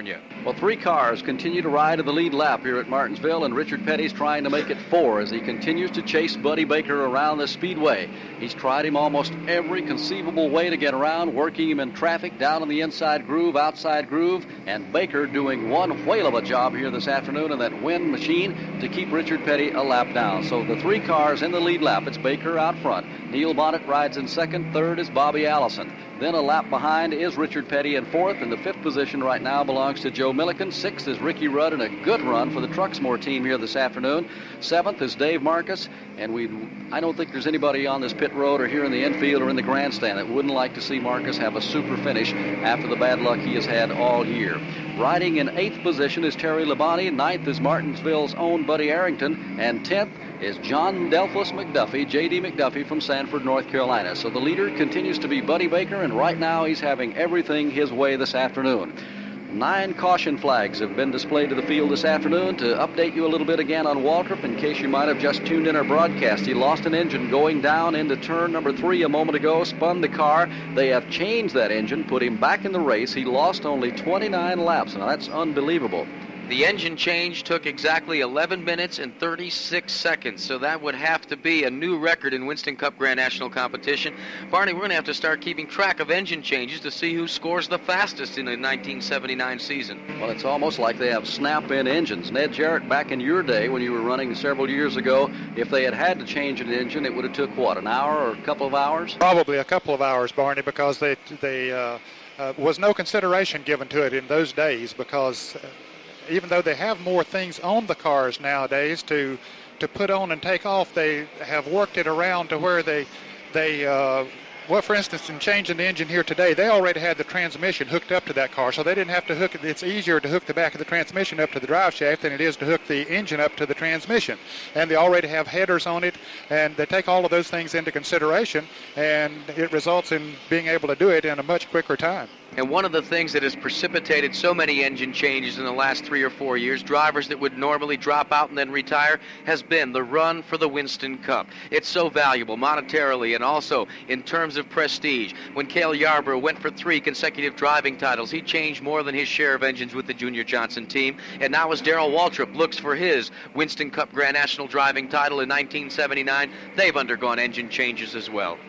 Well, three cars continue to ride in the lead lap here at Martinsville, and Richard Petty's trying to make it four as he continues to chase Buddy Baker around the speedway. He's tried him almost every conceivable way to get around, working him in traffic, down in the inside groove, outside groove, and Baker doing one whale of a job here this afternoon in that wind machine to keep Richard Petty a lap down. So the three cars in the lead lap, it's Baker out front. Neil Bonnett rides in second. Third is Bobby Allison. Then a lap behind is Richard Petty in fourth, and the fifth position right now belongs to Joe Millikan. Sixth is Ricky Rudd in a good run for the Truxmore team here this afternoon. Seventh is Dave Marcis, and we I don't think there's anybody on this pit road or here in the infield or in the grandstand that wouldn't like to see Marcis have a super finish after the bad luck he has had all year. Riding in eighth position is Terry Labonte. Ninth is Martinsville's own Buddy Arrington, and tenth is John Delphus McDuffie, J.D. McDuffie from Sanford, North Carolina. So the leader continues to be Buddy Baker, and right now he's having everything his way this afternoon. Nine caution flags have been displayed to the field this afternoon. To update you a little bit again on Waltrip, in case you might have just tuned in our broadcast, he lost an engine going down into turn number three a moment ago, spun the car. They have changed that engine, put him back in the race. He lost only 29 laps. Now that's unbelievable. The engine change took exactly 11 minutes and 36 seconds, so that would have to be a new record in Winston Cup Grand National competition. Barney, we're going to have to start keeping track of engine changes to see who scores the fastest in the 1979 season. Well, it's almost like they have snap-in engines. Ned Jarrett, back in your day when you were running several years ago, if they had had to change an engine, it would have took what, an hour or a couple of hours? Probably a couple of hours, Barney, because they they uh, uh, was no consideration given to it in those days because. Even though they have more things on the cars nowadays to to put on and take off, they have worked it around to where they they uh, well, for instance, in changing the engine here today, they already had the transmission hooked up to that car, so they didn't have to hook it. It's easier to hook the back of the transmission up to the drive shaft than it is to hook the engine up to the transmission. And they already have headers on it, and they take all of those things into consideration, and it results in being able to do it in a much quicker time. And one of the things that has precipitated so many engine changes in the last three or four years, drivers that would normally drop out and then retire, has been the run for the Winston Cup. It's so valuable monetarily and also in terms of prestige. When Cale Yarborough went for three consecutive driving titles, he changed more than his share of engines with the Junior Johnson team. And now as Darrell Waltrip looks for his Winston Cup Grand National driving title in 1979, they've undergone engine changes as well.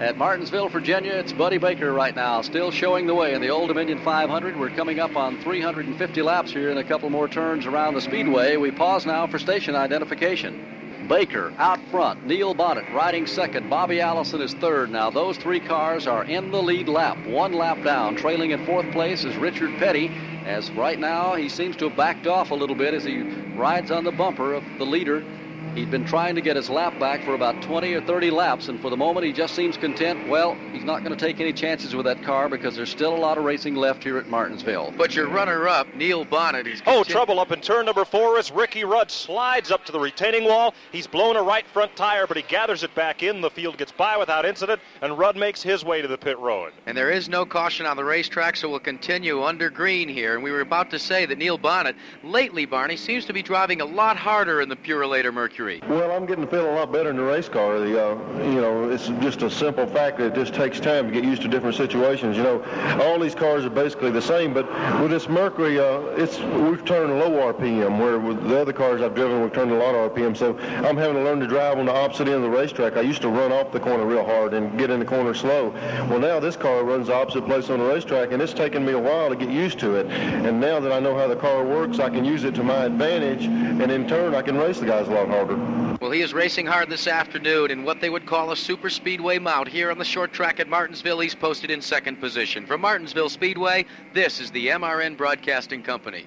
At Martinsville, Virginia, it's Buddy Baker right now, still showing the way in the Old Dominion 500. We're coming up on 350 laps here and a couple more turns around the speedway. We pause now for station identification. Baker out front, Neil Bonnett riding second, Bobby Allison is third. Now those three cars are in the lead lap, one lap down. Trailing in fourth place is Richard Petty, as right now he seems to have backed off a little bit as he rides on the bumper of the leader He'd been trying to get his lap back for about 20 or 30 laps, and for the moment he just seems content. Well, he's not going to take any chances with that car because there's still a lot of racing left here at Martinsville. But your runner-up, Neil Bonnett, is. Oh, trouble up in turn number four as Ricky Rudd slides up to the retaining wall. He's blown a right front tire, but he gathers it back in. The field gets by without incident, and Rudd makes his way to the pit road. And there is no caution on the racetrack, so we'll continue under green here. And we were about to say that Neil Bonnett, lately, Barney, seems to be driving a lot harder in the Purolator Mercury. Well, I'm getting to feel a lot better in the race car. The, uh, you know, it's just a simple fact that it just takes time to get used to different situations. You know, all these cars are basically the same, but with this Mercury, uh, it's we've turned low RPM, where with the other cars I've driven, we've turned a lot of RPM. So I'm having to learn to drive on the opposite end of the racetrack. I used to run off the corner real hard and get in the corner slow. Well, now this car runs the opposite place on the racetrack, and it's taken me a while to get used to it. And now that I know how the car works, I can use it to my advantage, and in turn, I can race the guys a lot harder. Well, he is racing hard this afternoon in what they would call a super speedway mount here on the short track at Martinsville. He's posted in second position. From Martinsville Speedway, this is the MRN Broadcasting Company.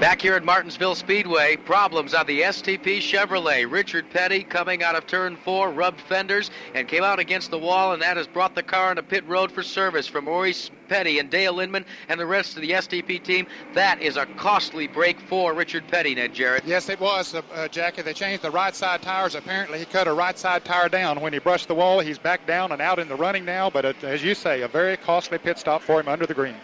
Back here at Martinsville Speedway, problems on the STP Chevrolet. Richard Petty coming out of turn four, rubbed fenders, and came out against the wall, and that has brought the car into pit road for service from Maurice Petty and Dale Inman and the rest of the STP team. That is a costly break for Richard Petty, Ned Jarrett. Yes, it was, uh, uh, Jackie. They changed the right side tires. Apparently, he cut a right side tire down when he brushed the wall. He's back down and out in the running now, but uh, as you say, a very costly pit stop for him under the green.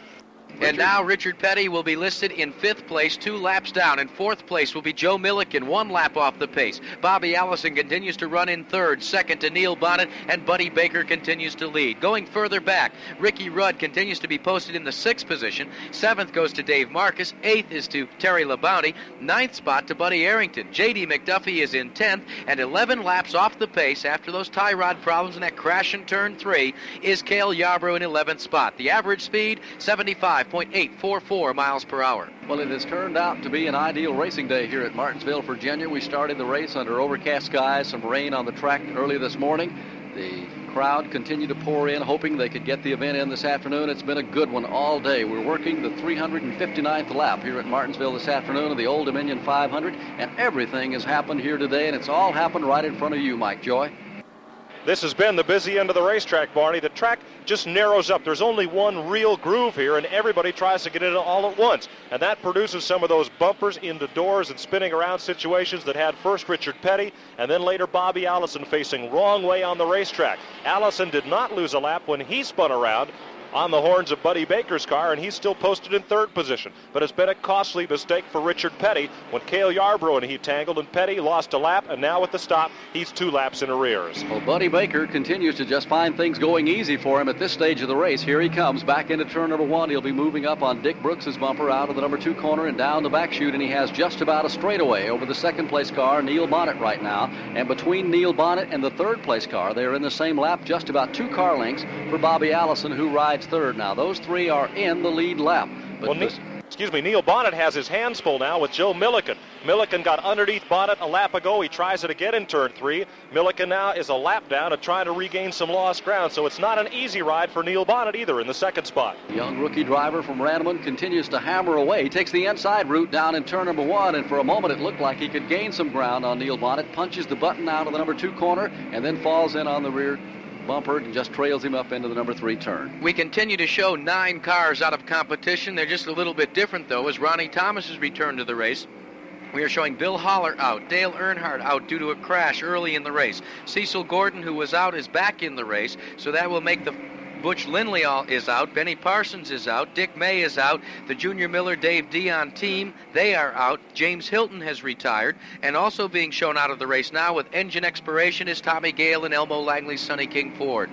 And now Richard Petty will be listed in fifth place, two laps down. In fourth place will be Joe Millikan, one lap off the pace. Bobby Allison continues to run in third, second to Neil Bonnett, and Buddy Baker continues to lead. Going further back, Ricky Rudd continues to be posted in the sixth position. Seventh goes to Dave Marcis. Eighth is to Terry Labonte. Ninth spot to Buddy Arrington. J.D. McDuffie is in tenth, and 11 laps off the pace after those tie rod problems in that crash in turn three is Cale Yarborough in 11th spot. The average speed 75.844 miles per hour. Well, it has turned out to be an ideal racing day here at Martinsville, Virginia. We started the race under overcast skies, some rain on the track early this morning. The crowd continued to pour in, hoping they could get the event in this afternoon. It's been a good one all day. We're working the 359th lap here at Martinsville this afternoon of the Old Dominion 500, and everything has happened here today, and it's all happened right in front of you, Mike Joy. This has been the busy end of the racetrack, Barney. The track just narrows up. There's only one real groove here, and everybody tries to get in all at once. And that produces some of those bumpers into doors and spinning around situations that had first Richard Petty and then later Bobby Allison facing wrong way on the racetrack. Allison did not lose a lap when he spun around on the horns of Buddy Baker's car, and he's still posted in third position. But it's been a costly mistake for Richard Petty when Cale Yarborough and he tangled, and Petty lost a lap, and now with the stop, he's two laps in arrears. Well, Buddy Baker continues to just find things going easy for him at this stage of the race. Here he comes back into turn number one. He'll be moving up on Dick Brooks's bumper out of the number two corner and down the back chute, and he has just about a straightaway over the second place car, Neil Bonnett, right now. And between Neil Bonnett and the third place car, they are in the same lap, just about two car lengths for Bobby Allison, who rides third now. Those three are in the lead lap. But well, this... excuse me, Neil Bonnett has his hands full now with Joe Millikan. Millikan got underneath Bonnett a lap ago. He tries it again in turn three. Millikan now is a lap down and trying to regain some lost ground. So it's not an easy ride for Neil Bonnett either in the second spot. Young rookie driver from Randleman continues to hammer away. He takes the inside route down in turn number one, and for a moment it looked like he could gain some ground on Neil Bonnett. Punches the button out of the number two corner and then falls in on the rear bumper and just trails him up into the number three turn. We continue to show nine cars out of competition. They're just a little bit different, though, as Ronnie Thomas has returned to the race. We are showing Bill Hollar out, Dale Earnhardt out due to a crash early in the race. Cecil Gordon, who was out, is back in the race, so that will make the Butch Lindley is out. Benny Parsons is out. Dick May is out. The Junior Miller Dave Dion team, they are out. James Hylton has retired. And also being shown out of the race now with engine expiration is Tommy Gale and Elmo Langley's Sonny King Ford.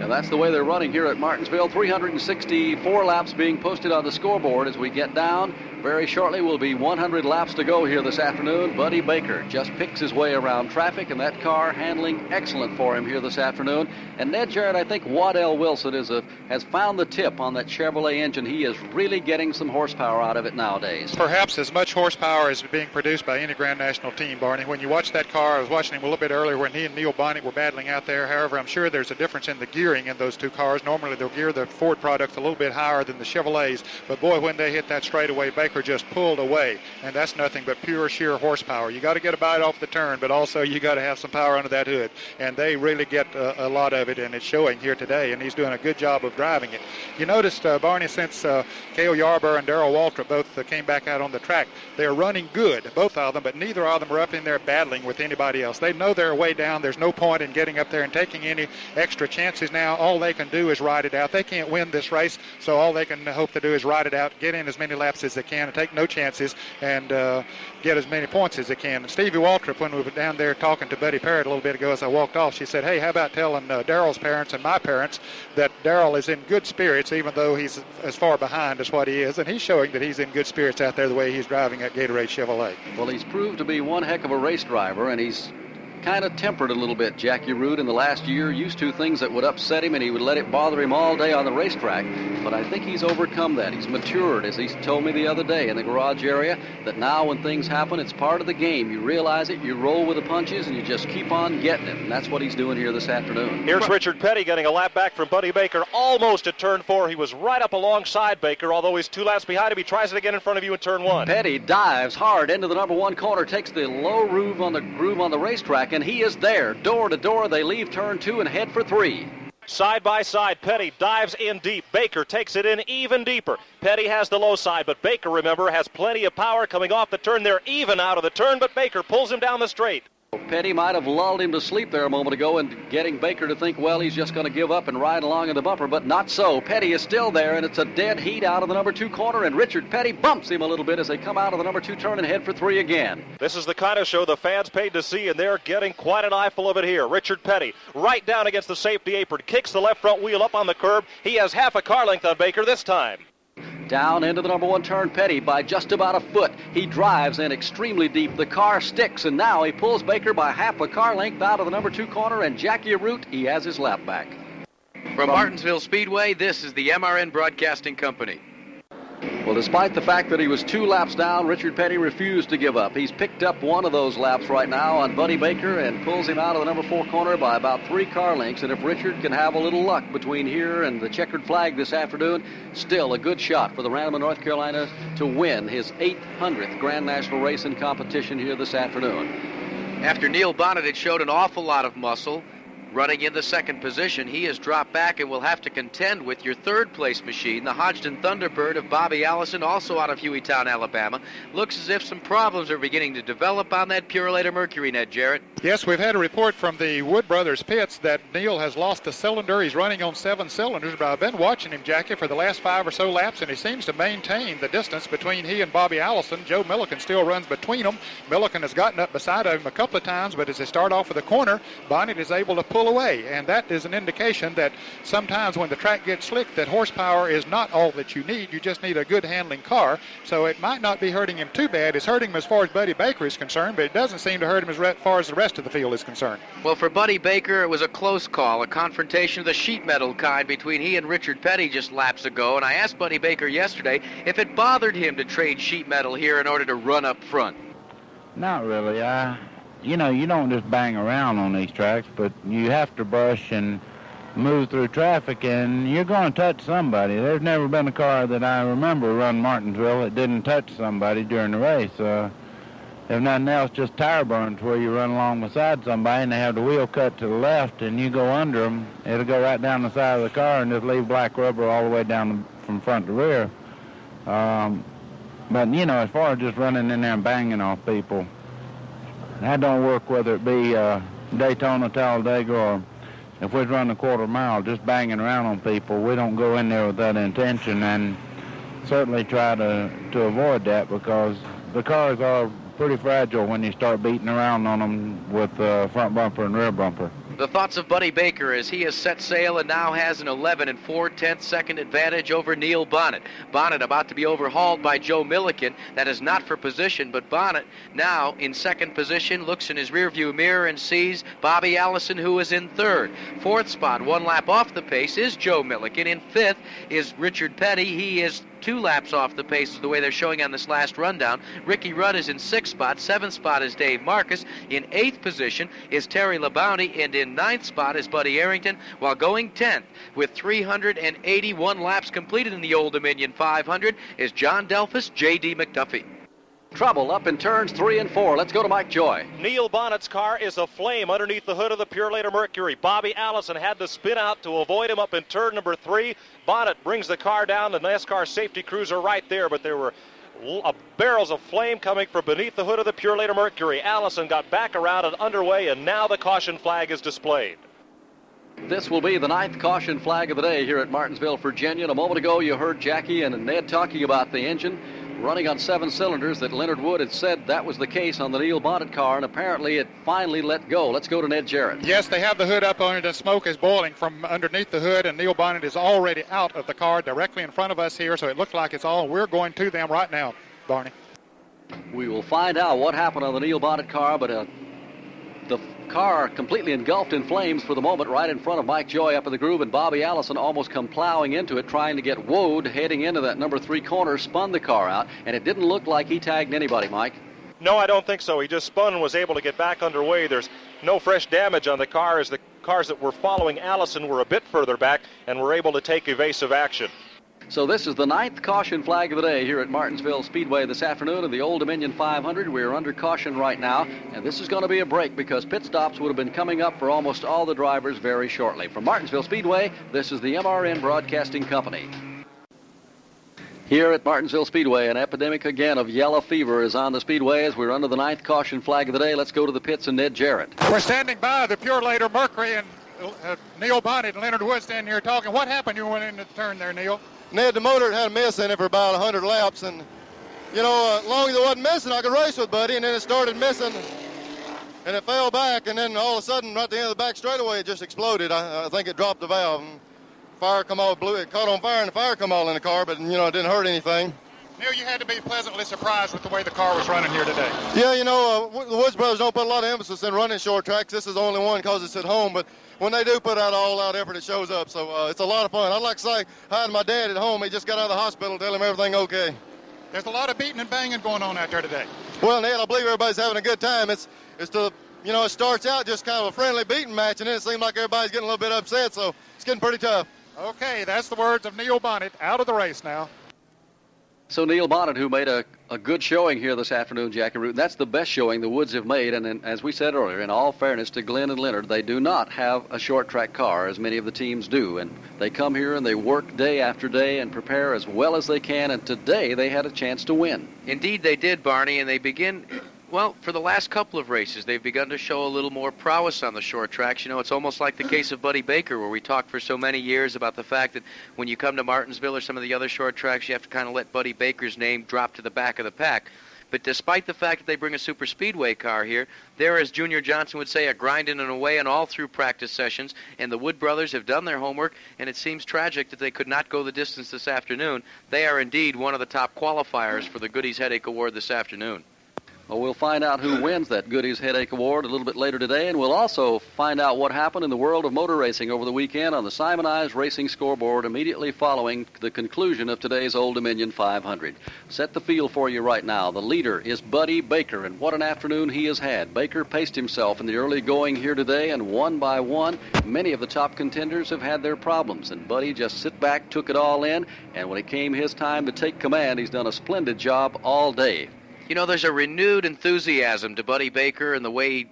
And that's the way they're running here at Martinsville. 364 laps being posted on the scoreboard as we get down. Very shortly will be 100 laps to go here this afternoon. Buddy Baker just picks his way around traffic, and that car handling excellent for him here this afternoon. And Ned Jarrett, I think Waddell Wilson is a, has found the tip on that Chevrolet engine. He is really getting some horsepower out of it nowadays. Perhaps as much horsepower as being produced by any Grand National team, Barney. When you watch that car, I was watching him a little bit earlier when he and Neil Bonnett were battling out there. However, I'm sure there's a difference in the gearing in those two cars. Normally, they'll gear the Ford products a little bit higher than the Chevrolets, but boy, when they hit that straightaway, Baker just pulled away, and that's nothing but pure sheer horsepower. You got to get a bite off the turn, but also you got to have some power under that hood, and they really get a, a, lot of it, and it's showing here today. And he's doing a good job of driving it. You noticed, uh, Barney, since uh, Cale Yarborough and Darrell Waltrip both uh, came back out on the track, they are running good, both of them, but neither of them are up in there battling with anybody else. They know they're way down. There's no point in getting up there and taking any extra chances now. All they can do is ride it out. They can't win this race, so all they can hope to do is ride it out, get in as many laps as they can, and take no chances and uh, get as many points as they can. And Stevie Waltrip, when we were down there talking to Betty Parrott a little bit ago as I walked off, she said, hey, how about telling uh, Darrell's parents and my parents that Darrell is in good spirits, even though he's as far behind as what he is. And he's showing that he's in good spirits out there the way he's driving at Gatorade Chevrolet. Well, he's proved to be one heck of a race driver, and he's kind of tempered a little bit, Jackie Arute, in the last year. Used to things that would upset him, and he would let it bother him all day on the racetrack. But I think he's overcome that. He's matured, as he told me the other day in the garage area, that now when things happen, it's part of the game. You realize it, you roll with the punches, and you just keep on getting it. And that's what he's doing here this afternoon. Here's Richard Petty getting a lap back from Buddy Baker, almost at turn four. He was right up alongside Baker, although he's two laps behind him. He tries it again in front of you in turn one. Petty dives hard into the number one corner, takes the low groove on the groove on the racetrack, and he is there. Door to door, they leave turn two and head for three. Side by side, Petty dives in deep. Baker takes it in even deeper. Petty has the low side, but Baker, remember, has plenty of power coming off the turn. They're even out of the turn, but Baker pulls him down the straight. Petty might have lulled him to sleep there a moment ago and getting Baker to think, well, he's just going to give up and ride along in the bumper, but not so. Petty is still there, and it's a dead heat out of the number two corner, and Richard Petty bumps him a little bit as they come out of the number two turn and head for three again. This is the kind of show the fans paid to see, and they're getting quite an eyeful of it here. Richard Petty, right down against the safety apron, kicks the left front wheel up on the curb. He has half a car length on Baker this time. Down into the number one turn, Petty by just about a foot. He drives in extremely deep. The car sticks, and now he pulls Baker by half a car length out of the number two corner, and Jackie Arute, he has his lap back. From Martinsville Speedway, this is the MRN Broadcasting Company. Well, despite the fact that he was two laps down, Richard Petty refused to give up. He's picked up one of those laps right now on Buddy Baker and pulls him out of the number four corner by about three car lengths. And if Richard can have a little luck between here and the checkered flag this afternoon, still a good shot for the Randleman, North Carolina to win his 800th Grand National Racing competition here this afternoon. After Neil Bonnett had showed an awful lot of muscle, running in the second position. He has dropped back and will have to contend with your third place machine, the Hodgdon Thunderbird of Bobby Allison, also out of Hueytown, Alabama. Looks as if some problems are beginning to develop on that Purolator Mercury, Ned Jarrett. Yes, we've had a report from the Wood Brothers pits that Neil has lost a cylinder. He's running on seven cylinders, but I've been watching him, Jackie, for the last five or so laps, and he seems to maintain the distance between he and Bobby Allison. Joe Millikan still runs between them. Millikan has gotten up beside him a couple of times, but as they start off with the corner, Bonnett is able to pull away, and that is an indication that sometimes when the track gets slick, that horsepower is not all that you need. You just need a good handling car. So it might not be hurting him too bad. It's hurting him as far as Buddy Baker is concerned, but it doesn't seem to hurt him as far as the rest of the field is concerned. Well, for Buddy Baker, it was a close call, a confrontation of the sheet metal kind between he and Richard Petty just laps ago. And I asked Buddy Baker yesterday if it bothered him to trade sheet metal here in order to run up front. Not really. I, you know, you don't just bang around on these tracks, but you have to brush and move through traffic, and you're going to touch somebody. There's never been a car that I remember run Martinsville that didn't touch somebody during the race. Uh, if nothing else, just tire burns where you run along beside somebody and they have the wheel cut to the left and you go under them. It'll go right down the side of the car and just leave black rubber all the way down from front to rear. Um, but, you know, as far as just running in there and banging off people, that don't work whether it be uh, Daytona, Talladega, or if we're running a quarter mile, just banging around on people. We don't go in there with that intention and certainly try to, to avoid that because the cars are pretty fragile when you start beating around on them with uh, front bumper and rear bumper. The thoughts of Buddy Baker as he has set sail and now has an 11 and 4 tenths second advantage over Neil Bonnett. Bonnett about to be overhauled by Joe Millikan. That is not for position, but Bonnett now in second position looks in his rearview mirror and sees Bobby Allison, who is in third. Fourth spot, one lap off the pace, is Joe Millikan. In fifth is Richard Petty. He is two laps off the pace the way they're showing on this last rundown. Ricky Rudd is in sixth spot. Seventh spot is Dave Marcis. In eighth position is Terry Labonte. And in ninth spot is Buddy Arrington, while going tenth with 381 laps completed in the Old Dominion 500 is John Delphus, J.D. McDuffie. Trouble up in turns three and four. Let's go to Mike Joy. Neil Bonnett's car is aflame underneath the hood of the Purolator Mercury. Bobby Allison had to spin out to avoid him up in turn number three. Bonnet brings the car down. The NASCAR safety crews are right there, but there were uh, barrels of flame coming from beneath the hood of the Purolator Mercury. Allison got back around and underway, and now the caution flag is displayed. This will be the ninth caution flag of the day here at Martinsville, Virginia. And a moment ago, you heard Jackie and Ned talking about the engine running on seven cylinders that Leonard Wood had said that was the case on the Neil Bonnett car, and apparently it finally let go. Let's go to Ned Jarrett. Yes, they have the hood up on it, and smoke is boiling from underneath the hood, and Neil Bonnett is already out of the car directly in front of us here, so it looks like it's all. We're going to them right now, Barney. We will find out what happened on the Neil Bonnett car, but uh, the car completely engulfed in flames for the moment right in front of Mike Joy up in the groove, and Bobby Allison almost come plowing into it, trying to get Woad heading into that number three corner, spun the car out, and it didn't look like he tagged anybody, Mike. No, I don't think so. He just spun and was able to get back underway. There's no fresh damage on the car as the cars that were following Allison were a bit further back and were able to take evasive action. So this is the ninth caution flag of the day here at Martinsville Speedway this afternoon in the Old Dominion 500. We're under caution right now, and this is going to be a break because pit stops would have been coming up for almost all the drivers very shortly. From Martinsville Speedway, this is the MRN Broadcasting Company. Here at Martinsville Speedway, an epidemic again of yellow fever is on the speedway as we're under the ninth caution flag of the day. Let's go to the pits and Ned Jarrett. We're standing by the Purolator Mercury and uh, Neil Bonnett and Leonard Wood standing here talking. What happened? You went into the turn there, Neil. Ned, the motor had a miss in it for about 100 laps, and you know, as long as it wasn't missing, I could race with Buddy, and then it started missing, and it fell back, and then all of a sudden, right at the end of the back straightaway, it just exploded. I, I think it dropped the valve. And fire come all blew it caught on fire, and the fire come all in the car, but you know, it didn't hurt anything. Neil, you had to be pleasantly surprised with the way the car was running here today. Yeah, you know, uh, the Woods brothers don't put a lot of emphasis in running short tracks. This is the only one because it's at home, but when they do put out all-out effort, it shows up. So uh, it's a lot of fun. I'd like to say hi to my dad at home. He just got out of the hospital. Tell him everything okay. There's a lot of beating and banging going on out there today. Well, Ned, I believe everybody's having a good time. It's it's the you know it starts out just kind of a friendly beating match, and then it seems like everybody's getting a little bit upset. So it's getting pretty tough. Okay, that's the words of Neil Bonnett out of the race now. So Neil Bonnett, who made a, a good showing here this afternoon, Jackie Arute, that's the best showing the Woods have made. And in, as we said earlier, in all fairness to Glenn and Leonard, they do not have a short track car as many of the teams do. And they come here and they work day after day and prepare as well as they can. And today they had a chance to win. Indeed, they did, Barney, and they begin well, for the last couple of races, they've begun to show a little more prowess on the short tracks. You know, it's almost like the case of Buddy Baker, where we talked for so many years about the fact that when you come to Martinsville or some of the other short tracks, you have to kind of let Buddy Baker's name drop to the back of the pack. But despite the fact that they bring a super speedway car here, they're, as Junior Johnson would say, a grinding and away and all through practice sessions. And the Wood brothers have done their homework, and it seems tragic that they could not go the distance this afternoon. They are indeed one of the top qualifiers for the Goodies Headache Award this afternoon. Well, we'll find out who wins that Goodies Headache Award a little bit later today, and we'll also find out what happened in the world of motor racing over the weekend on the Simonized Racing Scoreboard immediately following the conclusion of today's Old Dominion 500. Set the field for you right now. The leader is Buddy Baker, and what an afternoon he has had. Baker paced himself in the early going here today, and one by one, many of the top contenders have had their problems, and Buddy just sit back, took it all in, and when it came his time to take command, he's done a splendid job all day. You know, there's a renewed enthusiasm to Buddy Baker and the way he,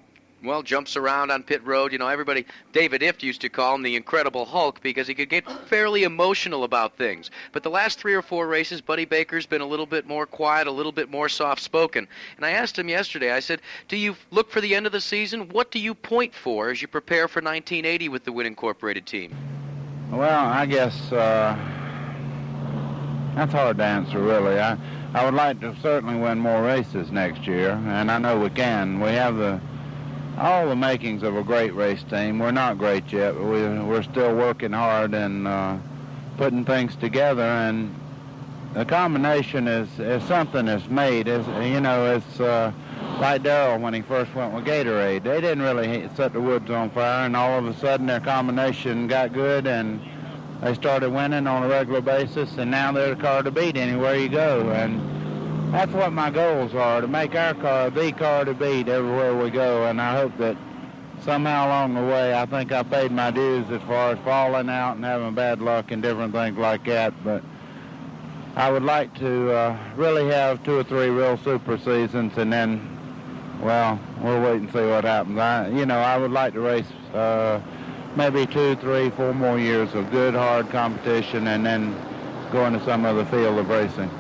well, jumps around on pit road. You know, everybody, David Ift used to call him the Incredible Hulk because he could get fairly emotional about things. But the last three or four races, Buddy Baker's been a little bit more quiet, a little bit more soft spoken. And I asked him yesterday, I said, Do you look for the end of the season? What do you point for as you prepare for 1980 with the Win Incorporated team? Well, I guess uh, that's hard to answer, really. I, I would like to certainly win more races next year, and I know we can. We have the all the makings of a great race team. We're not great yet, but we, we're still working hard and uh, putting things together. And the combination is, is something that's made. Is you know, it's uh, like Darrell when he first went with Gatorade. They didn't really set the woods on fire, and all of a sudden their combination got good and they started winning on a regular basis, and now they're the car to beat anywhere you go. And that's what my goals are, to make our car the car to beat everywhere we go. And I hope that somehow along the way, I think I paid my dues as far as falling out and having bad luck and different things like that. But I would like to uh, really have two or three real super seasons, and then, well, we'll wait and see what happens. I, you know, I would like to race. Uh, maybe two, three, four more years of good, hard competition and then go into some other field of racing.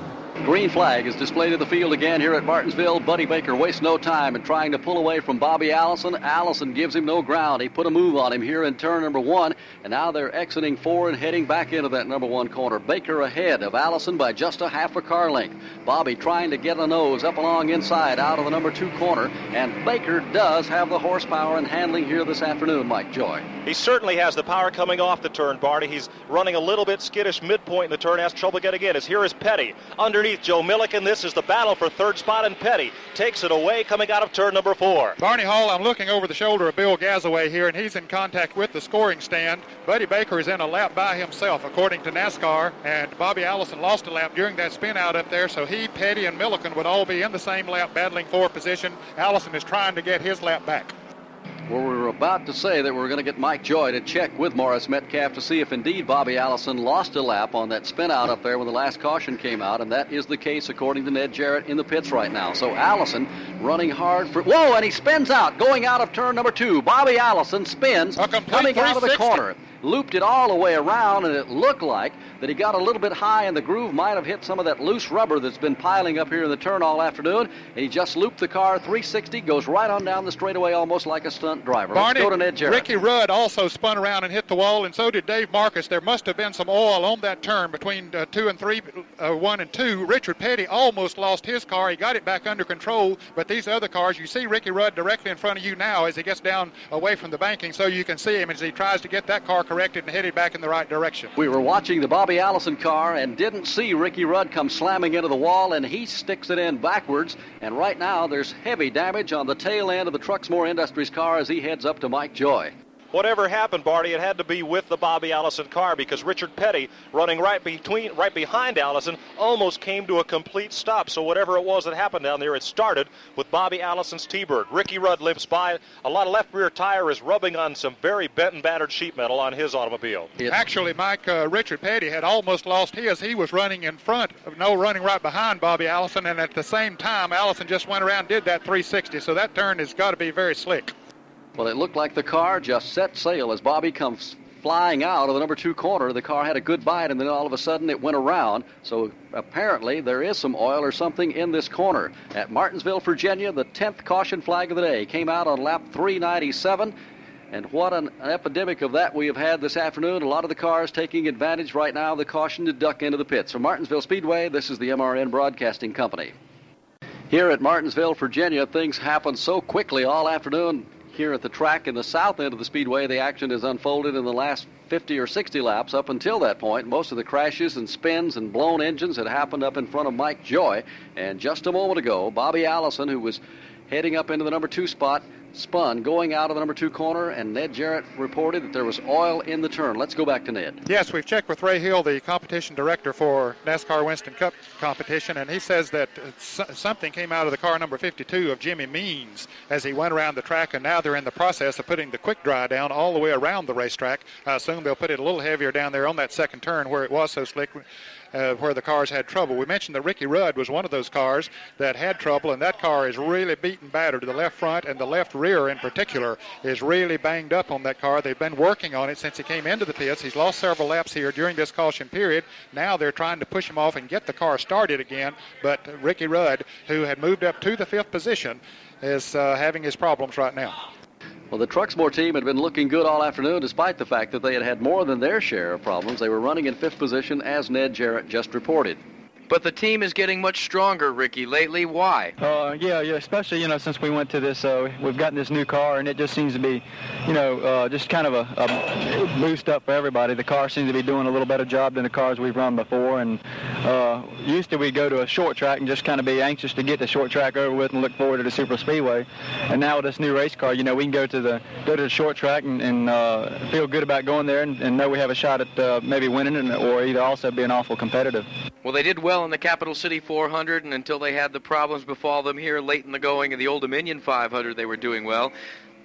Green flag is displayed in the field again here at Martinsville. Buddy Baker wastes no time in trying to pull away from Bobby Allison. Allison gives him no ground. He put a move on him here in turn number one, and now they're exiting four and heading back into that number one corner. Baker ahead of Allison by just a half a car length. Bobby trying to get a nose up along inside out of the number two corner, and Baker does have the horsepower and handling here this afternoon, Mike Joy. He certainly has the power coming off the turn, Barney. He's running a little bit skittish midpoint in the turn, has trouble getting in. Here is Petty underneath Joe Millikan. This is the battle for third spot, and Petty takes it away coming out of turn number four. Barney Hall, I'm looking over the shoulder of Bill Gazaway here, and he's in contact with the scoring stand. Buddy Baker is in a lap by himself, according to NASCAR, and Bobby Allison lost a lap during that spin out up there, so he, Petty, and Millikan would all be in the same lap battling for position. Allison is trying to get his lap back. Well, we were about to say that we're going to get Mike Joy to check with Morris Metcalf to see if indeed Bobby Allison lost a lap on that spin out up there when the last caution came out, and that is the case according to Ned Jarrett in the pits right now. So Allison running hard for. Whoa, and he spins out, going out of turn number two. Bobby Allison spins, coming out of the corner looped it all the way around, and it looked like that he got a little bit high, and the groove might have hit some of that loose rubber that's been piling up here in the turn all afternoon. And he just looped the car 360, goes right on down the straightaway almost like a stunt driver. Barney, Let's go to Ned Jarrett. Ricky Rudd also spun around and hit the wall, and so did Dave Marcis. There must have been some oil on that turn between uh, two and three, uh, one and two. Richard Petty almost lost his car. He got it back under control, but these other cars, you see Ricky Rudd directly in front of you now as he gets down away from the banking, so you can see him as he tries to get that car corrected and headed back in the right direction. We were watching the Bobby Allison car and didn't see Ricky Rudd come slamming into the wall, and he sticks it in backwards. And right now, there's heavy damage on the tail end of the Truxmore Industries car as he heads up to Mike Joy. Whatever happened, Barney, it had to be with the Bobby Allison car because Richard Petty, running right between, right behind Allison, almost came to a complete stop. So whatever it was that happened down there, it started with Bobby Allison's T-Bird. Ricky Rudd limps by. A lot of left rear tire is rubbing on some very bent and battered sheet metal on his automobile. Actually, Mike, uh, Richard Petty had almost lost his. He was running in front, no, running right behind Bobby Allison, and at the same time, Allison just went around did that 360. So that turn has got to be very slick. Well, it looked like the car just set sail as Bobby comes flying out of the number two corner. The car had a good bite, and then all of a sudden it went around. So apparently there is some oil or something in this corner. At Martinsville, Virginia, the 10th caution flag of the day came out on lap 397. And what an, an, epidemic of that we have had this afternoon. A lot of the cars taking advantage right now of the caution to duck into the pits. From Martinsville Speedway, this is the MRN Broadcasting Company. Here at Martinsville, Virginia, things happen so quickly all afternoon here at the track in the south end of the speedway. The action has unfolded in the last 50 or 60 laps up until that point. Most of the crashes and spins and blown engines had happened up in front of Mike Joy. And just a moment ago, Bobby Allison, who was heading up into the number two spot, spun going out of the number two corner, and Ned Jarrett reported that there was oil in the turn. Let's go back to Ned. Yes, we've checked with Ray Hill, the competition director for NASCAR Winston Cup competition, and he says that uh, something came out of the car number 52 of Jimmy Means as he went around the track, and now they're in the process of putting the quick dry down all the way around the racetrack. I assume they'll put it a little heavier down there on that second turn where it was so slick uh, where the cars had trouble. We mentioned that Ricky Rudd was one of those cars that had trouble, and that car is really beaten battered. The left front and the left rear, in particular, is really banged up on that car. They've been working on it since he came into the pits. He's lost several laps here during this caution period. Now they're trying to push him off and get the car started again. But Ricky Rudd, who had moved up to the fifth position, is uh, having his problems right now. Well, the Truxmore team had been looking good all afternoon, despite the fact that they had had more than their share of problems. They were running in fifth position, as Ned Jarrett just reported. But the team is getting much stronger, Ricky, lately. Why? Uh, yeah, yeah, especially, you know, since we went to this, uh, we've gotten this new car, and it just seems to be, you know, uh, just kind of a, a, boost up for everybody. The car seems to be doing a little better job than the cars we've run before, and uh, used to we go to a short track and just kind of be anxious to get the short track over with and look forward to the super speedway. And now with this new race car, you know, we can go to the go to the short track and, and uh, feel good about going there and, and, know we have a shot at uh, maybe winning it or either also being awful competitive. Well, they did well in the Capital City 400, and until they had the problems befall them here late in the going in the Old Dominion 500, they were doing well.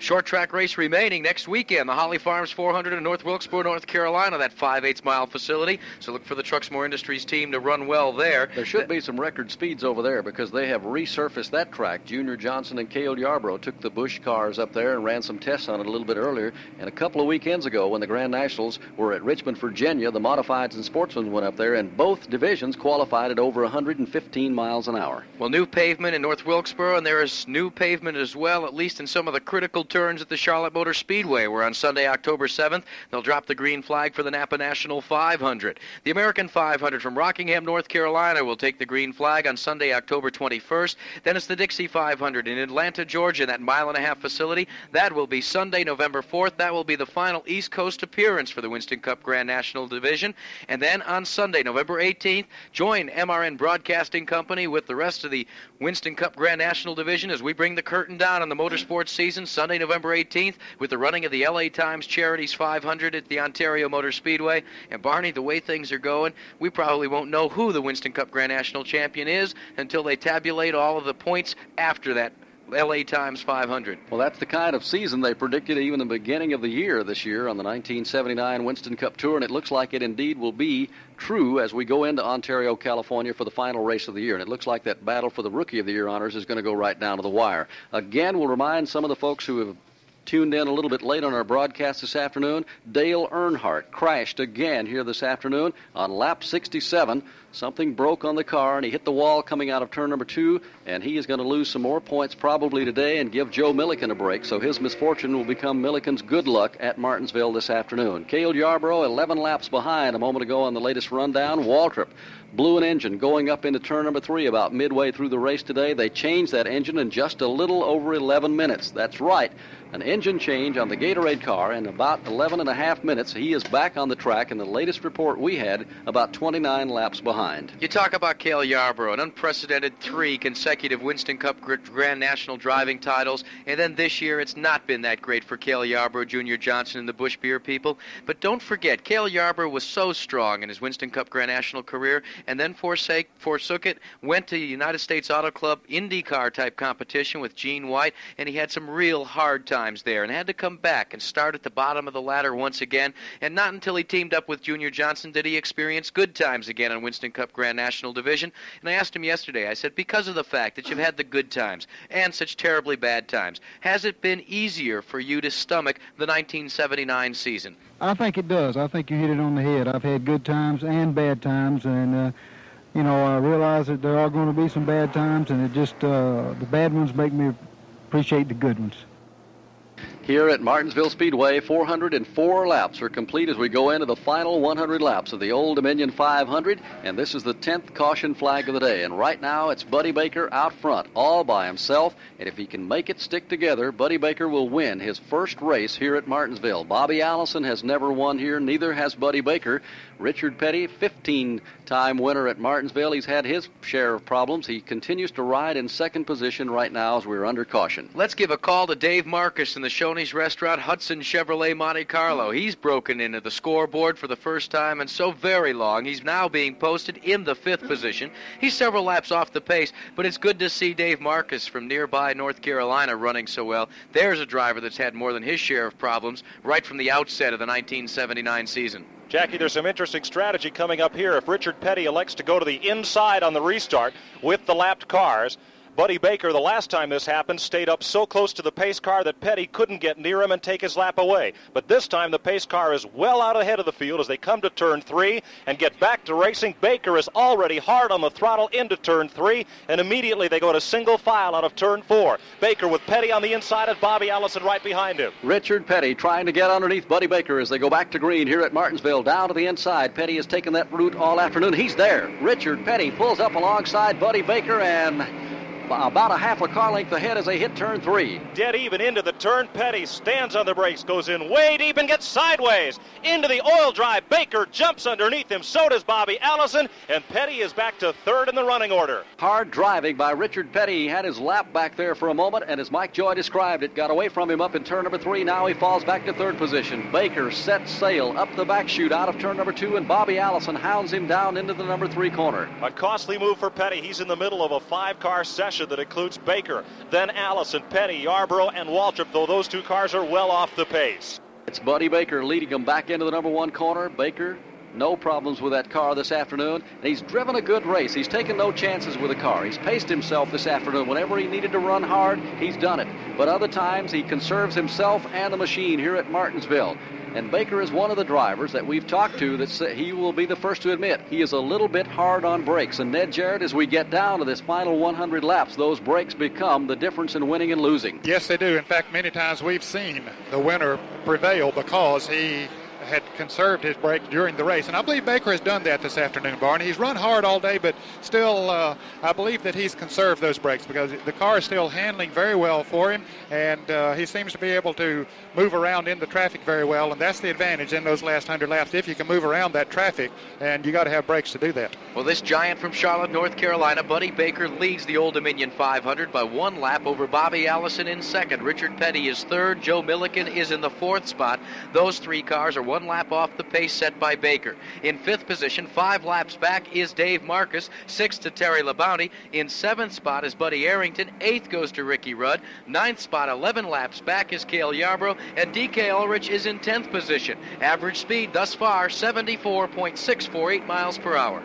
Short track race remaining next weekend, the Holly Farms 400 in North Wilkesboro, North Carolina, that 5 8 mile facility. So look for the Truxmore Industries team to run well there. There should be some record speeds over there because they have resurfaced that track. Junior Johnson and Cale Yarborough took the Busch cars up there and ran some tests on it a little bit earlier. And a couple of weekends ago, when the Grand Nationals were at Richmond, Virginia, the Modifieds and Sportsmen went up there, and both divisions qualified at over 115 miles an hour. Well, new pavement in North Wilkesboro, and there is new pavement as well, at least in some of the critical turns at the Charlotte Motor Speedway, where on Sunday, October 7th, they'll drop the green flag for the Napa National 500. The American 500 from Rockingham, North Carolina, will take the green flag on Sunday, October 21st. Then it's the Dixie 500 in Atlanta, Georgia, that mile and a half facility. That will be Sunday, November 4th. That will be the final East Coast appearance for the Winston Cup Grand National Division. And then on Sunday, November 18th, join MRN Broadcasting Company with the rest of the Winston Cup Grand National Division as we bring the curtain down on the motorsports season Sunday, November 18th. 18th with the running of the LA Times Charities 500 at the Ontario Motor Speedway. And Barney, the way things are going, we probably won't know who the Winston Cup Grand National Champion is until they tabulate all of the points after that LA Times 500. Well, that's the kind of season they predicted even the beginning of the year this year on the 1979 Winston Cup Tour, and it looks like it indeed will be true as we go into Ontario, California for the final race of the year. And it looks like that battle for the Rookie of the Year honors is going to go right down to the wire. Again, we'll remind some of the folks who have tuned in a little bit late on our broadcast this afternoon. Dale Earnhardt crashed again here this afternoon on lap 67. Something broke on the car, and he hit the wall coming out of turn number two, and he is going to lose some more points probably today and give Joe Millikan a break. So his misfortune will become Millikan's good luck at Martinsville this afternoon. Cale Yarborough, 11 laps behind a moment ago on the latest rundown. Waltrip blew an engine going up into turn number three about midway through the race today. They changed that engine in just a little over 11 minutes. That's right an engine change on the Gatorade car in about 11 and a half minutes. He is back on the track, and the latest report we had, about 29 laps behind. You talk about Cale Yarborough, an unprecedented three consecutive Winston Cup Grand National driving titles, and then this year it's not been that great for Cale Yarborough, Junior Johnson, and the Busch Beer people. But don't forget, Cale Yarborough was so strong in his Winston Cup Grand National career, and then forsake, forsook it, went to United States Auto Club IndyCar type competition with Gene White, and he had some real hard times there and had to come back and start at the bottom of the ladder once again. And not until he teamed up with Junior Johnson did he experience good times again on Winston Cup Grand National Division. And I asked him yesterday, I said, because of the fact that you've had the good times and such terribly bad times, has it been easier for you to stomach the 1979 season? I think it does. I think you hit it on the head. I've had good times and bad times, and uh, you know I realize that there are going to be some bad times, and it just uh, the bad ones make me appreciate the good ones. Here at Martinsville Speedway, 404 laps are complete as we go into the final 100 laps of the Old Dominion 500, and this is the 10th caution flag of the day. And right now, it's Buddy Baker out front, all by himself, and if he can make it stick together, Buddy Baker will win his first race here at Martinsville. Bobby Allison has never won here, neither has Buddy Baker. Richard Petty, 15 time winner at Martinsville. He's had his share of problems. He continues to ride in second position right now as we're under caution. Let's give a call to Dave Marcis in the Shoney's Restaurant, Hudson Chevrolet Monte Carlo. He's broken into the scoreboard for the first time in so very long. He's now being posted in the fifth position. He's several laps off the pace, but it's good to see Dave Marcis from nearby North Carolina running so well. There's a driver that's had more than his share of problems right from the outset of the 1979 season. Jackie, there's some interesting strategy coming up here. If Richard Petty elects to go to the inside on the restart with the lapped cars, Buddy Baker, the last time this happened, stayed up so close to the pace car that Petty couldn't get near him and take his lap away. But this time, the pace car is well out ahead of the field as they come to turn three and get back to racing. Baker is already hard on the throttle into turn three, and immediately they go to single file out of turn four. Baker with Petty on the inside and Bobby Allison right behind him. Richard Petty trying to get underneath Buddy Baker as they go back to green here at Martinsville, down to the inside. Petty has taken that route all afternoon. He's there. Richard Petty pulls up alongside Buddy Baker and about a half a car length ahead as they hit turn three. Dead even into the turn. Petty stands on the brakes, goes in way deep and gets sideways into the oil drive. Baker jumps underneath him. So does Bobby Allison, and Petty is back to third in the running order. Hard driving by Richard Petty. He had his lap back there for a moment, and as Mike Joy described it, got away from him up in turn number three. Now he falls back to third position. Baker sets sail up the back chute out of turn number two, and Bobby Allison hounds him down into the number three corner. A costly move for Petty. He's in the middle of a five car session that includes Baker, then Allison, Petty, Yarborough, and Waltrip, though those two cars are well off the pace. It's Buddy Baker leading them back into the number one corner. Baker, no problems with that car this afternoon, and he's driven a good race. He's taken no chances with the car. He's paced himself this afternoon. Whenever he needed to run hard, he's done it. But other times, he conserves himself and the machine here at Martinsville. And Baker is one of the drivers that we've talked to that he will be the first to admit he is a little bit hard on brakes. And Ned Jarrett, as we get down to this final 100 laps, those brakes become the difference in winning and losing. Yes, they do. In fact, many times we've seen the winner prevail because he had conserved his brake during the race. And I believe Baker has done that this afternoon, Barney. He's run hard all day, but still, uh, I believe that he's conserved those brakes because the car is still handling very well for him, and uh, he seems to be able to move around in the traffic very well. And that's the advantage in those last 100 laps if you can move around that traffic, and you got to have brakes to do that. Well, this giant from Charlotte, North Carolina, Buddy Baker leads the Old Dominion 500 by one lap over Bobby Allison in second. Richard Petty is third. Joe Millikan is in the fourth spot. Those three cars are one lap off the pace set by Baker. In fifth position, five laps back, is Dave Marcis. Sixth to Terry Labonte. In seventh spot is Buddy Arrington. Eighth goes to Ricky Rudd. Ninth spot, 11 laps back, is Cale Yarborough. And DK Ulrich is in 10th position. Average speed thus far, 74.648 miles per hour.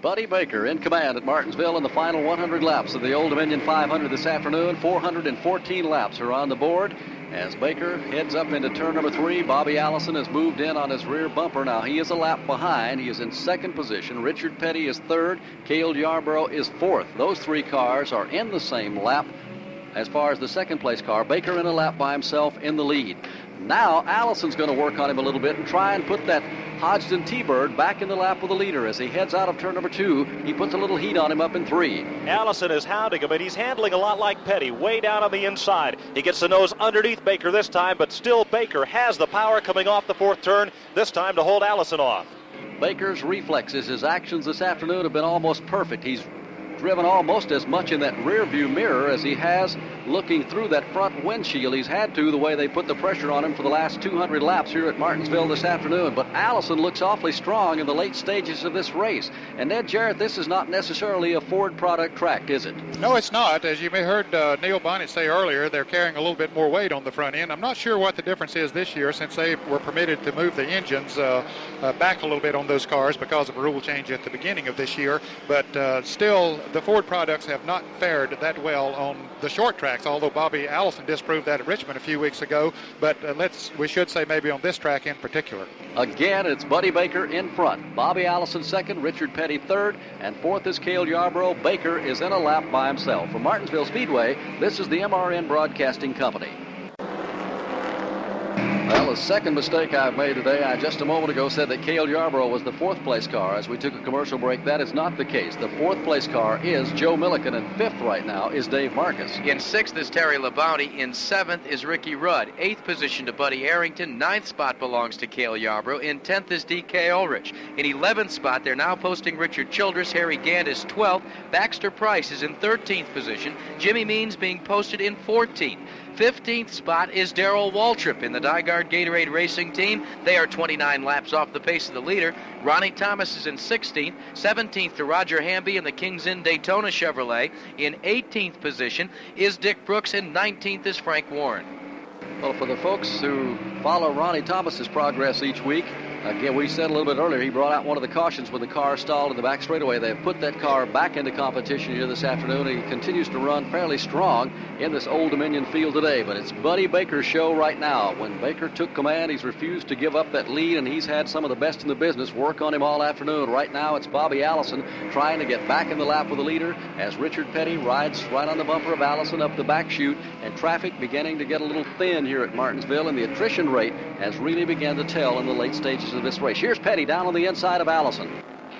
Buddy Baker in command at Martinsville in the final 100 laps of the Old Dominion 500 this afternoon. 414 laps are on the board. As Baker heads up into turn number three, Bobby Allison has moved in on his rear bumper. Now he is a lap behind. He is in second position. Richard Petty is third. Cale Yarborough is fourth. Those three cars are in the same lap. As far as the second place car, Baker in a lap by himself in the lead. Now Allison's going to work on him a little bit and try and put that Hodgdon T-Bird back in the lap of the leader. As he heads out of turn number two, he puts a little heat on him up in three. Allison is hounding him, and he's handling a lot like Petty, way down on the inside. He gets the nose underneath Baker this time, but still Baker has the power coming off the fourth turn, this time to hold Allison off. Baker's reflexes, his actions this afternoon have been almost perfect. He's driven almost as much in that rear view mirror as he has looking through that front windshield. He's had to the way they put the pressure on him for the last 200 laps here at Martinsville this afternoon. But Allison looks awfully strong in the late stages of this race. And Ned Jarrett, this is not necessarily a Ford product track, is it? No, it's not. As you may heard uh, Neil Bonnett say earlier, they're carrying a little bit more weight on the front end. I'm not sure what the difference is this year since they were permitted to move the engines uh, uh, back a little bit on those cars because of a rule change at the beginning of this year. But uh, still, the Ford products have not fared that well on the short tracks, although Bobby Allison disproved that at Richmond a few weeks ago. But uh, let's we should say maybe on this track in particular. Again, it's Buddy Baker in front. Bobby Allison second, Richard Petty third, and fourth is Cale Yarborough. Baker is in a lap by himself. From Martinsville Speedway, this is the MRN Broadcasting Company. Well, the second mistake I've made today, I just a moment ago said that Cale Yarborough was the fourth place car as we took a commercial break. That is not the case. The fourth place car is Joe Millikan, and fifth right now is Dave Marcis. In sixth is Terry Labonte. In seventh is Ricky Rudd. Eighth position to Buddy Arrington. Ninth spot belongs to Cale Yarborough. In tenth is D.K. Ulrich. In eleventh spot, they're now posting Richard Childress. Harry Gant is twelfth. Baxter Price is in thirteenth position. Jimmy Means being posted in fourteenth. 15th spot is Darrell Waltrip in the DiGard Gatorade Racing Team. They are 29 laps off the pace of the leader. Ronnie Thomas is in 16th. 17th to Roger Hamby in the Kings Inn Daytona Chevrolet. In 18th position is Dick Brooks, and 19th is Frank Warren. Well, for the folks who follow Ronnie Thomas's progress each week, Uh, Again, we said a little bit earlier, he brought out one of the cautions when the car stalled in the back straightaway. They have put that car back into competition here this afternoon, he continues to run fairly strong in this Old Dominion field today. But it's Buddy Baker's show right now. When Baker took command, he's refused to give up that lead, and he's had some of the best in the business work on him all afternoon. Right now, it's Bobby Allison trying to get back in the lap with the leader as Richard Petty rides right on the bumper of Allison up the back chute, and traffic beginning to get a little thin here at Martinsville, and the attrition rate has really begun to tell in the late stages of this race. Here's Petty down on the inside of Allison.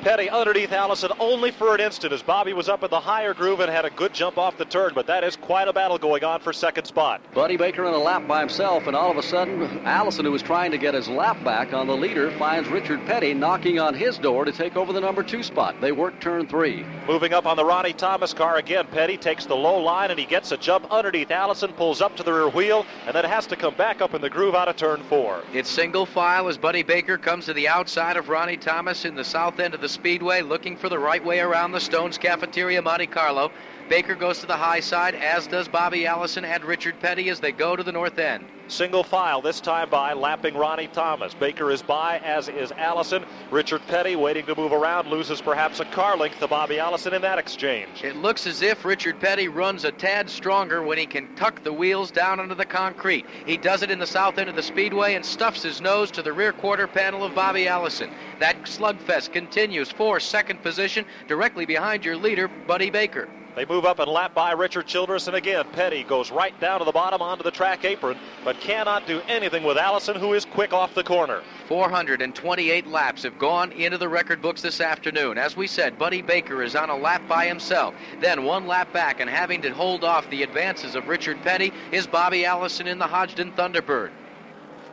Petty underneath Allison only for an instant as Bobby was up in the higher groove and had a good jump off the turn, but that is quite a battle going on for second spot. Buddy Baker in a lap by himself, and all of a sudden, Allison, who was trying to get his lap back on the leader, finds Richard Petty knocking on his door to take over the number two spot. They work turn three. Moving up on the Ronnie Thomas car again, Petty takes the low line and he gets a jump underneath Allison, pulls up to the rear wheel, and then has to come back up in the groove out of turn four. It's single file as Buddy Baker comes to the outside of Ronnie Thomas in the south end of the speedway, looking for the right way around the Stones Cafeteria Monte Carlo. Baker goes to the high side, as does Bobby Allison and Richard Petty as they go to the north end. Single file this time by, lapping Ronnie Thomas. Baker is by, as is Allison. Richard Petty waiting to move around, loses perhaps a car length to Bobby Allison in that exchange. It looks as if Richard Petty runs a tad stronger when he can tuck the wheels down into the concrete. He does it in the south end of the speedway and stuffs his nose to the rear quarter panel of Bobby Allison. That slugfest continues for second position, directly behind your leader, Buddy Baker. They move up and lap by Richard Childress, and again, Petty goes right down to the bottom onto the track apron, but cannot do anything with Allison, who is quick off the corner. 428 laps have gone into the record books this afternoon. As we said, Buddy Baker is on a lap by himself. Then one lap back, and having to hold off the advances of Richard Petty is Bobby Allison in the Hodgdon Thunderbird.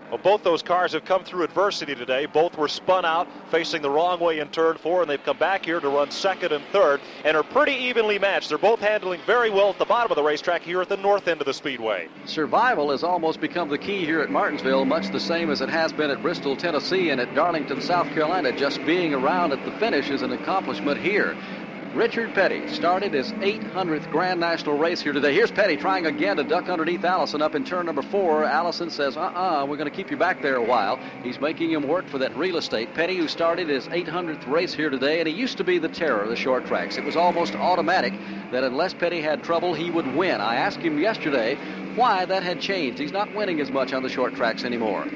Well, both those cars have come through adversity today. Both were spun out facing the wrong way in turn four, and they've come back here to run second and third and are pretty evenly matched. They're both handling very well at the bottom of the racetrack here at the north end of the speedway. Survival has almost become the key here at Martinsville, much the same as it has been at Bristol, Tennessee, and at Darlington, South Carolina. Just being around at the finish is an accomplishment here. Richard Petty started his 800th Grand National race here today. Here's Petty trying again to duck underneath Allison up in turn number four. Allison says, uh-uh, we're going to keep you back there a while. He's making him work for that real estate. Petty, who started his 800th race here today, and he used to be the terror of the short tracks. It was almost automatic that unless Petty had trouble, he would win. I asked him yesterday why that had changed. He's not winning as much on the short tracks anymore.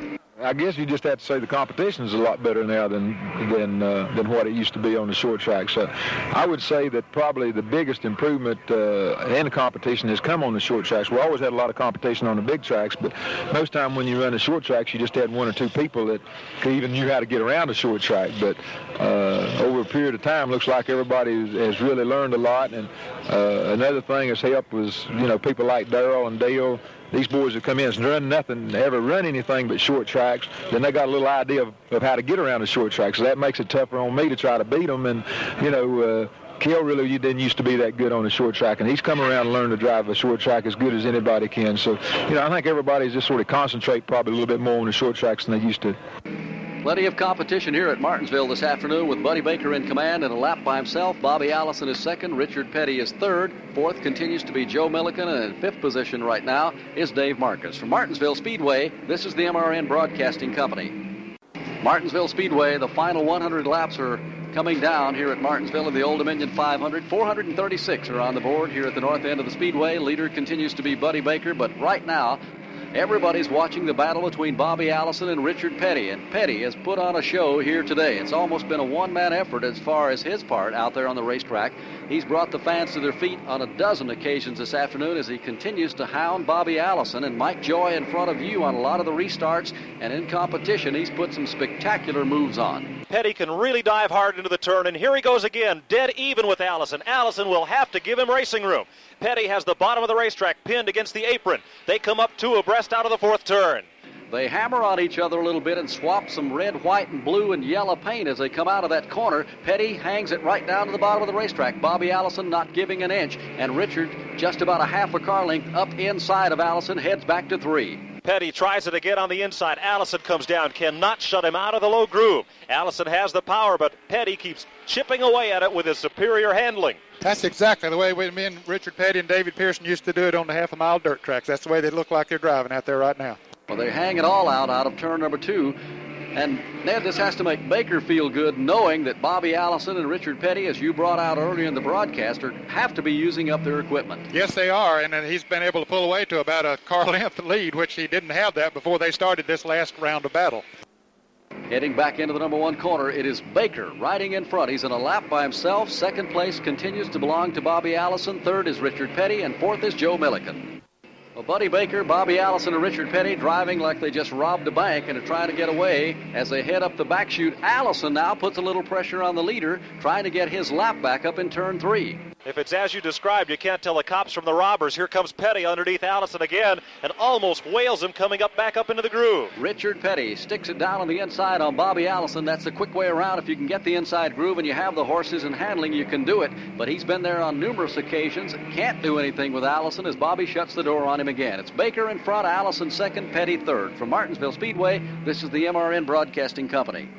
I guess you just have to say the competition is a lot better now than than uh, than what it used to be on the short track. So I would say that probably the biggest improvement uh, in the competition has come on the short tracks. We always had a lot of competition on the big tracks, but most time when you run the short tracks, you just had one or two people that even knew how to get around the short track. But uh, over a period of time, looks like everybody has really learned a lot. And uh, another thing that's helped was you know people like Darrell and Dale these boys have come in and run nothing, ever run anything but short tracks. Then they got a little idea of, of how to get around the short tracks. So that makes it tougher on me to try to beat them. And, you know, uh, Cale really didn't used to be that good on the short track, and he's come around and learned to drive a short track as good as anybody can. So, you know, I think everybody's just sort of concentrate probably a little bit more on the short tracks than they used to. Plenty of competition here at Martinsville this afternoon with Buddy Baker in command and a lap by himself. Bobby Allison is second. Richard Petty is third. Fourth continues to be Joe Millikan. And in fifth position right now is Dave Marcis. From Martinsville Speedway, this is the MRN Broadcasting Company. Martinsville Speedway, the final 100 laps are coming down here at Martinsville in the Old Dominion 500. 436 are on the board here at the north end of the Speedway. Leader continues to be Buddy Baker, but right now Everybody's watching the battle between Bobby Allison and Richard Petty, and Petty has put on a show here today. It's almost been a one man effort as far as his part out there on the racetrack. He's brought the fans to their feet on a dozen occasions this afternoon as he continues to hound Bobby Allison and Mike Joy in front of you on a lot of the restarts. And in competition, he's put some spectacular moves on. Petty can really dive hard into the turn, and here he goes again, dead even with Allison. Allison will have to give him racing room. Petty has the bottom of the racetrack pinned against the apron. They come up two abreast out of the fourth turn. They hammer on each other a little bit and swap some red, white, and blue and yellow paint as they come out of that corner. Petty hangs it right down to the bottom of the racetrack. Bobby Allison not giving an inch, and Richard just about a half a car length up inside of Allison, heads back to three. Petty tries it again on the inside. Allison comes down, cannot shut him out of the low groove. Allison has the power, but Petty keeps chipping away at it with his superior handling. That's exactly the way we, me and Richard Petty and David Pearson used to do it on the half a mile dirt tracks. That's the way they look like they're driving out there right now. Well, they hang it all out out of turn number two. And Ned, this has to make Baker feel good knowing that Bobby Allison and Richard Petty, as you brought out earlier in the broadcast, are, have to be using up their equipment. Yes, they are, and he's been able to pull away to about a car length lead, which he didn't have that before they started this last round of battle. Heading back into the number one corner, it is Baker riding in front. He's in a lap by himself. Second place continues to belong to Bobby Allison. Third is Richard Petty, and fourth is Joe Millikan. Well, Buddy Baker, Bobby Allison, and Richard Petty driving like they just robbed a bank and are trying to get away as they head up the back chute. Allison now puts a little pressure on the leader, trying to get his lap back up in turn three. If it's as you described, you can't tell the cops from the robbers. Here comes Petty underneath Allison again and almost whales him coming up back up into the groove. Richard Petty sticks it down on the inside on Bobby Allison. That's the quick way around. If you can get the inside groove and you have the horses and handling, you can do it. But he's been there on numerous occasions. Can't do anything with Allison as Bobby shuts the door on him again. It's Baker in front, Allison second, Petty third. From Martinsville Speedway, this is the MRN Broadcasting Company.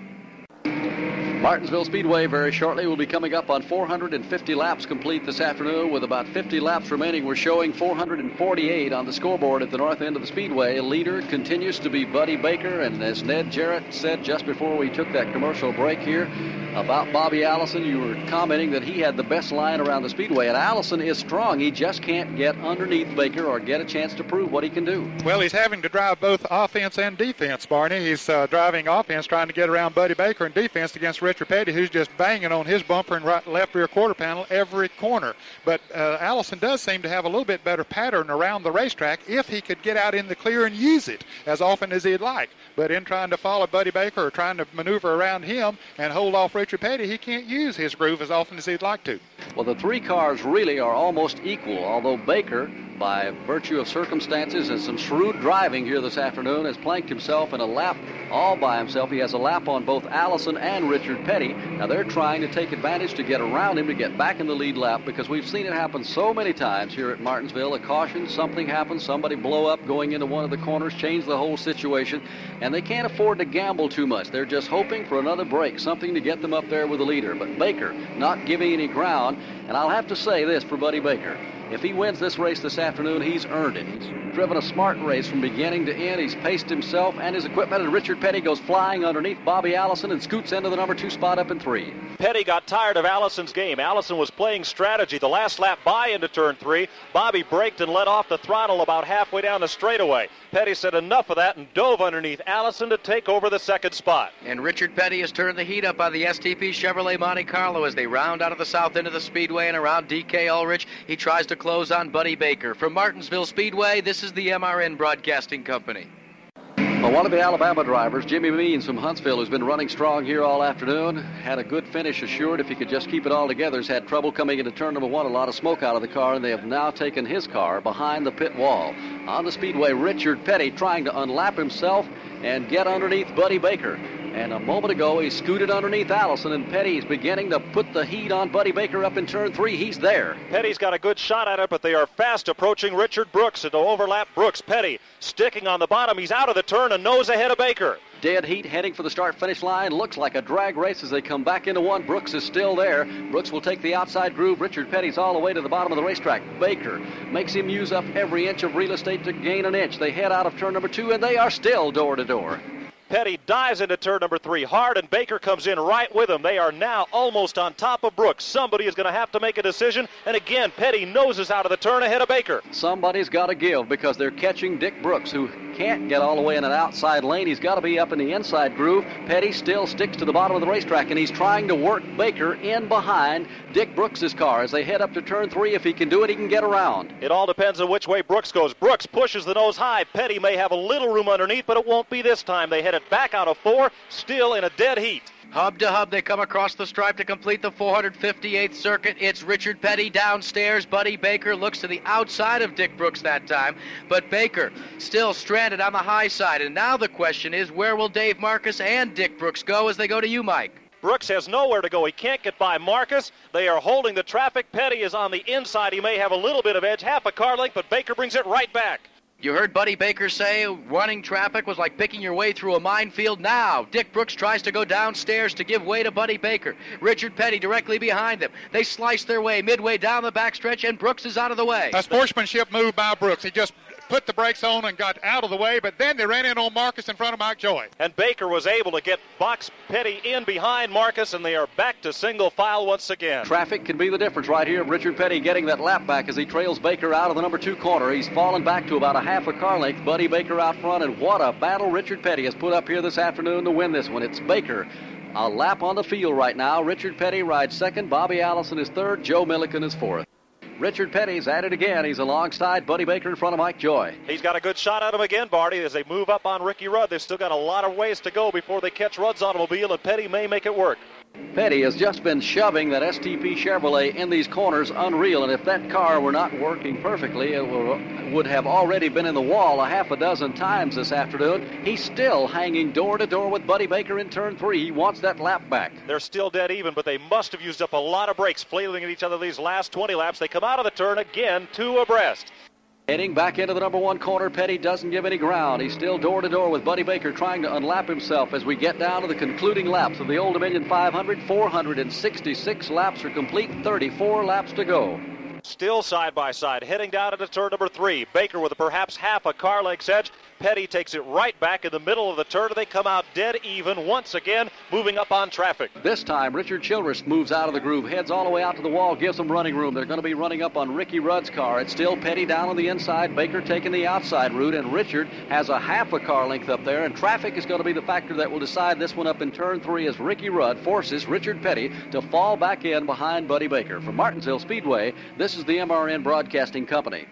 Martinsville Speedway very shortly will be coming up on 450 laps complete this afternoon with about 50 laps remaining. We're showing 448 on the scoreboard at the north end of the Speedway. Leader continues to be Buddy Baker, and as Ned Jarrett said just before we took that commercial break here, about Bobby Allison. You were commenting that he had the best line around the speedway, and Allison is strong. He just can't get underneath Baker or get a chance to prove what he can do. Well, he's having to drive both offense and defense, Barney. He's uh, driving offense, trying to get around Buddy Baker, and defense against Richard Petty, who's just banging on his bumper and right, left rear quarter panel every corner. But uh, Allison does seem to have a little bit better pattern around the racetrack if he could get out in the clear and use it as often as he'd like. But in trying to follow Buddy Baker or trying to maneuver around him and hold off Richard Petty, he can't use his groove as often as he'd like to. Well, the three cars really are almost equal, although Baker by virtue of circumstances and some shrewd driving here this afternoon, has planked himself in a lap all by himself. He has a lap on both Allison and Richard Petty. Now they're trying to take advantage to get around him to get back in the lead lap because we've seen it happen so many times here at Martinsville. A caution, something happens, somebody blow up going into one of the corners, change the whole situation, and they can't afford to gamble too much. They're just hoping for another break, something to get them up there with the leader. But Baker not giving any ground, and I'll have to say this for Buddy Baker. If he wins this race this afternoon, he's earned it. He's driven a smart race from beginning to end. He's paced himself and his equipment, and Richard Petty goes flying underneath Bobby Allison and scoots into the number two spot up in three. Petty got tired of Allison's game. Allison was playing strategy. The last lap by into turn three, Bobby braked and let off the throttle about halfway down the straightaway. Petty said enough of that and dove underneath Allison to take over the second spot. And Richard Petty has turned the heat up on the STP Chevrolet Monte Carlo as they round out of the south end of the speedway and around DK Ulrich. He tries to close on Buddy Baker. From Martinsville Speedway, this is the MRN Broadcasting Company. Well, one of the Alabama drivers, Jimmy Means from Huntsville, who's been running strong here all afternoon, had a good finish assured if he could just keep it all together. Has had trouble coming into turn number one, a lot of smoke out of the car, and they have now taken his car behind the pit wall. On the speedway, Richard Petty trying to unlap himself and get underneath Buddy Baker. And a moment ago, he scooted underneath Allison, and Petty's beginning to put the heat on Buddy Baker up in turn three. He's there. Petty's got a good shot at it, but they are fast approaching Richard Brooks. It'll overlap Brooks. Petty sticking on the bottom. He's out of the turn and nose ahead of Baker. Dead heat heading for the start finish line. Looks like a drag race as they come back into one. Brooks is still there. Brooks will take the outside groove. Richard Petty's all the way to the bottom of the racetrack. Baker makes him use up every inch of real estate to gain an inch. They head out of turn number two, and they are still door to door. Petty dives into turn number three hard, and Baker comes in right with him. They are now almost on top of Brooks. Somebody is going to have to make a decision, and again, Petty noses out of the turn ahead of Baker. Somebody's got to give because they're catching Dick Brooks, who can't get all the way in an outside lane. He's got to be up in the inside groove. Petty still sticks to the bottom of the racetrack, and he's trying to work Baker in behind Dick Brooks's car as they head up to turn three. If he can do it, he can get around. It all depends on which way Brooks goes. Brooks pushes the nose high. Petty may have a little room underneath, but it won't be this time. They head it back out of four, still in a dead heat. Hub to hub, they come across the stripe to complete the 458th circuit. It's Richard Petty downstairs. Buddy Baker looks to the outside of Dick Brooks that time, but Baker still stranded on the high side. And now the question is, where will Dave Marcis and Dick Brooks go as they go to you, Mike? Brooks has nowhere to go. He can't get by Marcis. They are holding the traffic. Petty is on the inside. He may have a little bit of edge, half a car length, but Baker brings it right back. You heard Buddy Baker say running traffic was like picking your way through a minefield. Now, Dick Brooks tries to go downstairs to give way to Buddy Baker. Richard Petty directly behind them. They slice their way midway down the backstretch, and Brooks is out of the way. A sportsmanship move by Brooks. He just put the brakes on and got out of the way, but then they ran in on Marcis in front of Mike Joy. And Baker was able to get Box Petty in behind Marcis, and they are back to single file once again. Traffic can be the difference right here. Richard Petty getting that lap back as he trails Baker out of the number two corner. He's fallen back to about a half a car length. Buddy Baker out front, and what a battle Richard Petty has put up here this afternoon to win this one. It's Baker. A lap on the field right now. Richard Petty rides second. Bobby Allison is third. Joe Millikan is fourth. Richard Petty's at it again. He's alongside Buddy Baker in front of Mike Joy. He's got a good shot at him again, Barty, as they move up on Ricky Rudd. They've still got a lot of ways to go before they catch Rudd's automobile, and Petty may make it work. Petty has just been shoving that STP Chevrolet in these corners unreal, and if that car were not working perfectly, it would have already been in the wall a half a dozen times this afternoon. He's still hanging door to door with Buddy Baker in turn three. He wants that lap back. They're still dead even, but they must have used up a lot of brakes flailing at each other these last 20 laps. They come out of the turn again, two abreast. Heading back into the number one corner, Petty doesn't give any ground. He's still door to door with Buddy Baker trying to unlap himself as we get down to the concluding laps of the Old Dominion 500. 466 laps are complete, 34 laps to go. Still side by side, heading down into turn number three. Baker with perhaps half a car length edge. Petty takes it right back in the middle of the turn. They come out dead even once again, moving up on traffic. This time, Richard Childress moves out of the groove, heads all the way out to the wall, gives them running room. They're going to be running up on Ricky Rudd's car. It's still Petty down on the inside, Baker taking the outside route, and Richard has a half a car length up there. And traffic is going to be the factor that will decide this one up in turn three as Ricky Rudd forces Richard Petty to fall back in behind Buddy Baker. From Martinsville Speedway, this is the MRN Broadcasting Company.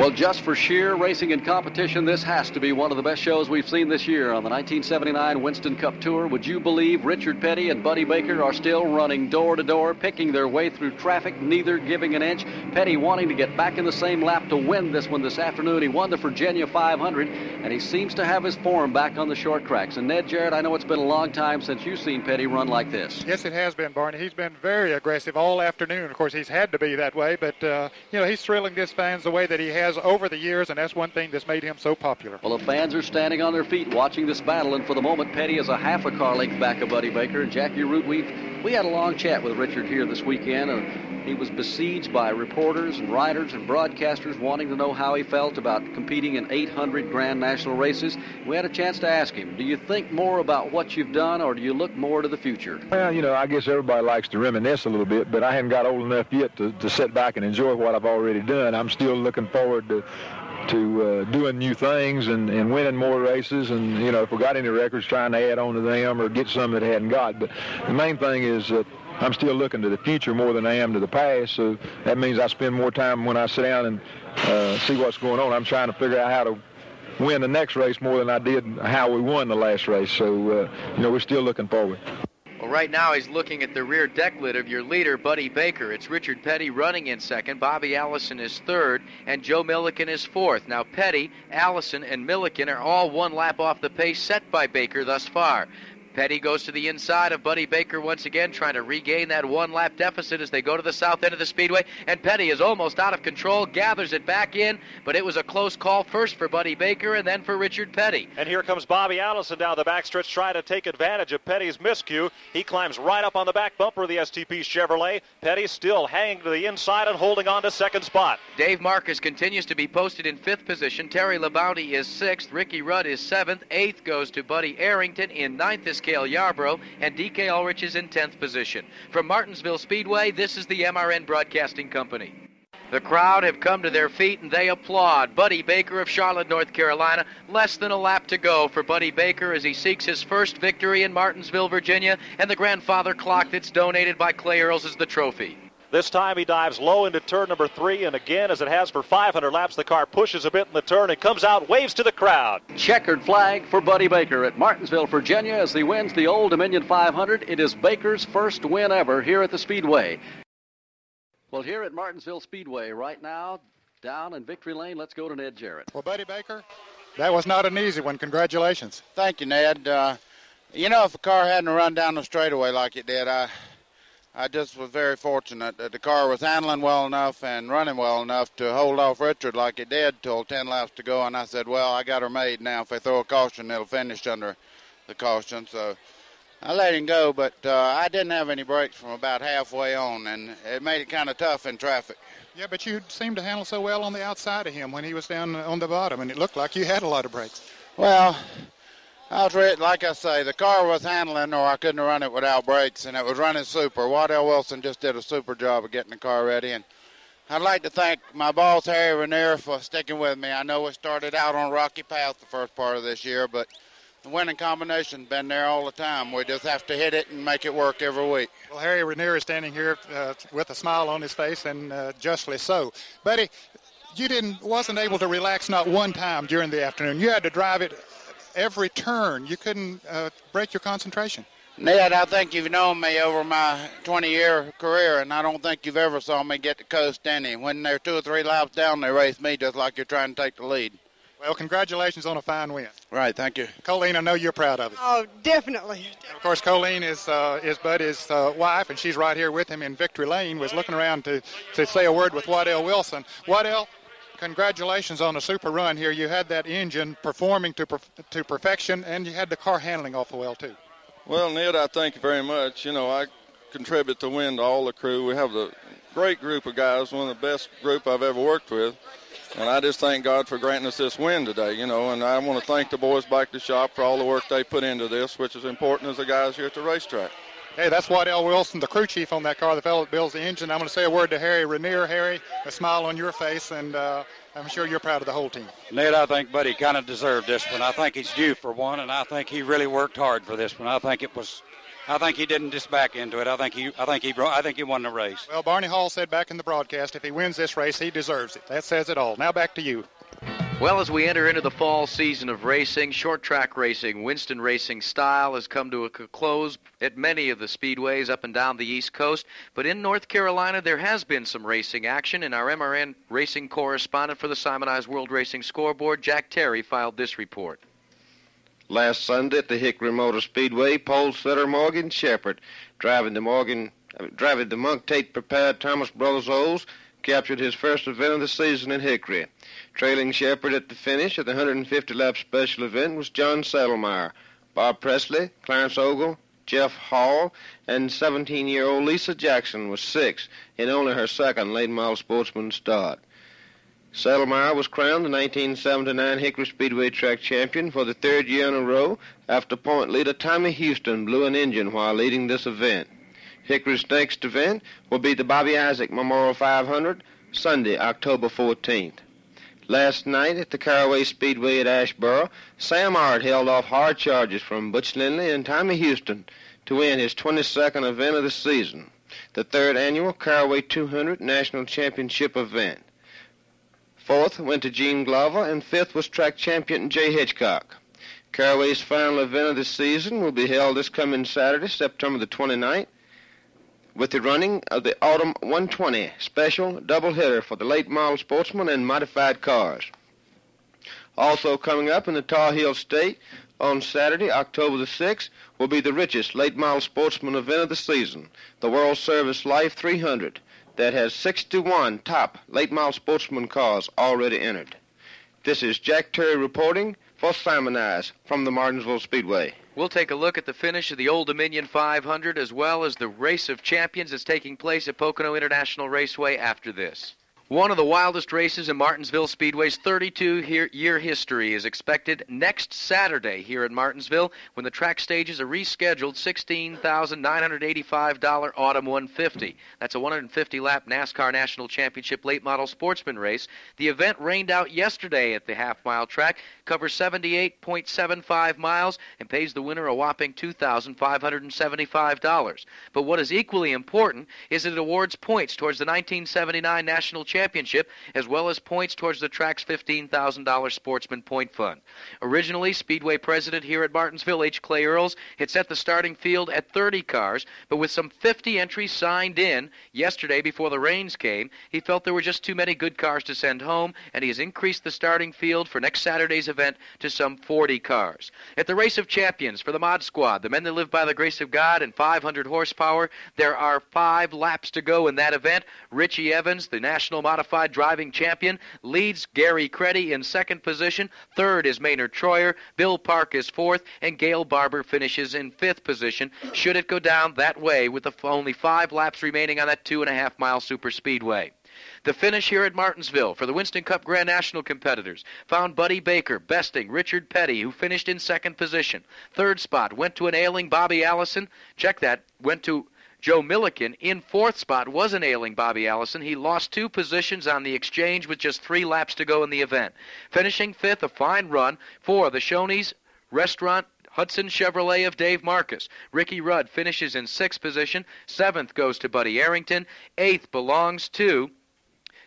Well, just for sheer racing and competition, this has to be one of the best shows we've seen this year on the 1979 Winston Cup Tour. Would you believe Richard Petty and Buddy Baker are still running door to door, picking their way through traffic, neither giving an inch? Petty wanting to get back in the same lap to win this one this afternoon. He won the Virginia 500, and he seems to have his form back on the short tracks. And Ned Jarrett, I know it's been a long time since you've seen Petty run like this. Yes, it has been, Barney. He's been very aggressive all afternoon. Of course, he's had to be that way, but uh, you know he's thrilling his fans the way that he has over the years, and that's one thing that's made him so popular. Well, the fans are standing on their feet watching this battle, and for the moment, Petty is a half a car length back of Buddy Baker. And Jackie Arute, we we had a long chat with Richard here this weekend. and he was besieged by reporters and writers and broadcasters wanting to know how he felt about competing in 800 Grand National races. We had a chance to ask him, do you think more about what you've done or do you look more to the future? Well, you know, I guess everybody likes to reminisce a little bit, but I haven't got old enough yet to, to sit back and enjoy what I've already done. I'm still looking forward to to uh, doing new things and, and winning more races and you know if we got any records trying to add on to them or get some that hadn't got but the main thing is that I'm still looking to the future more than I am to the past. So that means I spend more time when I sit down and uh, see what's going on. I'm trying to figure out how to win the next race more than I did how we won the last race. So, uh, you know, we're still looking forward. Well, right now he's looking at the rear deck lid of your leader, Buddy Baker. It's Richard Petty running in second, Bobby Allison is third, and Joe Millikan is fourth. Now, Petty, Allison, and Millikan are all one lap off the pace set by Baker thus far. Petty goes to the inside of Buddy Baker once again, trying to regain that one lap deficit as they go to the south end of the speedway. And Petty is almost out of control, gathers it back in, but it was a close call first for Buddy Baker and then for Richard Petty. And here comes Bobby Allison down the backstretch trying to take advantage of Petty's miscue. He climbs right up on the back bumper of the STP Chevrolet. Petty still hanging to the inside and holding on to second spot. Dave Marcis continues to be posted in fifth position. Terry Labonte is sixth. Ricky Rudd is seventh. Eighth goes to Buddy Arrington. In ninth is Cale Yarborough, and DK Ulrich is in 10th position. From Martinsville Speedway, this is the MRN Broadcasting Company. The crowd have come to their feet and they applaud Buddy Baker of Charlotte, North Carolina. Less than a lap to go for Buddy Baker as he seeks his first victory in Martinsville, Virginia, and the grandfather clock that's donated by Clay Earles is the trophy. This time he dives low into turn number three, and again, as it has for 500 laps, the car pushes a bit in the turn and comes out, waves to the crowd. Checkered flag for Buddy Baker at Martinsville, Virginia, as he wins the Old Dominion 500. It is Baker's first win ever here at the Speedway. Well, here at Martinsville Speedway right now, down in Victory Lane, let's go to Ned Jarrett. Well, Buddy Baker, that was not an easy one. Congratulations. Thank you, Ned. Uh, you know, if the car hadn't run down the straightaway like it did, I I just was very fortunate that the car was handling well enough and running well enough to hold off Richard like it did till 10 laps to go. And I said, well, I got her made now. If they throw a caution, it'll finish under the caution. So I let him go, but uh, I didn't have any brakes from about halfway on, and it made it kind of tough in traffic. Yeah, but you seemed to handle so well on the outside of him when he was down on the bottom, and it looked like you had a lot of brakes. Well, I was ready, like I say, the car was handling, or I couldn't run it without brakes, and it was running super. Waddell Wilson just did a super job of getting the car ready, and I'd like to thank my boss Harry Ranier for sticking with me. I know we started out on rocky path the first part of this year, but the winning combination's been there all the time. We just have to hit it and make it work every week. Well, Harry Ranier is standing here uh, with a smile on his face, and uh, justly so. Buddy, you didn't wasn't able to relax not one time during the afternoon. You had to drive it every turn. You couldn't uh, break your concentration. Ned, I think you've known me over my 20-year career, and I don't think you've ever saw me get the coast any. When they're two or three laps down, they race me just like you're trying to take the lead. Well, congratulations on a fine win. Right, thank you. Colleen, I know you're proud of it. Oh, definitely. Of course, Colleen is uh, is Buddy's uh, wife, and she's right here with him in Victory Lane. Was looking around to to say a word with Waddell Wilson. Waddell, congratulations on a super run here. You had that engine performing to perf- to perfection, and you had the car handling awful well too. Well, Ned, I thank you very much. You know, I contribute to win to all the crew. We have a great group of guys, one of the best group I've ever worked with. And I just thank God for granting us this win today, you know. And I want to thank the boys back the shop for all the work they put into this, which is important as the guys here at the racetrack. Hey, that's Waddell Wilson, the crew chief on that car, the fellow that builds the engine. I'm going to say a word to Harry Ranier. Harry, a smile on your face, and uh, I'm sure you're proud of the whole team. Ned, I think Buddy kind of deserved this one. I think he's due for one, and I think he really worked hard for this one. I think it was, I think he didn't just back into it. I think he, I think he, I think he won the race. Well, Barney Hall said back in the broadcast, if he wins this race, he deserves it. That says it all. Now back to you. Well, as we enter into the fall season of racing, short track racing, Winston Racing style has come to a close at many of the speedways up and down the East Coast. But in North Carolina, there has been some racing action, and our MRN racing correspondent for the Simonized World Racing Scoreboard, Jack Terry, filed this report. Last Sunday at the Hickory Motor Speedway, pole setter Morgan Shepherd, driving the Morgan, uh, driving the Monk Tate prepared Thomas Brothers Olds, captured his first event of the season in Hickory. Trailing Shepherd at the finish of the 150 lap special event was John Saddlemeyer, Bob Presley, Clarence Ogle, Jeff Hall, and 17 year old Lisa Jackson was sixth in only her second late model sportsman start. Saddlemeyer was crowned the 1979 Hickory Speedway track champion for the third year in a row after point leader Tommy Houston blew an engine while leading this event. Hickory's next event will be the Bobby Isaac Memorial 500 Sunday, October 14th. Last night at the Caraway Speedway at Asheboro, Sam Ard held off hard charges from Butch Lindley and Tommy Houston to win his 22nd event of the season, the third annual Caraway 200 National Championship event. Fourth went to Gene Glover, and fifth was track champion Jay Hitchcock. Caraway's final event of the season will be held this coming Saturday, September the 29th, with the running of the Autumn 120 special double doubleheader for the late model sportsmen and modified cars. Also coming up in the Tar Heel State on Saturday, October the 6th, will be the richest late model sportsman event of the season, the World Service Life 300, that has 61 top late model sportsman cars already entered. This is Jack Terry reporting for Simoniz from the Martinsville Speedway. We'll take a look at the finish of the Old Dominion 500 as well as the Race of Champions that's taking place at Pocono International Raceway after this. One of the wildest races in Martinsville Speedway's 32 year history is expected next Saturday here at Martinsville when the track stages a rescheduled $16,985 Autumn 150. That's a 150 lap NASCAR National Championship late model sportsman race. The event rained out yesterday at the half mile track, covers 78.75 miles, and pays the winner a whopping $2,575. But what is equally important is that it awards points towards the 1979 National Championship championship, as well as points towards the track's $15,000 Sportsman Point Fund. Originally, Speedway president here at Martinsville, H. Clay Earles, had set the starting field at 30 cars, but with some 50 entries signed in yesterday before the rains came, he felt there were just too many good cars to send home, and he has increased the starting field for next Saturday's event to some 40 cars. At the Race of Champions for the Mod Squad, the men that live by the grace of God and 500 horsepower, there are five laps to go in that event. Richie Evans, the national modified driving champion, leads Gary Creddy in second position. Third is Maynard Troyer. Bill Park is fourth, and Gail Barber finishes in fifth position. Should it go down that way with only five laps remaining on that two and a half mile super speedway. The finish here at Martinsville for the Winston Cup Grand National competitors found Buddy Baker besting Richard Petty, who finished in second position. Third spot went to an ailing Bobby Allison. Check that. Went to Joe Millikan in fourth spot was ailing Bobby Allison. He lost two positions on the exchange with just three laps to go in the event. Finishing fifth, a fine run for the Shoney's Restaurant Hudson Chevrolet of Dave Marcis. Ricky Rudd finishes in sixth position. Seventh goes to Buddy Arrington. Eighth belongs to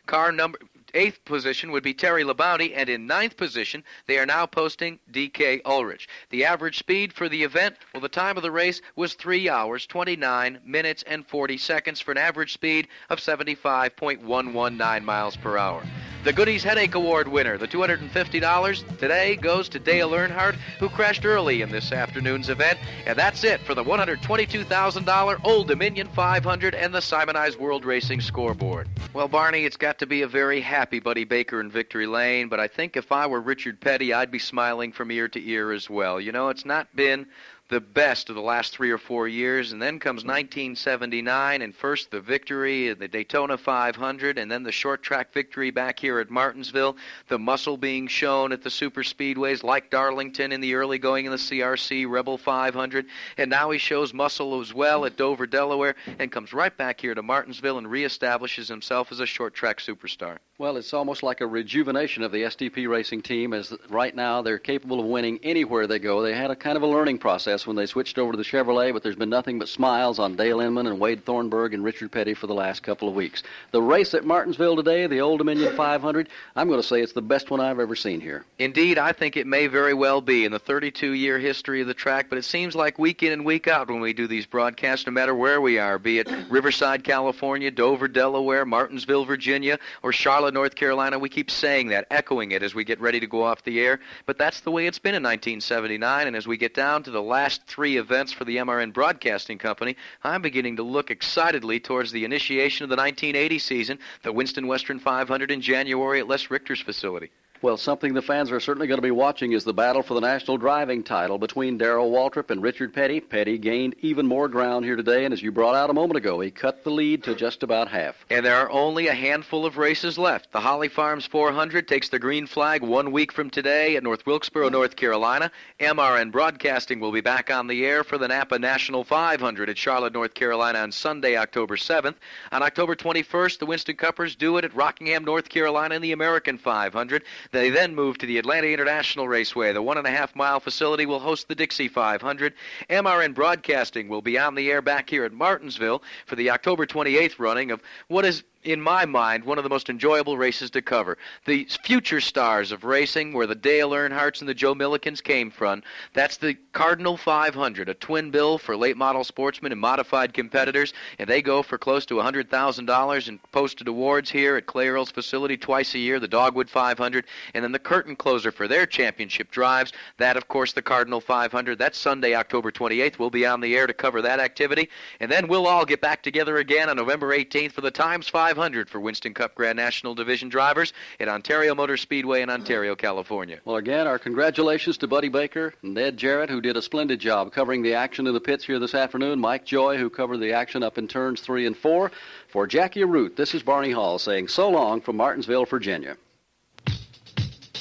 car number eighth position would be Terry Labonte, and in ninth position, they are now posting DK Ulrich. The average speed for the event, well, the time of the race was 3 hours, 29 minutes, and 40 seconds for an average speed of 75.119 miles per hour. The Goody's Headache Award winner, the $250 today goes to Dale Earnhardt, who crashed early in this afternoon's event. And that's it for the $122,000 Old Dominion 500 and the Simonized World Racing scoreboard. Well, Barney, it's got to be a very happy Buddy Baker in Victory Lane, but I think if I were Richard Petty, I'd be smiling from ear to ear as well. You know, it's not been the best of the last three or four years, and then comes 1979, and first the victory, in the Daytona 500, and then the short track victory back here at Martinsville. The muscle being shown at the super speedways like Darlington in the early going in the CRC Rebel 500, and now he shows muscle as well at Dover, Delaware, and comes right back here to Martinsville and reestablishes himself as a short track superstar. Well, it's almost like a rejuvenation of the STP racing team, as right now they're capable of winning anywhere they go. They had a kind of a learning process when they switched over to the Chevrolet, but there's been nothing but smiles on Dale Inman and Wade Thornburg and Richard Petty for the last couple of weeks. The race at Martinsville today, the Old Dominion 500, I'm going to say it's the best one I've ever seen here. Indeed, I think it may very well be in the 32 year history of the track, but it seems like week in and week out when we do these broadcasts, no matter where we are, be it Riverside, California, Dover, Delaware, Martinsville, Virginia, or Charlotte, North Carolina, we keep saying that, echoing it as we get ready to go off the air. But that's the way it's been in 1979, and as we get down to the last three events for the MRN Broadcasting Company, I'm beginning to look excitedly towards the initiation of the 1980 season, the Winston Western 500 in January at Les Richter's facility. Well, something the fans are certainly going to be watching is the battle for the national driving title between Darrell Waltrip and Richard Petty. Petty gained even more ground here today, and as you brought out a moment ago, he cut the lead to just about half. And there are only a handful of races left. The Holly Farms 400 takes the green flag one week from today at North Wilkesboro, North Carolina. MRN Broadcasting will be back on the air for the Napa National 500 at Charlotte, North Carolina on Sunday, October 7th. On October 21st, the Winston Cuppers do it at Rockingham, North Carolina in the American 500. They then move to the Atlanta International Raceway. The one and a half mile facility will host the Dixie 500. MRN Broadcasting will be on the air back here at Martinsville for the October 28th running of what is in my mind, one of the most enjoyable races to cover. The future stars of racing, where the Dale Earnhardts and the Joe Millikans came from, that's the Cardinal 500, a twin bill for late model sportsmen and modified competitors, and they go for close to $100,000 in posted awards here at Clay Earles' facility twice a year, the Dogwood 500, and then the curtain closer for their championship drives, that, of course, the Cardinal 500. That's Sunday, October 28th. We'll be on the air to cover that activity, and then we'll all get back together again on November 18th for the Times 500 for Winston Cup Grand National Division drivers at Ontario Motor Speedway in Ontario, California. Well, again, our congratulations to Buddy Baker and Ned Jarrett, who did a splendid job covering the action in the pits here this afternoon. Mike Joy, who covered the action up in turns three and four. For Jackie Arute, this is Barney Hall saying so long from Martinsville, Virginia.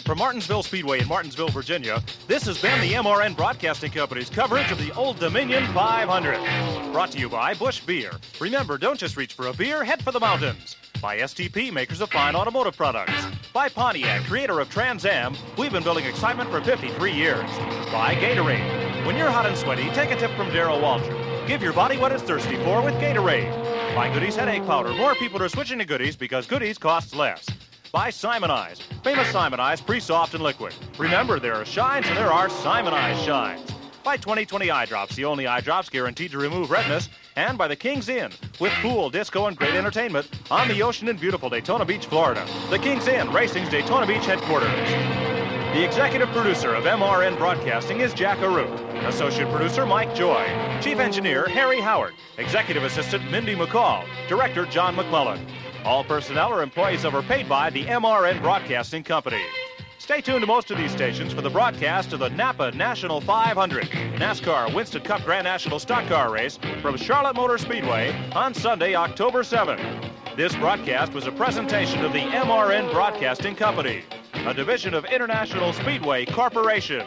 From Martinsville Speedway in Martinsville, Virginia, this has been the MRN Broadcasting Company's coverage of the Old Dominion 500. Brought to you by Busch Beer. Remember, don't just reach for a beer, head for the mountains. By STP, makers of fine automotive products. By Pontiac, creator of Trans Am, we've been building excitement for 53 years. By Gatorade. When you're hot and sweaty, take a tip from Darrell Waltrip. Give your body what it's thirsty for with Gatorade. By Goody's Headache Powder. More people are switching to Goody's because Goody's costs less by Simoniz. Famous Simoniz pre-soft and liquid. Remember, there are shines and there are Simoniz shines. By 2020 Eye Drops, the only eye drops guaranteed to remove redness. And by the King's Inn, with pool, disco, and great entertainment on the ocean in beautiful Daytona Beach, Florida. The King's Inn, Racing's Daytona Beach headquarters. The executive producer of MRN Broadcasting is Jack Arute. Associate producer Mike Joy. Chief engineer Harry Howard. Executive assistant Mindy McCall. Director John McClellan. All personnel are employees of or paid by the MRN Broadcasting Company. Stay tuned to most of these stations for the broadcast of the Napa National 500 NASCAR Winston Cup Grand National Stock Car Race from Charlotte Motor Speedway on Sunday, October 7th. This broadcast was a presentation of the MRN Broadcasting Company, a division of International Speedway Corporation.